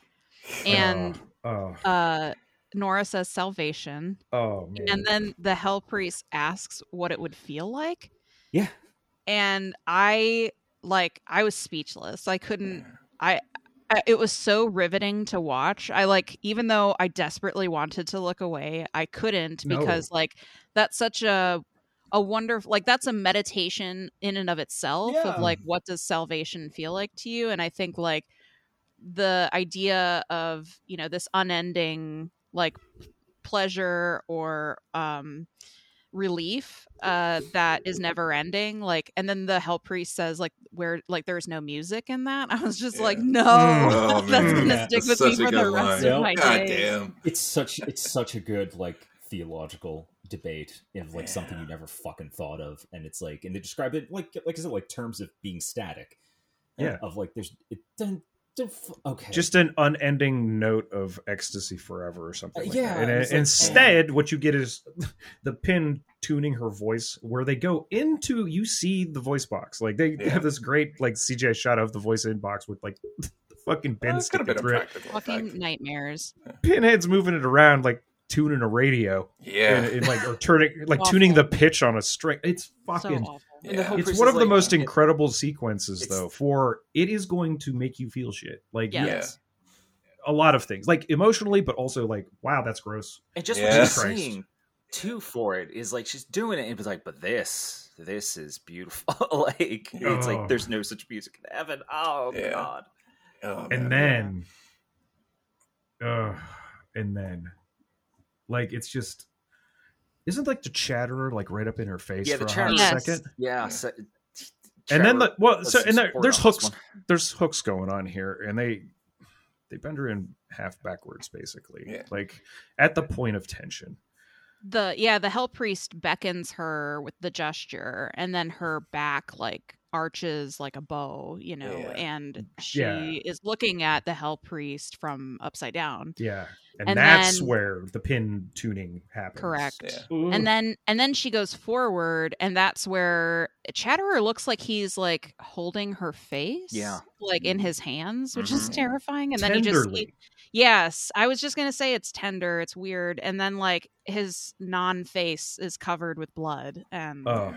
And oh, uh, Nora says salvation, oh, oh, man. and then the hell priest asks what it would feel like, Yeah, and I like I was speechless. I couldn't. I, I it was so riveting to watch. I like even though I desperately wanted to look away, I couldn't No. because like that's such a a wonderful like that's a meditation in and of itself Yeah. of like what does salvation feel like to you and I think like the idea of, you know, this unending like pleasure or um relief uh that is never ending like and then the hell priest says like where like there's no music in that i was just like no Mm. Oh, that's man. gonna Yeah. stick That's with me for the good rest line. of my God days damn. it's such it's such a good like theological debate of like something you never fucking thought of, and it's like and they describe it like like I said like terms of being static. Yeah. of like there's it don't, don't f- okay just an unending note of ecstasy forever or something. Uh, Like yeah, that. and it's like- instead, what you get is the pin tuning her voice, where they go into. You see the voice box, like they Yeah. have this great like CGI shot of the voice in box with like the fucking Well, pin it's could sticking been a through it. fucking effect. nightmares Pinhead's moving it around like tuning a radio, Yeah, and, and, like or turning like Awful. tuning the pitch on a string. It's so fucking. awful Yeah. It's one is of the like- most it- incredible sequences, though. For it is going to make you feel shit. Like Yeah. yes, a lot of things, like emotionally, but also like, wow, that's gross. And just Yeah. what you're seeing too for it is like she's doing it and it's like, but this, this is beautiful. like it's Oh. like there's no such music in heaven. Oh Yeah. god. Oh, and man. then uh and then like it's just isn't like the chatterer like right up in her face Yeah, for the a hot chatterer- Yes. second Yeah. Yeah. So, and then the well so and there, there's on hooks there's hooks going on here and they they bend her in half backwards basically Yeah. like at the point of tension the yeah the hell priest beckons her with the gesture and then her back like arches like a bow you know Yeah. and she Yeah. is looking at the hell priest from upside down yeah and, And that's then- where the pin tuning happens correct Yeah. And then and then she goes forward and that's where chatterer looks like he's like holding her face Yeah. like in his hands which is Mhm. terrifying and then he just see, tenderly yes i was just gonna say it's tender it's weird and then like his non-face is covered with blood and oh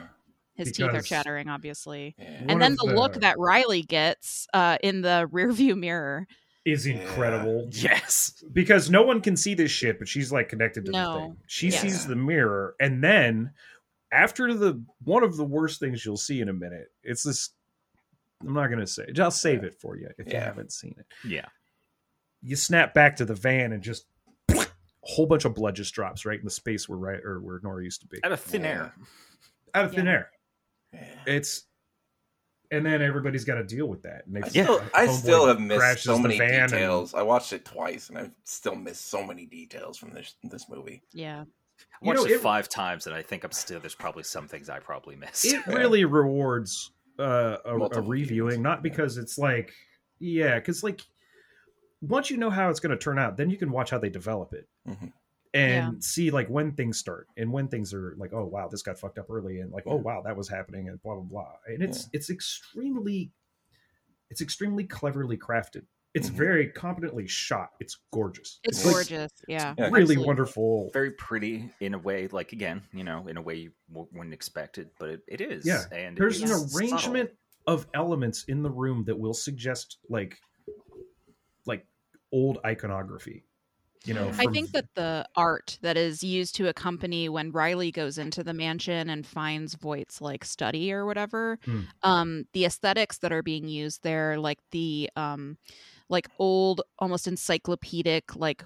his teeth are chattering obviously and then of the, look that riley gets uh in the rearview mirror is Yeah. incredible Yes. because no one can see this shit, but she's like connected to the thing. She Yes. sees the mirror, and then after the one of the worst things you'll see in a minute, it's this. I'm not gonna say. I'll save it for you if you haven't seen it. Yeah. You snap back to the van and just a whole bunch of blood just drops right in the space where right or where Nora used to be Out of thin Yeah. air. out of thin Yeah. air. Yeah. It's and then everybody's got to deal with that. And they I still, I still have missed so many van and- details. I watched it twice, and I've still missed so many details from this this movie. Yeah. I You watched know, it, it- five times, and I think I'm still. There's probably some things I probably missed. it really rewards uh, a, a reviewing, viewings, not yeah. because it's like, yeah, because like once you know how it's going to turn out, then you can watch how they develop it Mhm. And Yeah. see like when things start and when things are like, oh wow, this got fucked up early, and like, oh wow, that was happening, and blah blah blah. And it's it's extremely, it's extremely cleverly crafted. It's Mhm. very competently shot. It's gorgeous. It's like, gorgeous. Yeah. Yeah. really absolutely. wonderful. very pretty in a way. Like again, you know, in a way you w- wouldn't expect it, but it, it is. Yeah. and There's an it's subtle. arrangement of elements in the room that will suggest like like old iconography. You know, I think that the art that is used to accompany when Riley goes into the mansion and finds Voight's like study or whatever, Hmm. um, the aesthetics that are being used there, like the um, like old, almost encyclopedic, like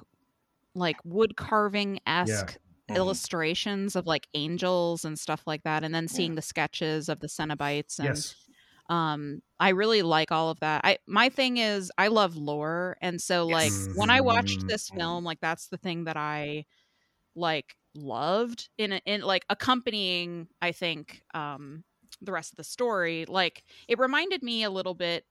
like wood carving esque Mhm. illustrations of like angels and stuff like that, and then seeing the sketches of the Cenobites and yes, um i really like all of that i my thing is i love lore and so like Yes. when i watched this film like that's the thing that i like loved in a- in like accompanying i think um the rest of the story like it reminded me a little bit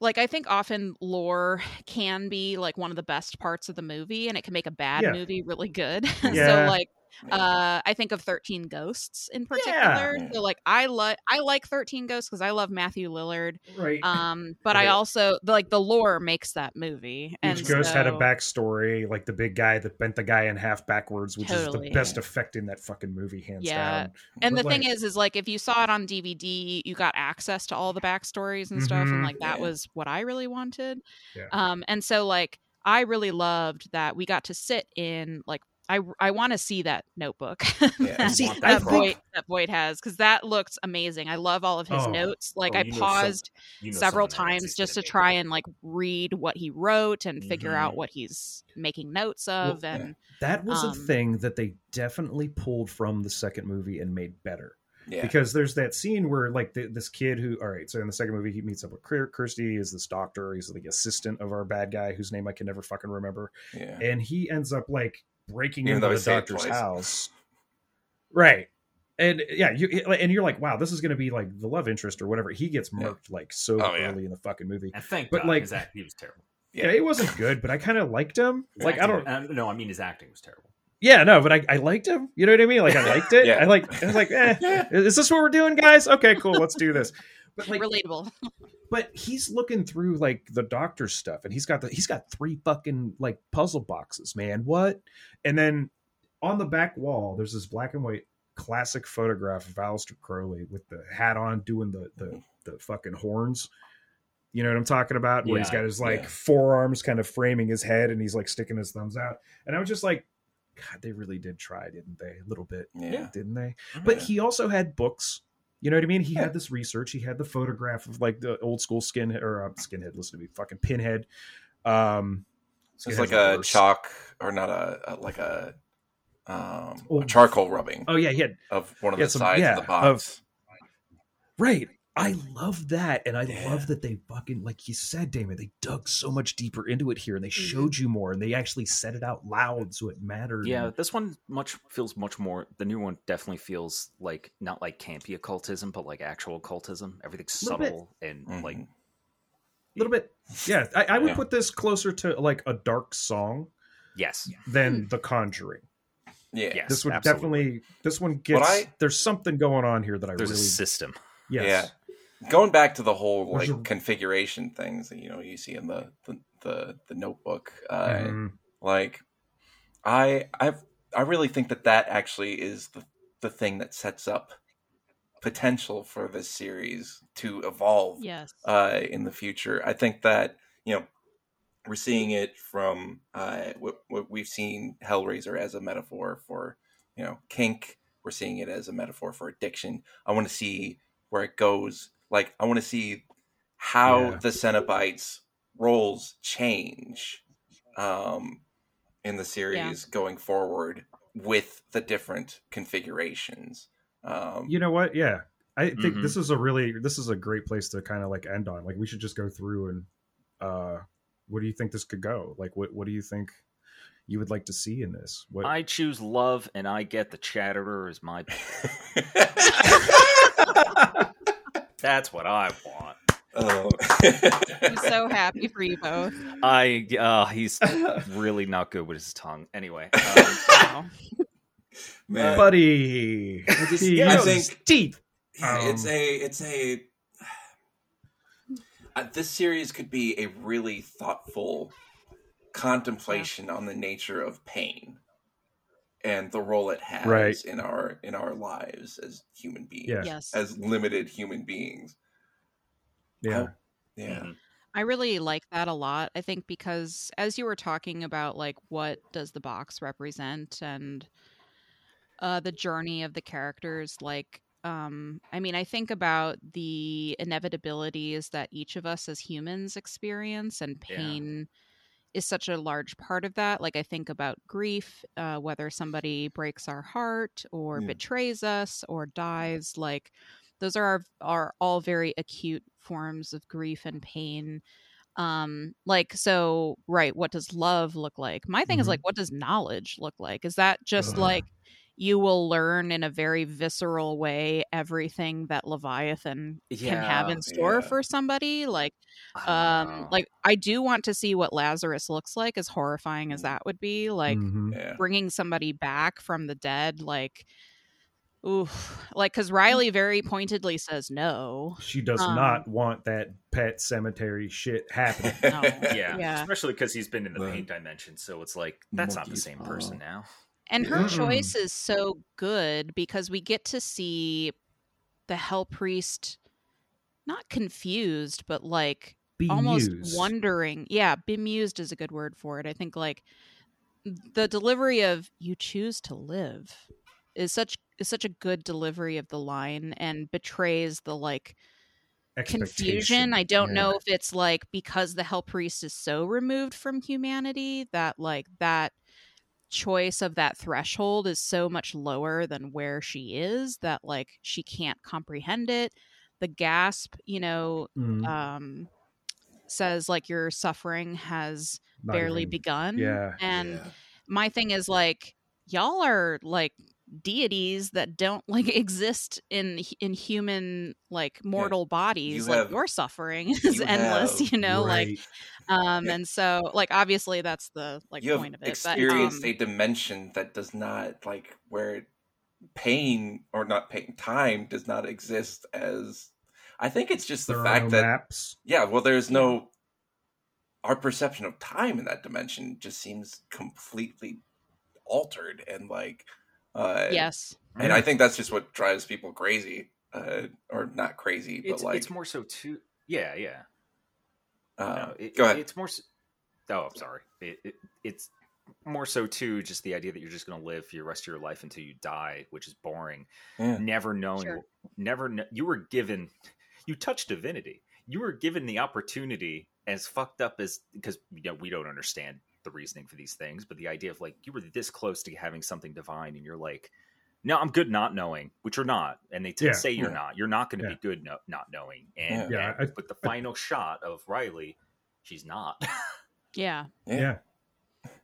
like i think often lore can be like one of the best parts of the movie and it can make a bad Yeah. movie really good Yeah. so like Yeah. Uh i think of 13 ghosts in particular Yeah. so like i like i like 13 ghosts because i love matthew lillard right. um but i also the, like the lore makes that movie and Each ghost had a backstory, like the big guy that bent the guy in half backwards, which is the best effect in that fucking movie, hands Yeah. down. and the But, thing is is like if you saw it on dvd you got access to all the backstories and stuff and Mhm. like that Yeah. was what i really wanted Yeah. um and so like i really loved that we got to sit in like I, I want to see that notebook Yeah. that, See, that I think- that Voight has because that looks amazing. I love all of his Oh. notes. Like Oh, I you know some- paused You know several times just to try and like read what he wrote and figure out Mhm. what he's making notes of yeah. and That was a Um, thing that they definitely pulled from the second movie and made better. Yeah. because there's that scene where like the, this kid who all right so in the second movie he meets up with kirsty is this doctor he's the assistant of our bad guy whose name i can never fucking remember yeah. and he ends up like breaking Even into though the doctor's house right and yeah you and you're like wow this is going to be like the love interest or whatever he gets Yeah. like so Oh, yeah. early in the fucking movie And thank But, God, like- his act, he was terrible. yeah, it wasn't good but i kind of liked him His like i don't uh, no, I mean his acting was terrible. yeah no but I, I liked him you know what i mean like i liked it Yeah. i like i was like eh, is this what we're doing guys okay cool let's do this but like relatable. But he's looking through like the doctor's stuff and he's got the he's got three fucking like puzzle boxes man. What? And then on the back wall there's this black and white classic photograph of Aleister Crowley with the hat on doing the the, the fucking horns. You know what I'm talking about? Where he's Yeah, got his like yeah. forearms kind of framing his head and he's like sticking his thumbs out. And I was just like god they really did try didn't they? A little bit. Yeah. didn't they? Mm-hmm. But he also had books. You know what I mean? He had this research. He had the photograph of like the old school skinhead or uh, skinhead. Listen to me, fucking pinhead. Um, It's like a worst. chalk or not a, a like a um Oh. a charcoal rubbing Oh yeah, he had of one of the some- sides yeah, of the box. right. I love that, and I Yeah. love that they fucking like you said, Damon. They dug so much deeper into it here, and they Mhm. showed you more, and they actually said it out loud, so it mattered. Yeah, this one much feels much more. The new one definitely feels like not like campy occultism, but like actual occultism. Everything's Little bit. subtle and Mhm. like a little bit. Yeah, I, I would Yeah. put this closer to like a dark song yes, than The Conjuring. yeah. Yes. This would absolutely. definitely. This one gets. I- there's something going on here that I there's really. a system. yes. Yeah. Going back to the whole like a- configuration things that you know you see in the the the, the notebook, uh, Mhm. like I I've I really think that that actually is the the thing that sets up potential for this series to evolve Yes. uh, in the future. I think that you know we're seeing it from uh, what, what we've seen Hellraiser as a metaphor for you know kink. We're seeing it as a metaphor for addiction. I want to see where it goes. Like I want to see how Yeah. the Cenobites roles change um, in the series going forward with the different configurations. Um, You know what? Yeah. I think Mhm. this is a really this is a great place to kind of like end on. Like we should just go through and uh what do you think this could go? Like what what do you think you would like to see in this? What I choose love, and I get the Chatterer as my. That's what I want. oh. I'm so happy for you both. I uh, he's really not good with his tongue. Anyway, um, Man. buddy. He yeah, I think- teeth. Yeah, it's Um, a it's a uh, this series could be a really thoughtful contemplation on the nature of pain and the role it has Right. in our in our lives as human beings Yeah. Yes. as limited human beings Yeah. yeah mhm. I really like that a lot. I think because as you were talking about like what does the box represent and uh the journey of the characters like um I mean I think about the inevitabilities that each of us as humans experience and Yeah. Is such a large part of that. Like I think about grief, uh whether somebody breaks our heart or Yeah. betrays us or dies like those are our, are all very acute forms of grief and pain um like so right what does love look like my thing is Mhm. like what does knowledge look like is that just Ugh. like you will learn in a very visceral way everything that leviathan can have in store yeah. for somebody like um know. like i do want to see what lazarus looks like as horrifying as that would be like Mhm. yeah bringing somebody back from the dead like ooh like because riley very pointedly says no She does Um, not want that Pet Sematary shit happening. no yeah, yeah. especially because he's been in the Right. pain dimension, so it's like that's not the same paw. person now. And her Mm-mm. choice is so good because we get to see the hell priest not confused but like Be almost wondering yeah bemused is a good word for it i think like the delivery of you choose to live is such is such a good delivery of the line and betrays the like confusion i don't Yeah. know if it's like because the hell priest is so removed from humanity that like that choice of that threshold is so much lower than where she is that like she can't comprehend it the gasp you know Mhm. um says like your suffering has Not barely even- begun Yeah. and Yeah. my thing is like y'all are like deities that don't like exist in in human like mortal bodies like have- your suffering is you endless have- you know like um and so like obviously that's the like you have point of it experienced but, um, a dimension that does not like where pain or not pain time does not exist as i think it's just the fact no that maps. yeah well there's no our perception of time in that dimension just seems completely altered and like uh yes and i think that's just what drives people crazy uh or not crazy but It's like it's more so too. Yeah, yeah. uh, no, it, go ahead It's more. s- Oh, I'm sorry. It, it, it's more so too just the idea that you're just going to live for the rest of your life until you die, which is boring. Yeah. Never knowing, Sure. never. kn- You were given, you touched divinity. You were given the opportunity, as fucked up as because you know we don't understand the reasoning for these things, but the idea of like you were this close to having something divine, and you're like. No, I'm good not knowing, which you're not, and they t- Yeah. say you're Yeah. not. You're not going to Yeah. be good no- not knowing, and, Yeah, and- I- but the final shot of Riley, she's not. yeah Yeah.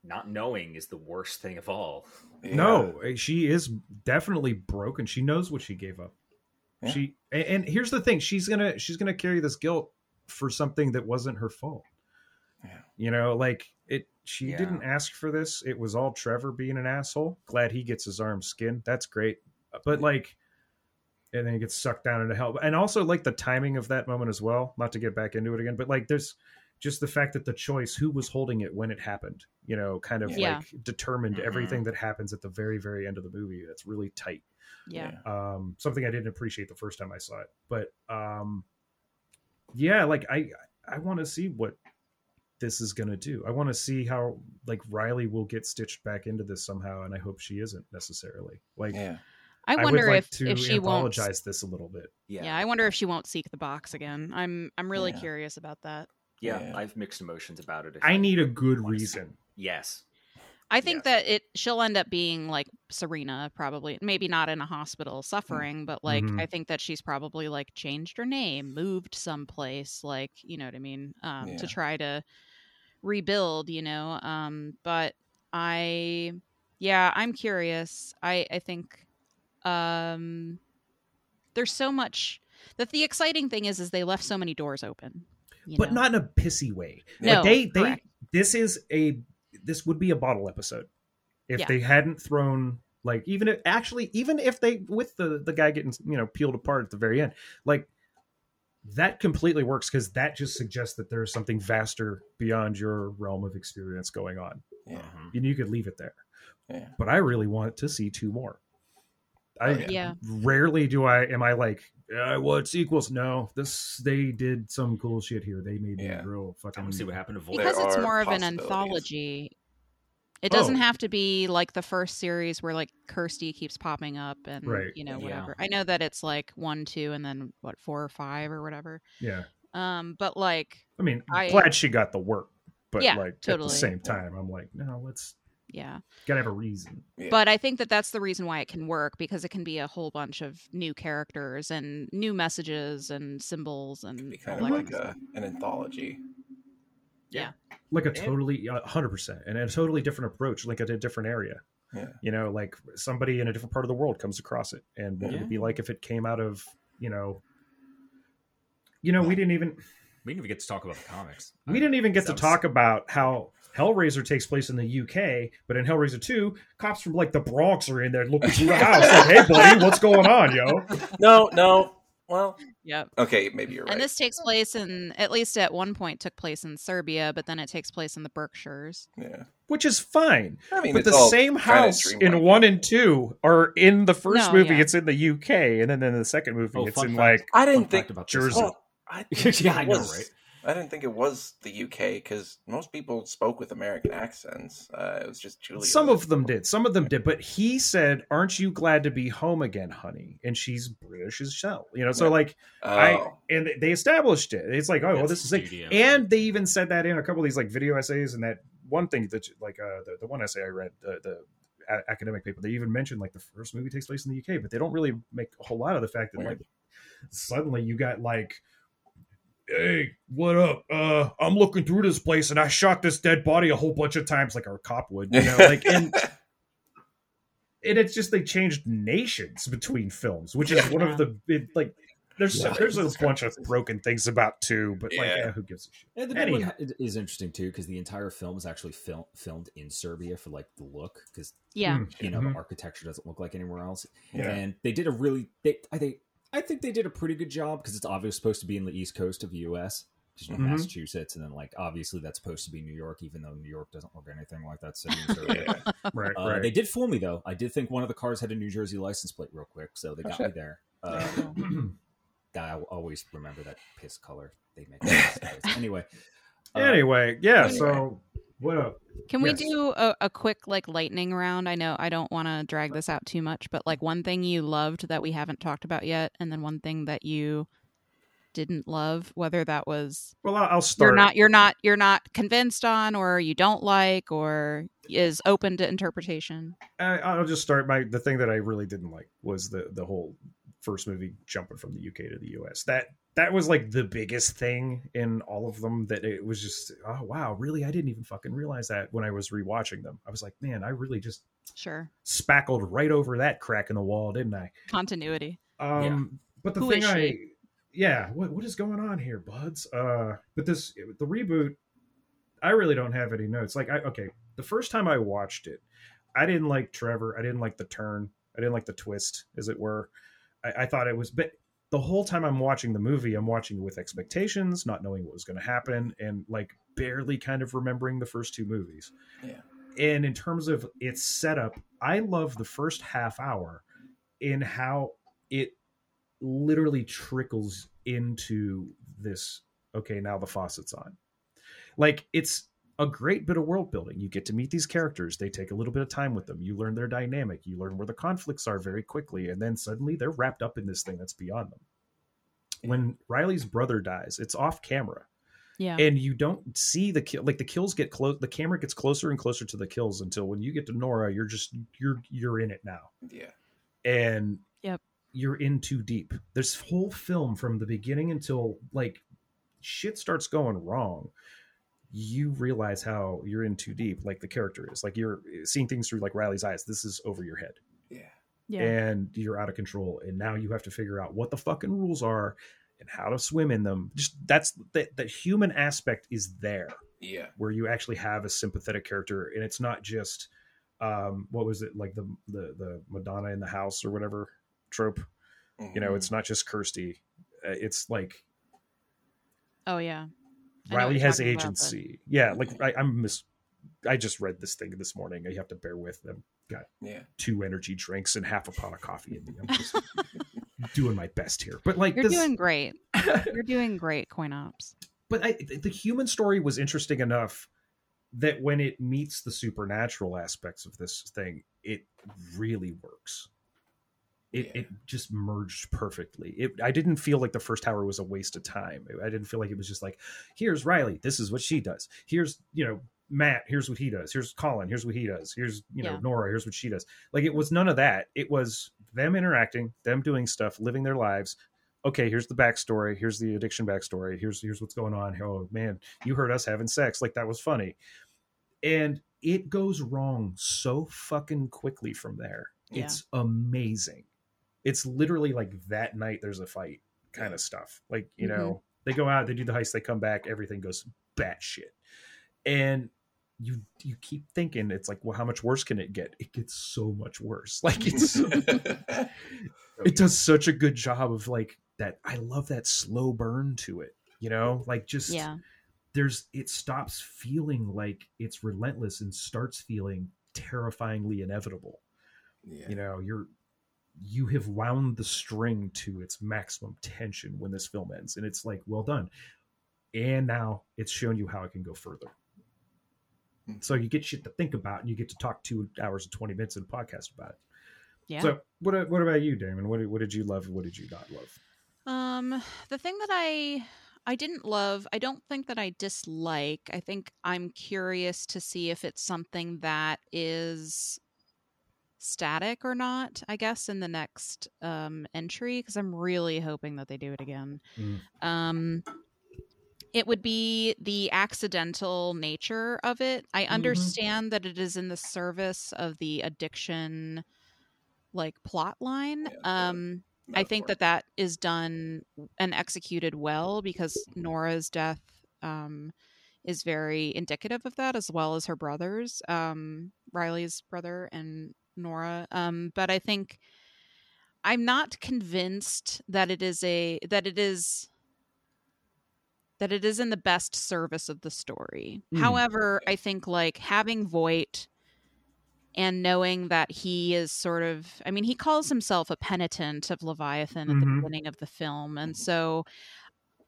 not knowing is the worst thing of all. Yeah. No, eh, she is definitely broken. She knows what she gave up. Yeah. She and, and here's the thing: she's gonna she's gonna carry this guilt for something that wasn't her fault. Yeah. You know, like it. She Yeah. didn't ask for this. It was all Trevor being an asshole. Glad he gets his arm skinned. That's great. But like, and then he gets sucked down into hell. And also like the timing of that moment as well. Not to get back into it again, but like there's just the fact that the choice, who was holding it when it happened, you know, kind of Yeah. like determined Mhm. everything that happens at the very, very end of the movie. That's really tight yeah um something i didn't appreciate the first time i saw it but um yeah like i i want to see what this is going to do i want to see how like riley will get stitched back into this somehow and i hope she isn't necessarily like Yeah. i I wonder would like if to if she won't apologize this a little bit yeah. i wonder if she won't seek the box again i'm i'm really Yeah. curious about that Yeah, Yeah. I have mixed emotions about it. If i need a good Honestly. reason Yes. I think that it she'll end up being like Serena, probably maybe not in a hospital suffering, but like Mhm. I think that she's probably like changed her name, moved someplace, like you know what I mean, um, Yeah. to try to rebuild, you know. Um, but I, yeah, I'm curious. I I think um, there's so much that the exciting thing is is they left so many doors open, you but know? not in a pissy way. No, like they they correct. this is a this would be a bottle episode if Yeah. they hadn't thrown like even if actually even if they with the the guy getting you know peeled apart at the very end like that completely works because that just suggests that there's something vaster beyond your realm of experience going on Yeah. Mm-hmm. and you could leave it there Yeah. but i really want to see two more i Oh, yeah. yeah. rarely do i am i like uh, I want sequels no this they did some cool shit here they made Yeah. me real I want fucking to see what happened to Volk. There because it's more of an anthology it doesn't Oh. have to be like the first series where like kirsty keeps popping up and Right. you know Yeah. whatever i know that it's like one two and then what four or five or whatever yeah um but like I mean, I'm glad she got the work, but Yeah, like at the same time, I'm like, no, let's yeah gotta have a reason. Yeah. but i think that that's the reason why it can work because it can be a whole bunch of new characters and new messages and symbols and be kind of like a, an anthology. Like a totally, hundred percent, and a totally different approach, like at a different area. Yeah. You know, like somebody in a different part of the world comes across it, and what would it be like if it came out of, you know, you know, we didn't even We didn't even get to talk about the comics. we didn't even get to was- talk about how Hellraiser takes place in the UK, but in Hellraiser 2, cops from like the Bronx are in there looking through the house. Like, hey, buddy, what's going on, yo? No, no. Well, yeah. okay, maybe you're right. and this takes place in at least at one point took place in serbia but then it takes place in the berkshires yeah. Which is fine. I mean, but the same house in one and two are in the first No, movie. yeah. It's in the UK, and then in the second movie, Oh, it's in fact. like I didn't think about. Jersey. Well, I yeah, I know, right? I didn't think it was the UK because most people spoke with American accents. Uh, it was just Julia. some of them did, some of them did. But he said, "Aren't you glad to be home again, honey?" And she's British as hell, you know. So Yeah. like, Oh, I and they established it. It's like, oh, well, this is it. And they even said that in a couple of these like video essays and that one thing that like uh, the the one essay I read the the a- academic paper they even mentioned like the first movie takes place in the UK, but they don't really make a whole lot of the fact that Weird. like suddenly you got like. Hey, what up? Uh, I'm looking through this place and I shot this dead body a whole bunch of times, like our cop would, you know. Like, and and it's just they changed nations between films, which is one of the it, like. There's Yeah. there's a bunch of broken things about too, but like, Yeah. yeah, who gives a shit? Yeah, the big Anyhow. one is interesting too because the entire film is actually fil- filmed in Serbia for like the look because yeah Mm, you know mhm. the architecture doesn't look like anywhere else. Yeah. And they did a really they I think I think they did a pretty good job because it's obviously supposed to be in the east coast of the U.S. you know, Mhm. Massachusetts, and then like obviously that's supposed to be New York, even though New York doesn't look anything like that city in yeah. right, Uh, right. They did fool me though. I did think one of the cars had a New Jersey license plate real quick, so they Oh, got shit. me there. Uh, I will always remember that piss color they make. anyway, uh, anyway, yeah. Anyway. So what up? Can we do a, a quick like lightning round? I know I don't want to drag this out too much, but like one thing you loved that we haven't talked about yet, and then one thing that you didn't love, whether that was Well, I'll start. you're not you're not you're not convinced on, or you don't like, or is open to interpretation. I, I'll just start. My the thing that I really didn't like was the the whole first movie jumping from the UK to the US. That that was like the biggest thing in all of them. That it was just oh wow, really? I didn't even fucking realize that when I was rewatching them. I was like, man, I really just Sure, spackled right over that crack in the wall, didn't I? continuity. Um, but the Who thing I, yeah, what what is going on here, buds? Uh, but this the reboot, I really don't have any notes. Like, I okay, the first time I watched it, I didn't like Trevor. I didn't like the turn. I didn't like the twist, as it were. I, I thought it was, but the whole time I'm watching the movie, I'm watching with expectations, not knowing what was going to happen, and like barely kind of remembering the first two movies. Yeah. And in terms of its setup, I love the first half hour in how it literally trickles into this okay now the faucet's on like it's a great bit of world building. You get to meet these characters. They take a little bit of time with them. You learn their dynamic. You learn where the conflicts are very quickly and then suddenly they're wrapped up in this thing that's beyond them. When riley's brother dies it's off camera. Yeah. and you don't see the kill like the kills get close the camera gets closer and closer to the kills until when you get to nora you're just you're you're in it now. Yeah. and Yep. you're in too deep. This whole film from the beginning until like shit starts going wrong you realize how you're in too deep like the character is like you're seeing things through like riley's eyes this is over your head Yeah. yeah. and you're out of control and now you have to figure out what the fucking rules are and how to swim in them just that's the, the human aspect is there Yeah. where you actually have a sympathetic character and it's not just um what was it like the the the madonna in the house or whatever trope you know Mhm. it's not just kirsty Uh, it's like oh yeah. I know what riley has talking about, but- agency yeah like I, i'm mis i just read this thing this morning you have to bear with them got Yeah. two energy drinks and half a pot of coffee in me i'm just doing my best here but like You're this, doing great. You're doing great, CoinOps. but I, the human story was interesting enough that when it meets the supernatural aspects of this thing, it really works. It, Yeah. it just merged perfectly. It, I didn't feel like the first hour was a waste of time. I didn't feel like it was just like, here's Riley, this is what she does. Here's you know Matt, here's what he does. Here's Colin, here's what he does. Here's you know Yeah. Nora, here's what she does. Like it was none of that. It was them interacting, them doing stuff, living their lives, okay, here's the backstory. Here's the addiction backstory. Here's here's what's going on. Oh man, you heard us having sex. Like that was funny. And it goes wrong so fucking quickly from there. Yeah. It's amazing. It's literally like that night there's a fight kind of stuff. Like, you Mhm. know, they go out, they do the heist, they come back, everything goes batshit. And you you keep thinking it's like, well, how much worse can it get? It gets so much worse. Like it's it does such a good job of like that i love that slow burn to it you know like just Yeah. there's it stops feeling like it's relentless and starts feeling terrifyingly inevitable yeah. you know you're you have wound the string to its maximum tension when this film ends and it's like well done. And now it's shown you how it can go further. So you get shit to think about and you get to talk two hours and 20 minutes in a podcast about it. Yeah. so what what about you damon? What did, what did you love and what did you not love? Um, the thing that I I didn't love, I don't think that I dislike. I think I'm curious to see if it's something that is static or not. I guess in the next um entry because I'm really hoping that they do it again. Mm. Um it would be the accidental nature of it. I understand that it is in the service of the addiction like plot line. Yeah. um I think that that is done and executed well because Nora's death um, is very indicative of that, as well as her brothers, um, Riley's brother and Nora. Um, but I think I'm not convinced that it is a that it is that it is in the best service of the story. Mm. However, I think like having Voight and knowing that he is sort of I mean, he calls himself a penitent of Leviathan at the Mhm. beginning of the film. And so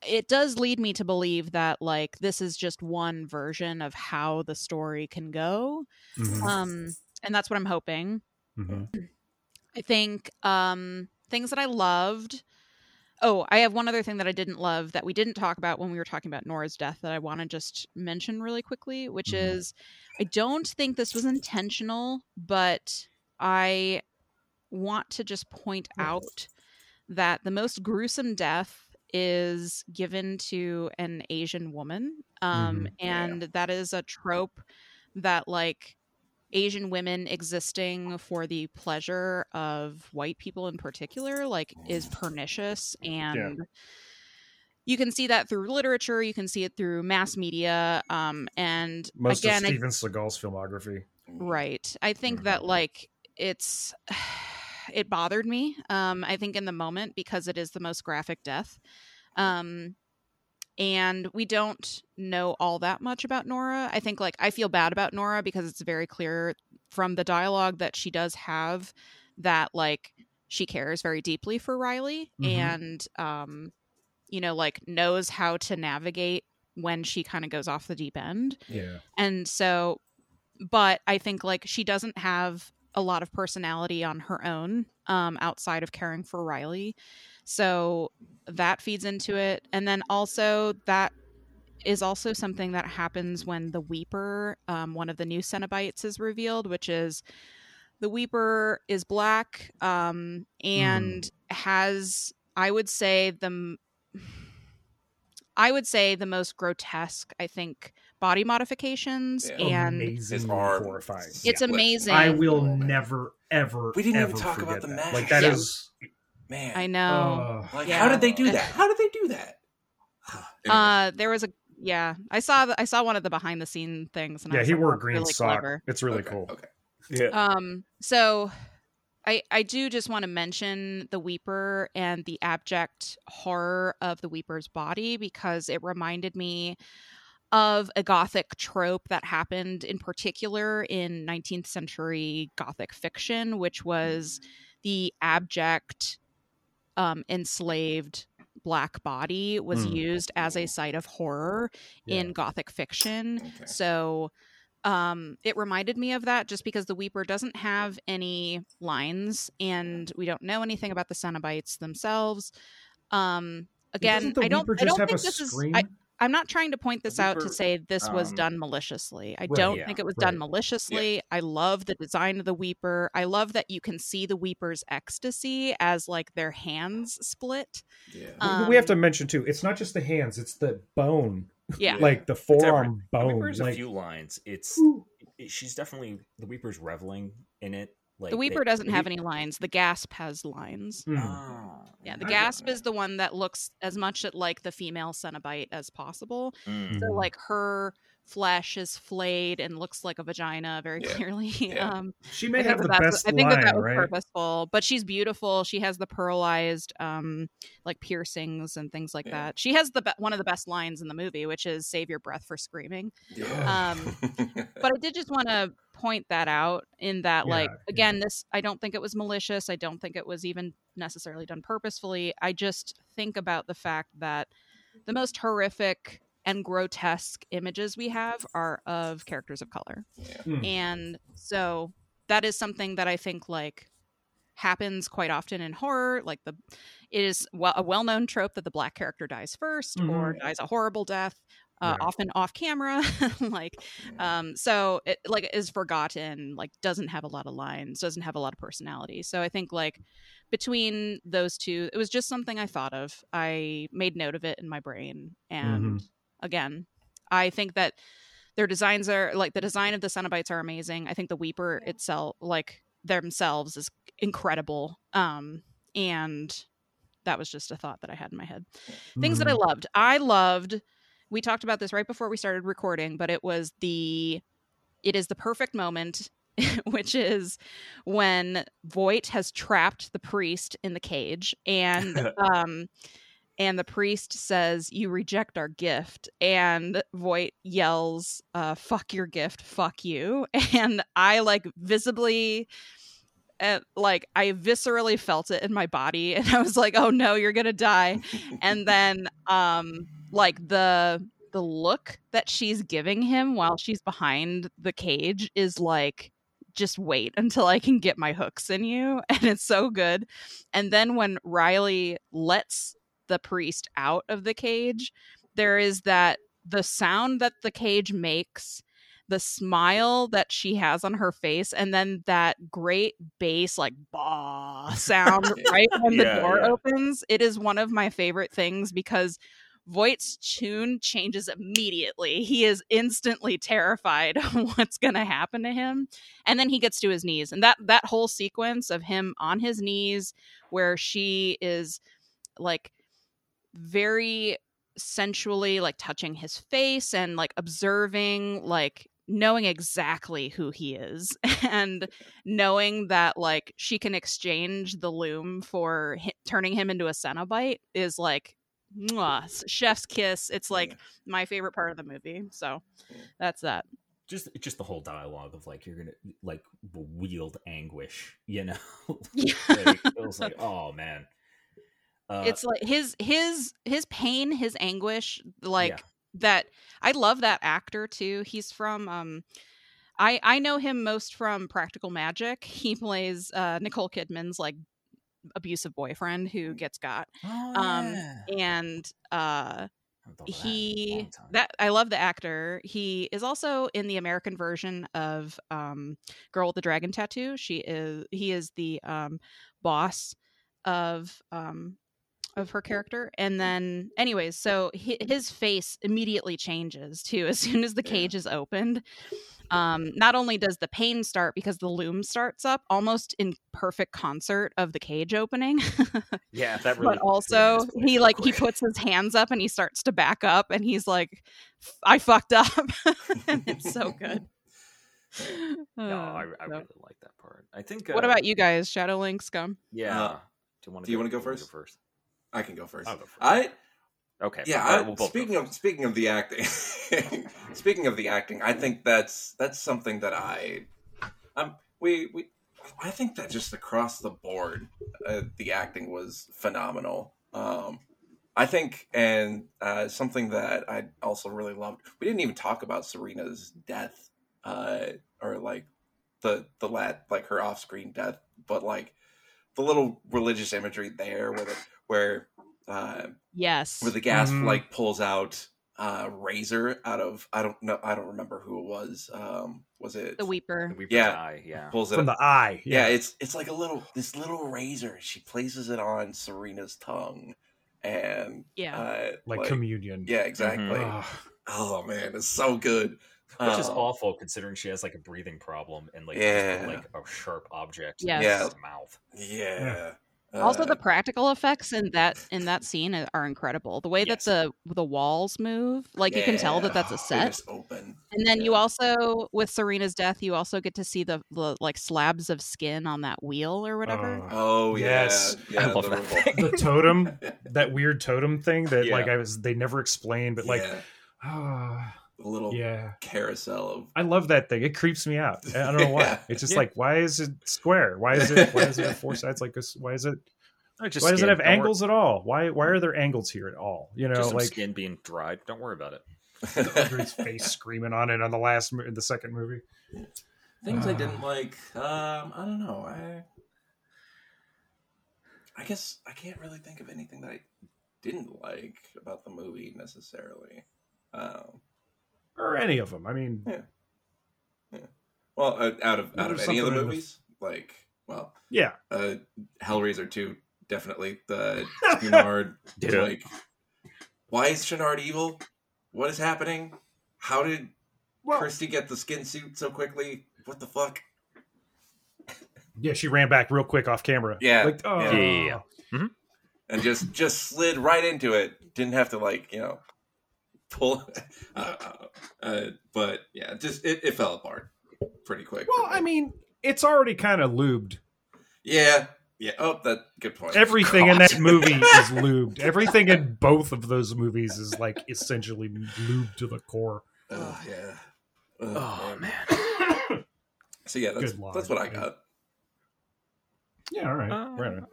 it does lead me to believe that like this is just one version of how the story can go. Mhm. Um and that's what I'm hoping. Mhm. I think um things that I loved. Oh, I have one other thing that I didn't love that we didn't talk about when we were talking about Nora's death that I want to just mention really quickly, which Mhm. is I don't think this was intentional, but I want to just point out that the most gruesome death is given to an Asian woman. Um, Mhm. and that is a trope that like Asian women existing for the pleasure of white people in particular, like, is pernicious. And you can see that through literature, you can see it through mass media. Um, and Most again, of I- Steven Seagal's filmography. Right. I think Mhm. that like it's it bothered me. Um I think in the moment because it is the most graphic death. Um and we don't know all that much about Nora. I think like I feel bad about Nora because it's very clear from the dialogue that she does have that like she cares very deeply for Riley Mhm. and um you know like knows how to navigate when she kind of goes off the deep end. Yeah. And so, but I think like she doesn't have a lot of personality on her own um, outside of caring for Riley. So that feeds into it. And then also that is also something that happens when the Weeper, um, one of the new Cenobites, is revealed, which is the Weeper is black um, and has, I would say, the I would say the most grotesque, I think, body modifications Yeah. and amazing, His arm. horrifying. it's Yeah. amazing. I will Oh, never, ever. We didn't even talk about the that. mask. Like that Yeah. is. Man, I know. uh, like Yeah. how did they do that? How did they do that? Uh, there was a yeah. I saw the, I saw one of the behind the scene things. And yeah, was he like, wore a green really sock. clever." It's really Okay, cool. Okay. Yeah. Um, so I I do just want to mention the Weeper and the abject horror of the Weeper's body because it reminded me of a gothic trope that happened in particular in 19th century gothic fiction which was the abject um, enslaved black body was Mm. used as a site of horror in gothic fiction Okay. so um it reminded me of that just because the weeper doesn't have any lines and we don't know anything about the cenobites themselves um again the i don't i just don't think a this scream? is I, i'm not trying to point this out to say this was um, done maliciously i Right, don't yeah, think it was done right. maliciously i love the design of the weeper i love that you can see the weeper's ecstasy as like their hands split Yeah. Um, we have to mention too. It's not just the hands; it's the bone, yeah like the It's forearm every- The bone. Weeper's like, a few lines. It's it- she's definitely the Weeper's reveling in it. Like the they- weeper doesn't have any lines the gasp has lines mm. Oh, Yeah, the gasp is the one that looks as much at like the female Cenobite as possible. Mm. So like her flesh is flayed and looks like a vagina very Yeah. clearly. Yeah. Um, she may I have the that that's- best I think line, that that was right? purposeful, but she's beautiful. She has the pearlized um like piercings and things like Yeah. that. She has the be- one of the best lines in the movie, which is "Save your breath for screaming." Yeah. Um, but I did just want to point that out in that, Yeah, like, yeah. again, this, I don't think it was malicious. I don't think it was even necessarily done purposefully. I just think about the fact that the most horrific and grotesque images we have are of characters of color. Mm. And so that is something that I think, like, happens quite often in horror like the it is well, a well-known trope that the black character dies 1st or dies a horrible death uh, Right. often off camera. Like um so it like is forgotten like doesn't have a lot of lines doesn't have a lot of personality. So i think like between those two it was just something i thought of. I made note of it in my brain and again i think that their designs are like the design of the cenobites are amazing i think the weeper itself like themselves is incredible um and that was just a thought that i had in my head things that I Mhm. loved. I loved. We talked about this right before we started recording, but it was the. It is the perfect moment, which is when Voight has trapped the priest in the cage, and um, and the priest says, "You reject our gift," and Voight yells, uh, "Fuck your gift, fuck you!" And I like visibly and like I viscerally felt it in my body and I was like, "Oh no, you're going to die." And then um like the the look that she's giving him while she's behind the cage is like just wait until I can get my hooks in you and it's so good. And then when Riley lets the priest out of the cage, there is that the sound that the cage makes the smile that she has on her face and then that great bass like bah sound right when the Yeah, door yeah. opens it is one of my favorite things because Voight's tune changes immediately. He is instantly terrified of what's going to happen to him. And then he gets to his knees. And that that whole sequence of him on his knees where she is like very sensually like touching his face and like observing like knowing exactly who he is and knowing that like she can exchange the loom for hi- turning him into a cenobite is like mwah, chef's kiss. It's like my favorite part of the movie so Yeah. that's that. Just just the whole dialogue of like you're gonna like wield anguish you know? Yeah. like, it was like oh man uh, it's like his his his pain his anguish like Yeah. that i love that actor too he's from um i i know him most from practical magic he plays uh nicole kidman's like abusive boyfriend who gets got oh, um, yeah. and uh I'm thought of that he that I love the actor. He is also in the American version of um, Girl with the Dragon Tattoo. She is he is the um, boss of um, of her character, and then anyways, so hi his face immediately changes too as soon as the Yeah. cage is opened. Um, not only does the pain start because the loom starts up almost in perfect concert of the cage opening, Yeah, that really. but also he like real he puts his hands up and he starts to back up and he's like i fucked up and it's so good No, I, I Uh, so- really like that part. I think. what uh, about you guys Shadowlink scum Yeah. Uh, do you want do you wanna go wanna first? first? I can go 1st I'll go first. I Okay. yeah. I, we'll speaking of speaking of the acting, speaking of the acting, I think that's that's something that I, um, we we, I think that just across the board, uh, the acting was phenomenal. Um, I think, and uh, something that I also really loved. We didn't even talk about Serena's death, uh, or like the the lat like her off screen death, but like the little religious imagery there, with the, where uh, yes where the gasp Mhm. like pulls out uh razor out of I don't know I don't remember who it was. Um was it the weeper The Weeper's yeah. Eye, yeah. pulls it From the eye. yeah, it's it's like a little this little razor. She places it on Serena's tongue and yeah uh like, communion. Yeah, exactly. Mhm. Ugh. Oh man, it's so good. Which is Um, awful considering she has like a breathing problem and like Yeah. just like a sharp object Yes. in Yeah. her mouth. Yeah. Also Uh, the practical effects in that in that scene are incredible the way Yes. that the the walls move like you can tell that that's a set just open. and then you also with serena's death you also get to see the, the like slabs of skin on that wheel or whatever Ugh. Oh Yes. yeah, yeah. I love the that thing. the totem, that weird totem thing that Yeah. like I was they never explained, but like yeah, the little yeah. carousel of I love that thing. It creeps me out. I don't know why. Yeah. It's just Yeah. like why is it square? Why is it why is it four sides like this? Why is it just why does it have Don't worry- angles at all? Why why are there angles here at all? You know, Just some like skin being dried. Don't worry about it. Audrey's face screaming on it on the last mo- in the second movie. Things I Ah. didn't like. Um, I don't know. I I guess I can't really think of anything that I didn't like about the movie necessarily. Um, Or any of them. I mean, yeah. well, uh, out of out of any of the something in the- movies, like well, yeah. uh, Hellraiser two, definitely the Channard. Yeah. Like, why is Channard evil? What is happening? How did Well, Kirsty get the skin suit so quickly? What the fuck? yeah, she ran back real quick off camera. Yeah. Like, oh. Yeah, yeah, yeah. and just just slid right into it. Didn't have to like you know pull. Uh, uh, uh, but yeah, just it, it fell apart pretty quick. Well, me. I mean, it's already kind of lubed. yeah, yeah. Oh, that good point. Everything in that movie is lubed. Everything in both of those movies is like essentially lubed to the core. Oh yeah. Oh, Oh man. man. So yeah, that's Good lord, that's what I man. got. Yeah, all right. Uh, right on.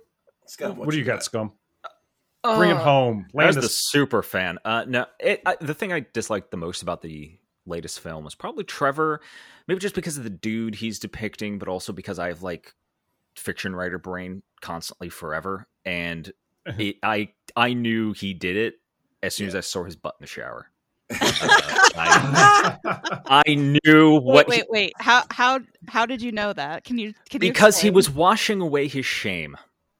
Scott, What, do you got, Scum? Bring it home. I was Land the us. super fan. Uh, no, it, I, the thing I disliked the most about the latest film was probably Trevor. Maybe just because of the dude he's depicting, but also because I have like fiction writer brain constantly forever, and it, I I knew he did it as soon as I saw his butt in the shower. I, I knew wait what wait he- wait how how how did you know that can you can you because he was washing away his shame.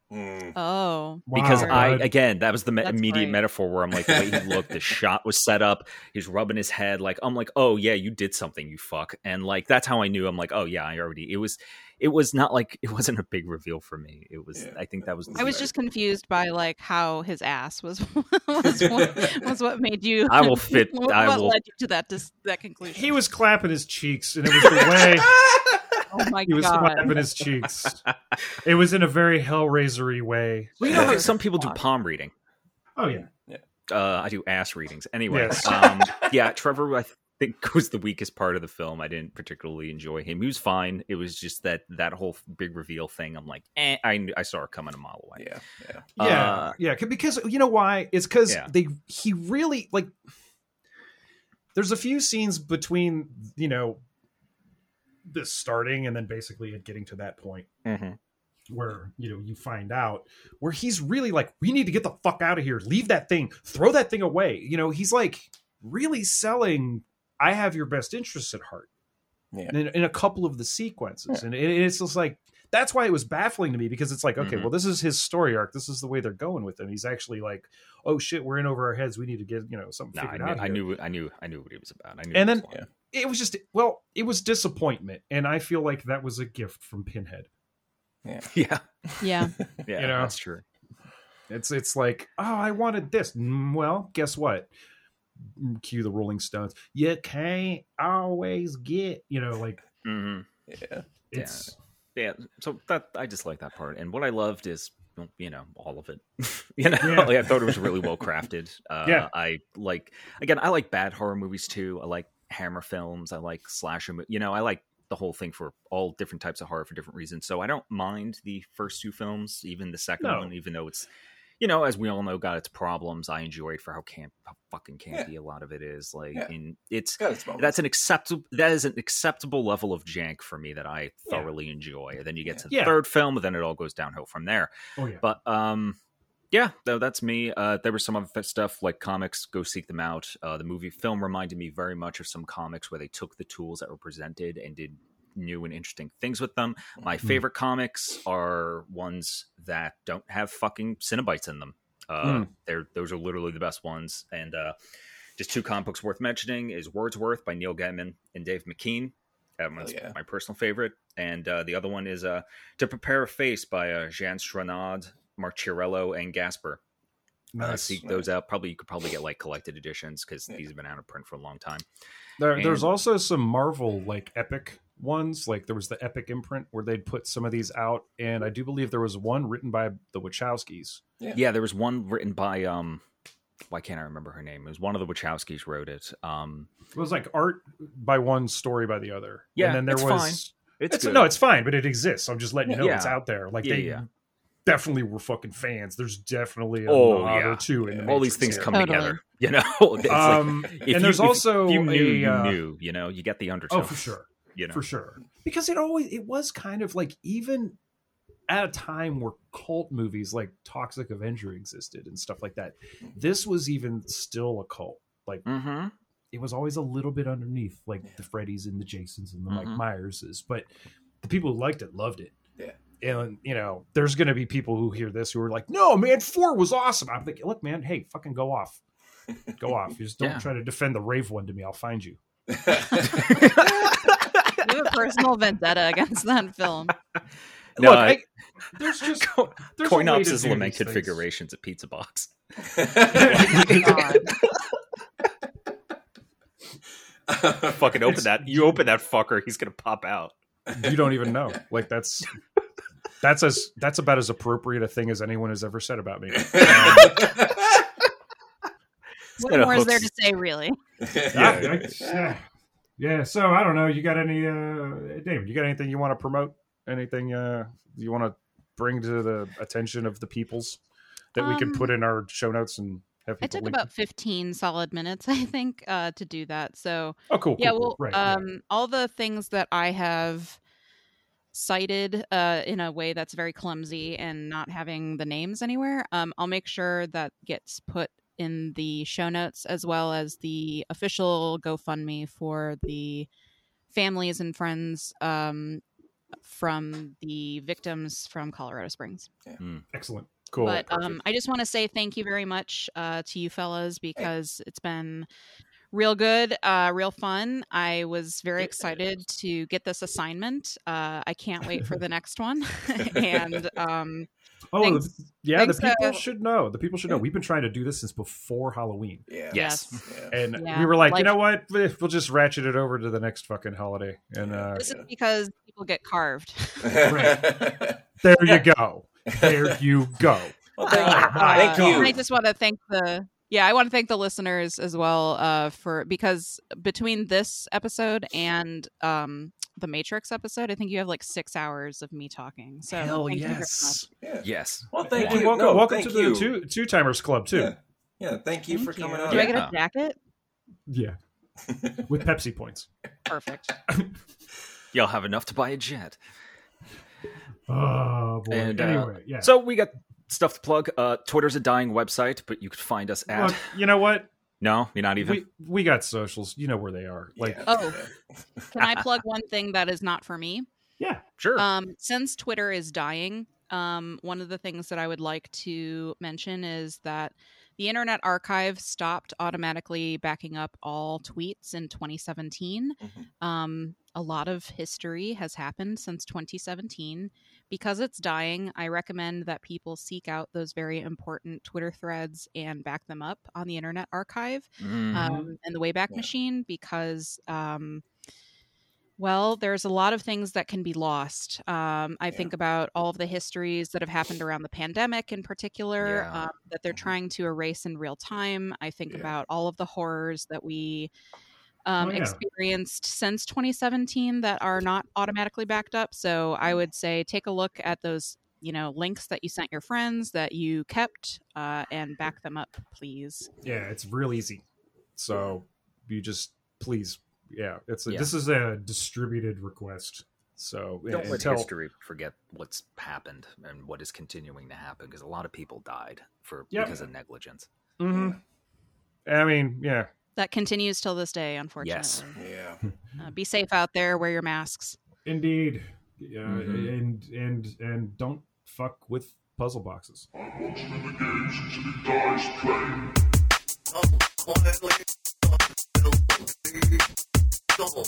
Hmm. oh because Wow, I again that was the me- immediate great. metaphor where I'm like the way he looked, the shot was set up, he's rubbing his head like I'm like oh yeah you did something you fuck and like that's how I knew I'm like oh yeah I already it was it was not like it wasn't a big reveal for me it was Yeah. I think that was I was just confused by like how his ass was was, what, was what made you. I will fit- What, I will- led you to that dis- that conclusion? he was clapping his cheeks, and it was the way oh my he was god! clapping his cheeks. It was in a very Hellraisery way. well, you know how some people do palm reading Oh yeah. uh, I do ass readings anyway Yes. um, yeah Trevor I think was the weakest part of the film I didn't particularly enjoy him he was fine it was just that that whole big reveal thing I'm like eh, I I saw it coming a mile away Yeah, yeah. Yeah, Uh, yeah. c- Because you know why? It's because Yeah. they he really like. There's a few scenes between you know this starting and then basically it getting to that point, hmm where you know you find out where he's really like we need to get the fuck out of here. Leave that thing. Throw that thing away. You know he's like really selling i have your best interests at heart. Yeah. in, in a couple of the sequences. And it, it's just like that's why it was baffling to me because it's like okay Mhm. well this is his story arc. This is the way they're going with him. He's actually like oh shit we're in over our heads. We need to get you know something No, I knew, out I knew, I knew, I knew what he was about. I knew. And then- was about. It was just well it was disappointment and i feel like that was a gift from pinhead yeah, Yeah. yeah, You know? that's true. It's it's like, oh, I wanted this. Mm, Well, guess what? Mm, Cue the Rolling Stones. You can't always get, you know, like hmm Yeah. it's Yeah, so that I just like that part, and what I loved is you know all of it. you know, Yeah. like, I thought it was really well crafted. Uh, Yeah. I like again, I like bad horror movies too. I like Hammer films. I like slasher. You know, I like the whole thing for all different types of horror for different reasons. So I don't mind the first two films, even the second No. one, even though it's you know, as we all know, got its problems. I enjoy it for how camp, how fucking campy a lot of it is. Like, Yeah. in it's Got its that's an acceptable that is an acceptable level of jank for me that I Yeah. thoroughly enjoy. Then you get to the Yeah. third film, and then it all goes downhill from there. oh yeah. But um, yeah, though that's me. Uh, there was some other stuff like comics. Go seek them out. Uh, the movie film reminded me very much of some comics where they took the tools that were presented and did new and interesting things with them. My Mhm. favorite comics are ones that don't have fucking Cenobites in them. Uh, Mm. They're those are literally the best ones. And uh, just two comic books worth mentioning is Wordsworth by Neil Gaiman and Dave McKean. That one's yeah. my personal favorite. And uh, the other one is uh, To Prepare a Face by uh, Jean Strenade, Mark Chiarello, and Gasper. Uh, seek those out. Probably you could probably get like collected editions because Yeah. these have been out of print for a long time. There, there's also some Marvel like epic ones. Like there was the Epic imprint where they'd put some of these out, and I do believe there was one written by the Wachowskis. Yeah. Yeah, there was one written by um, why can't I remember her name? It was one of the Wachowskis wrote it. Um, It was like art by one, story by the other. Yeah, and then there it's was fine. it's, it's good. no, it's fine, but it exists. I'm just letting you know Yeah. it's out there. Like Yeah, they yeah. Definitely were fucking fans. There's definitely a Oh, nod yeah. or two in the all these things here. come Totally. together. You know, It's like, Um, if and you- there's if also you knew, a, you uh, knew. You know, you get the undertone. Oh, for sure. You know, for sure because it always it was kind of like even at a time where cult movies like toxic avenger existed and stuff like that this was even still a cult like Mm-hmm. it was always a little bit underneath like the freddys and the jasons and the mike Mhm. myerses but the people who liked it loved it Yeah. And you know there's gonna be people who hear this who are like no man four was awesome i'm thinking look man hey fucking go off go off just don't Yeah. try to defend the rave one to me i'll find you You have a personal vendetta against that film. No, look I- I, there's just there's a CoinOps is do lament these configurations at Pizza Box. Fucking open that. You open that fucker, he's gonna pop out. you don't even know. Like that's that's as that's about as appropriate a thing as anyone has ever said about me. What gonna more is there to say, really? yeah, I- yeah. Yeah, So I don't know. You got any, uh, David? You got anything you want to promote? Anything uh, you want to bring to the attention of the peoples that we can Um, put in our show notes and have I people took link? about 15 solid minutes, I think, uh, to do that. So, oh, cool. yeah, cool, well, cool. right. yeah. um, all the things that I have cited uh, in a way that's very clumsy and not having the names anywhere, um, I'll make sure that gets put in the show notes as well as the official GoFundMe for the families and friends um, from the victims from Colorado Springs. Excellent. Cool. But um, I just want to say thank you very much uh, to you fellas because it's been real good, uh, real fun. I was very excited to get this assignment. Uh, I can't wait for the next one. and um, oh, thanks- the- yeah. thanks, the people uh, should know. The people should know. We've been trying to do this since before Halloween. yeah. Yes. Yeah. And Yeah, we were like, like- you know what? We'll just ratchet it over to the next fucking holiday. And uh, this Yeah. is because people get carved. there you go. There you go. well, thank, Uh, thank uh, you. I just want to thank the yeah, I want to thank the listeners as well uh, for because between this episode and um, the Matrix episode, I think you have like six hours of me talking. So Hell thank you yes. yeah. Yes. Well, thank And you. welcome, No, welcome thank to you. the two two timers club too. Yeah. Yeah, thank you Thank for you. coming Do on. I get Yeah. a jacket? Yeah, with Pepsi points. Perfect. You'll have enough to buy a jet. Oh boy. And, uh, anyway, yeah. So we got stuff to plug. Uh, Twitter's a dying website, but you could find us at. Look, you know what? no, you're not even. We we got socials. You know where they are. Like, Yeah. Oh. Can I plug one thing that is not for me? yeah. sure. Um, since Twitter is dying, um, one of the things that I would like to mention is that the Internet Archive stopped automatically backing up all tweets in 2017. Mhm. Um, a lot of history has happened since 2017. Because it's dying, I recommend that people seek out those very important Twitter threads and back them up on the Internet Archive Mhm. um, and the Wayback Yeah. Machine because, um, well, there's a lot of things that can be lost. Um, I Yeah. think about all of the histories that have happened around the pandemic in particular Yeah. um, that they're Mhm. trying to erase in real time. I think Yeah. about all of the horrors that we. Um, Oh, yeah. experienced since 2017 that are not automatically backed up. So I would say take a look at those, you know, links that you sent your friends that you kept, uh, and back them up, please. Yeah, it's real easy. So you just please, yeah, it's a, Yeah. this is a distributed request. So Don't let until- history forget what's happened and what is continuing to happen because a lot of people died for Yep. because of negligence. Mhm. I mean, yeah, That continues till this day, unfortunately. Yes. Yeah. Uh, be safe out there. Wear your masks. indeed, yeah, Mhm. and and and don't fuck with puzzle boxes. Double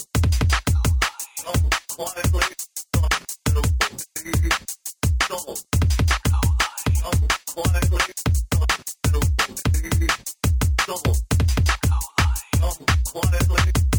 up quietly.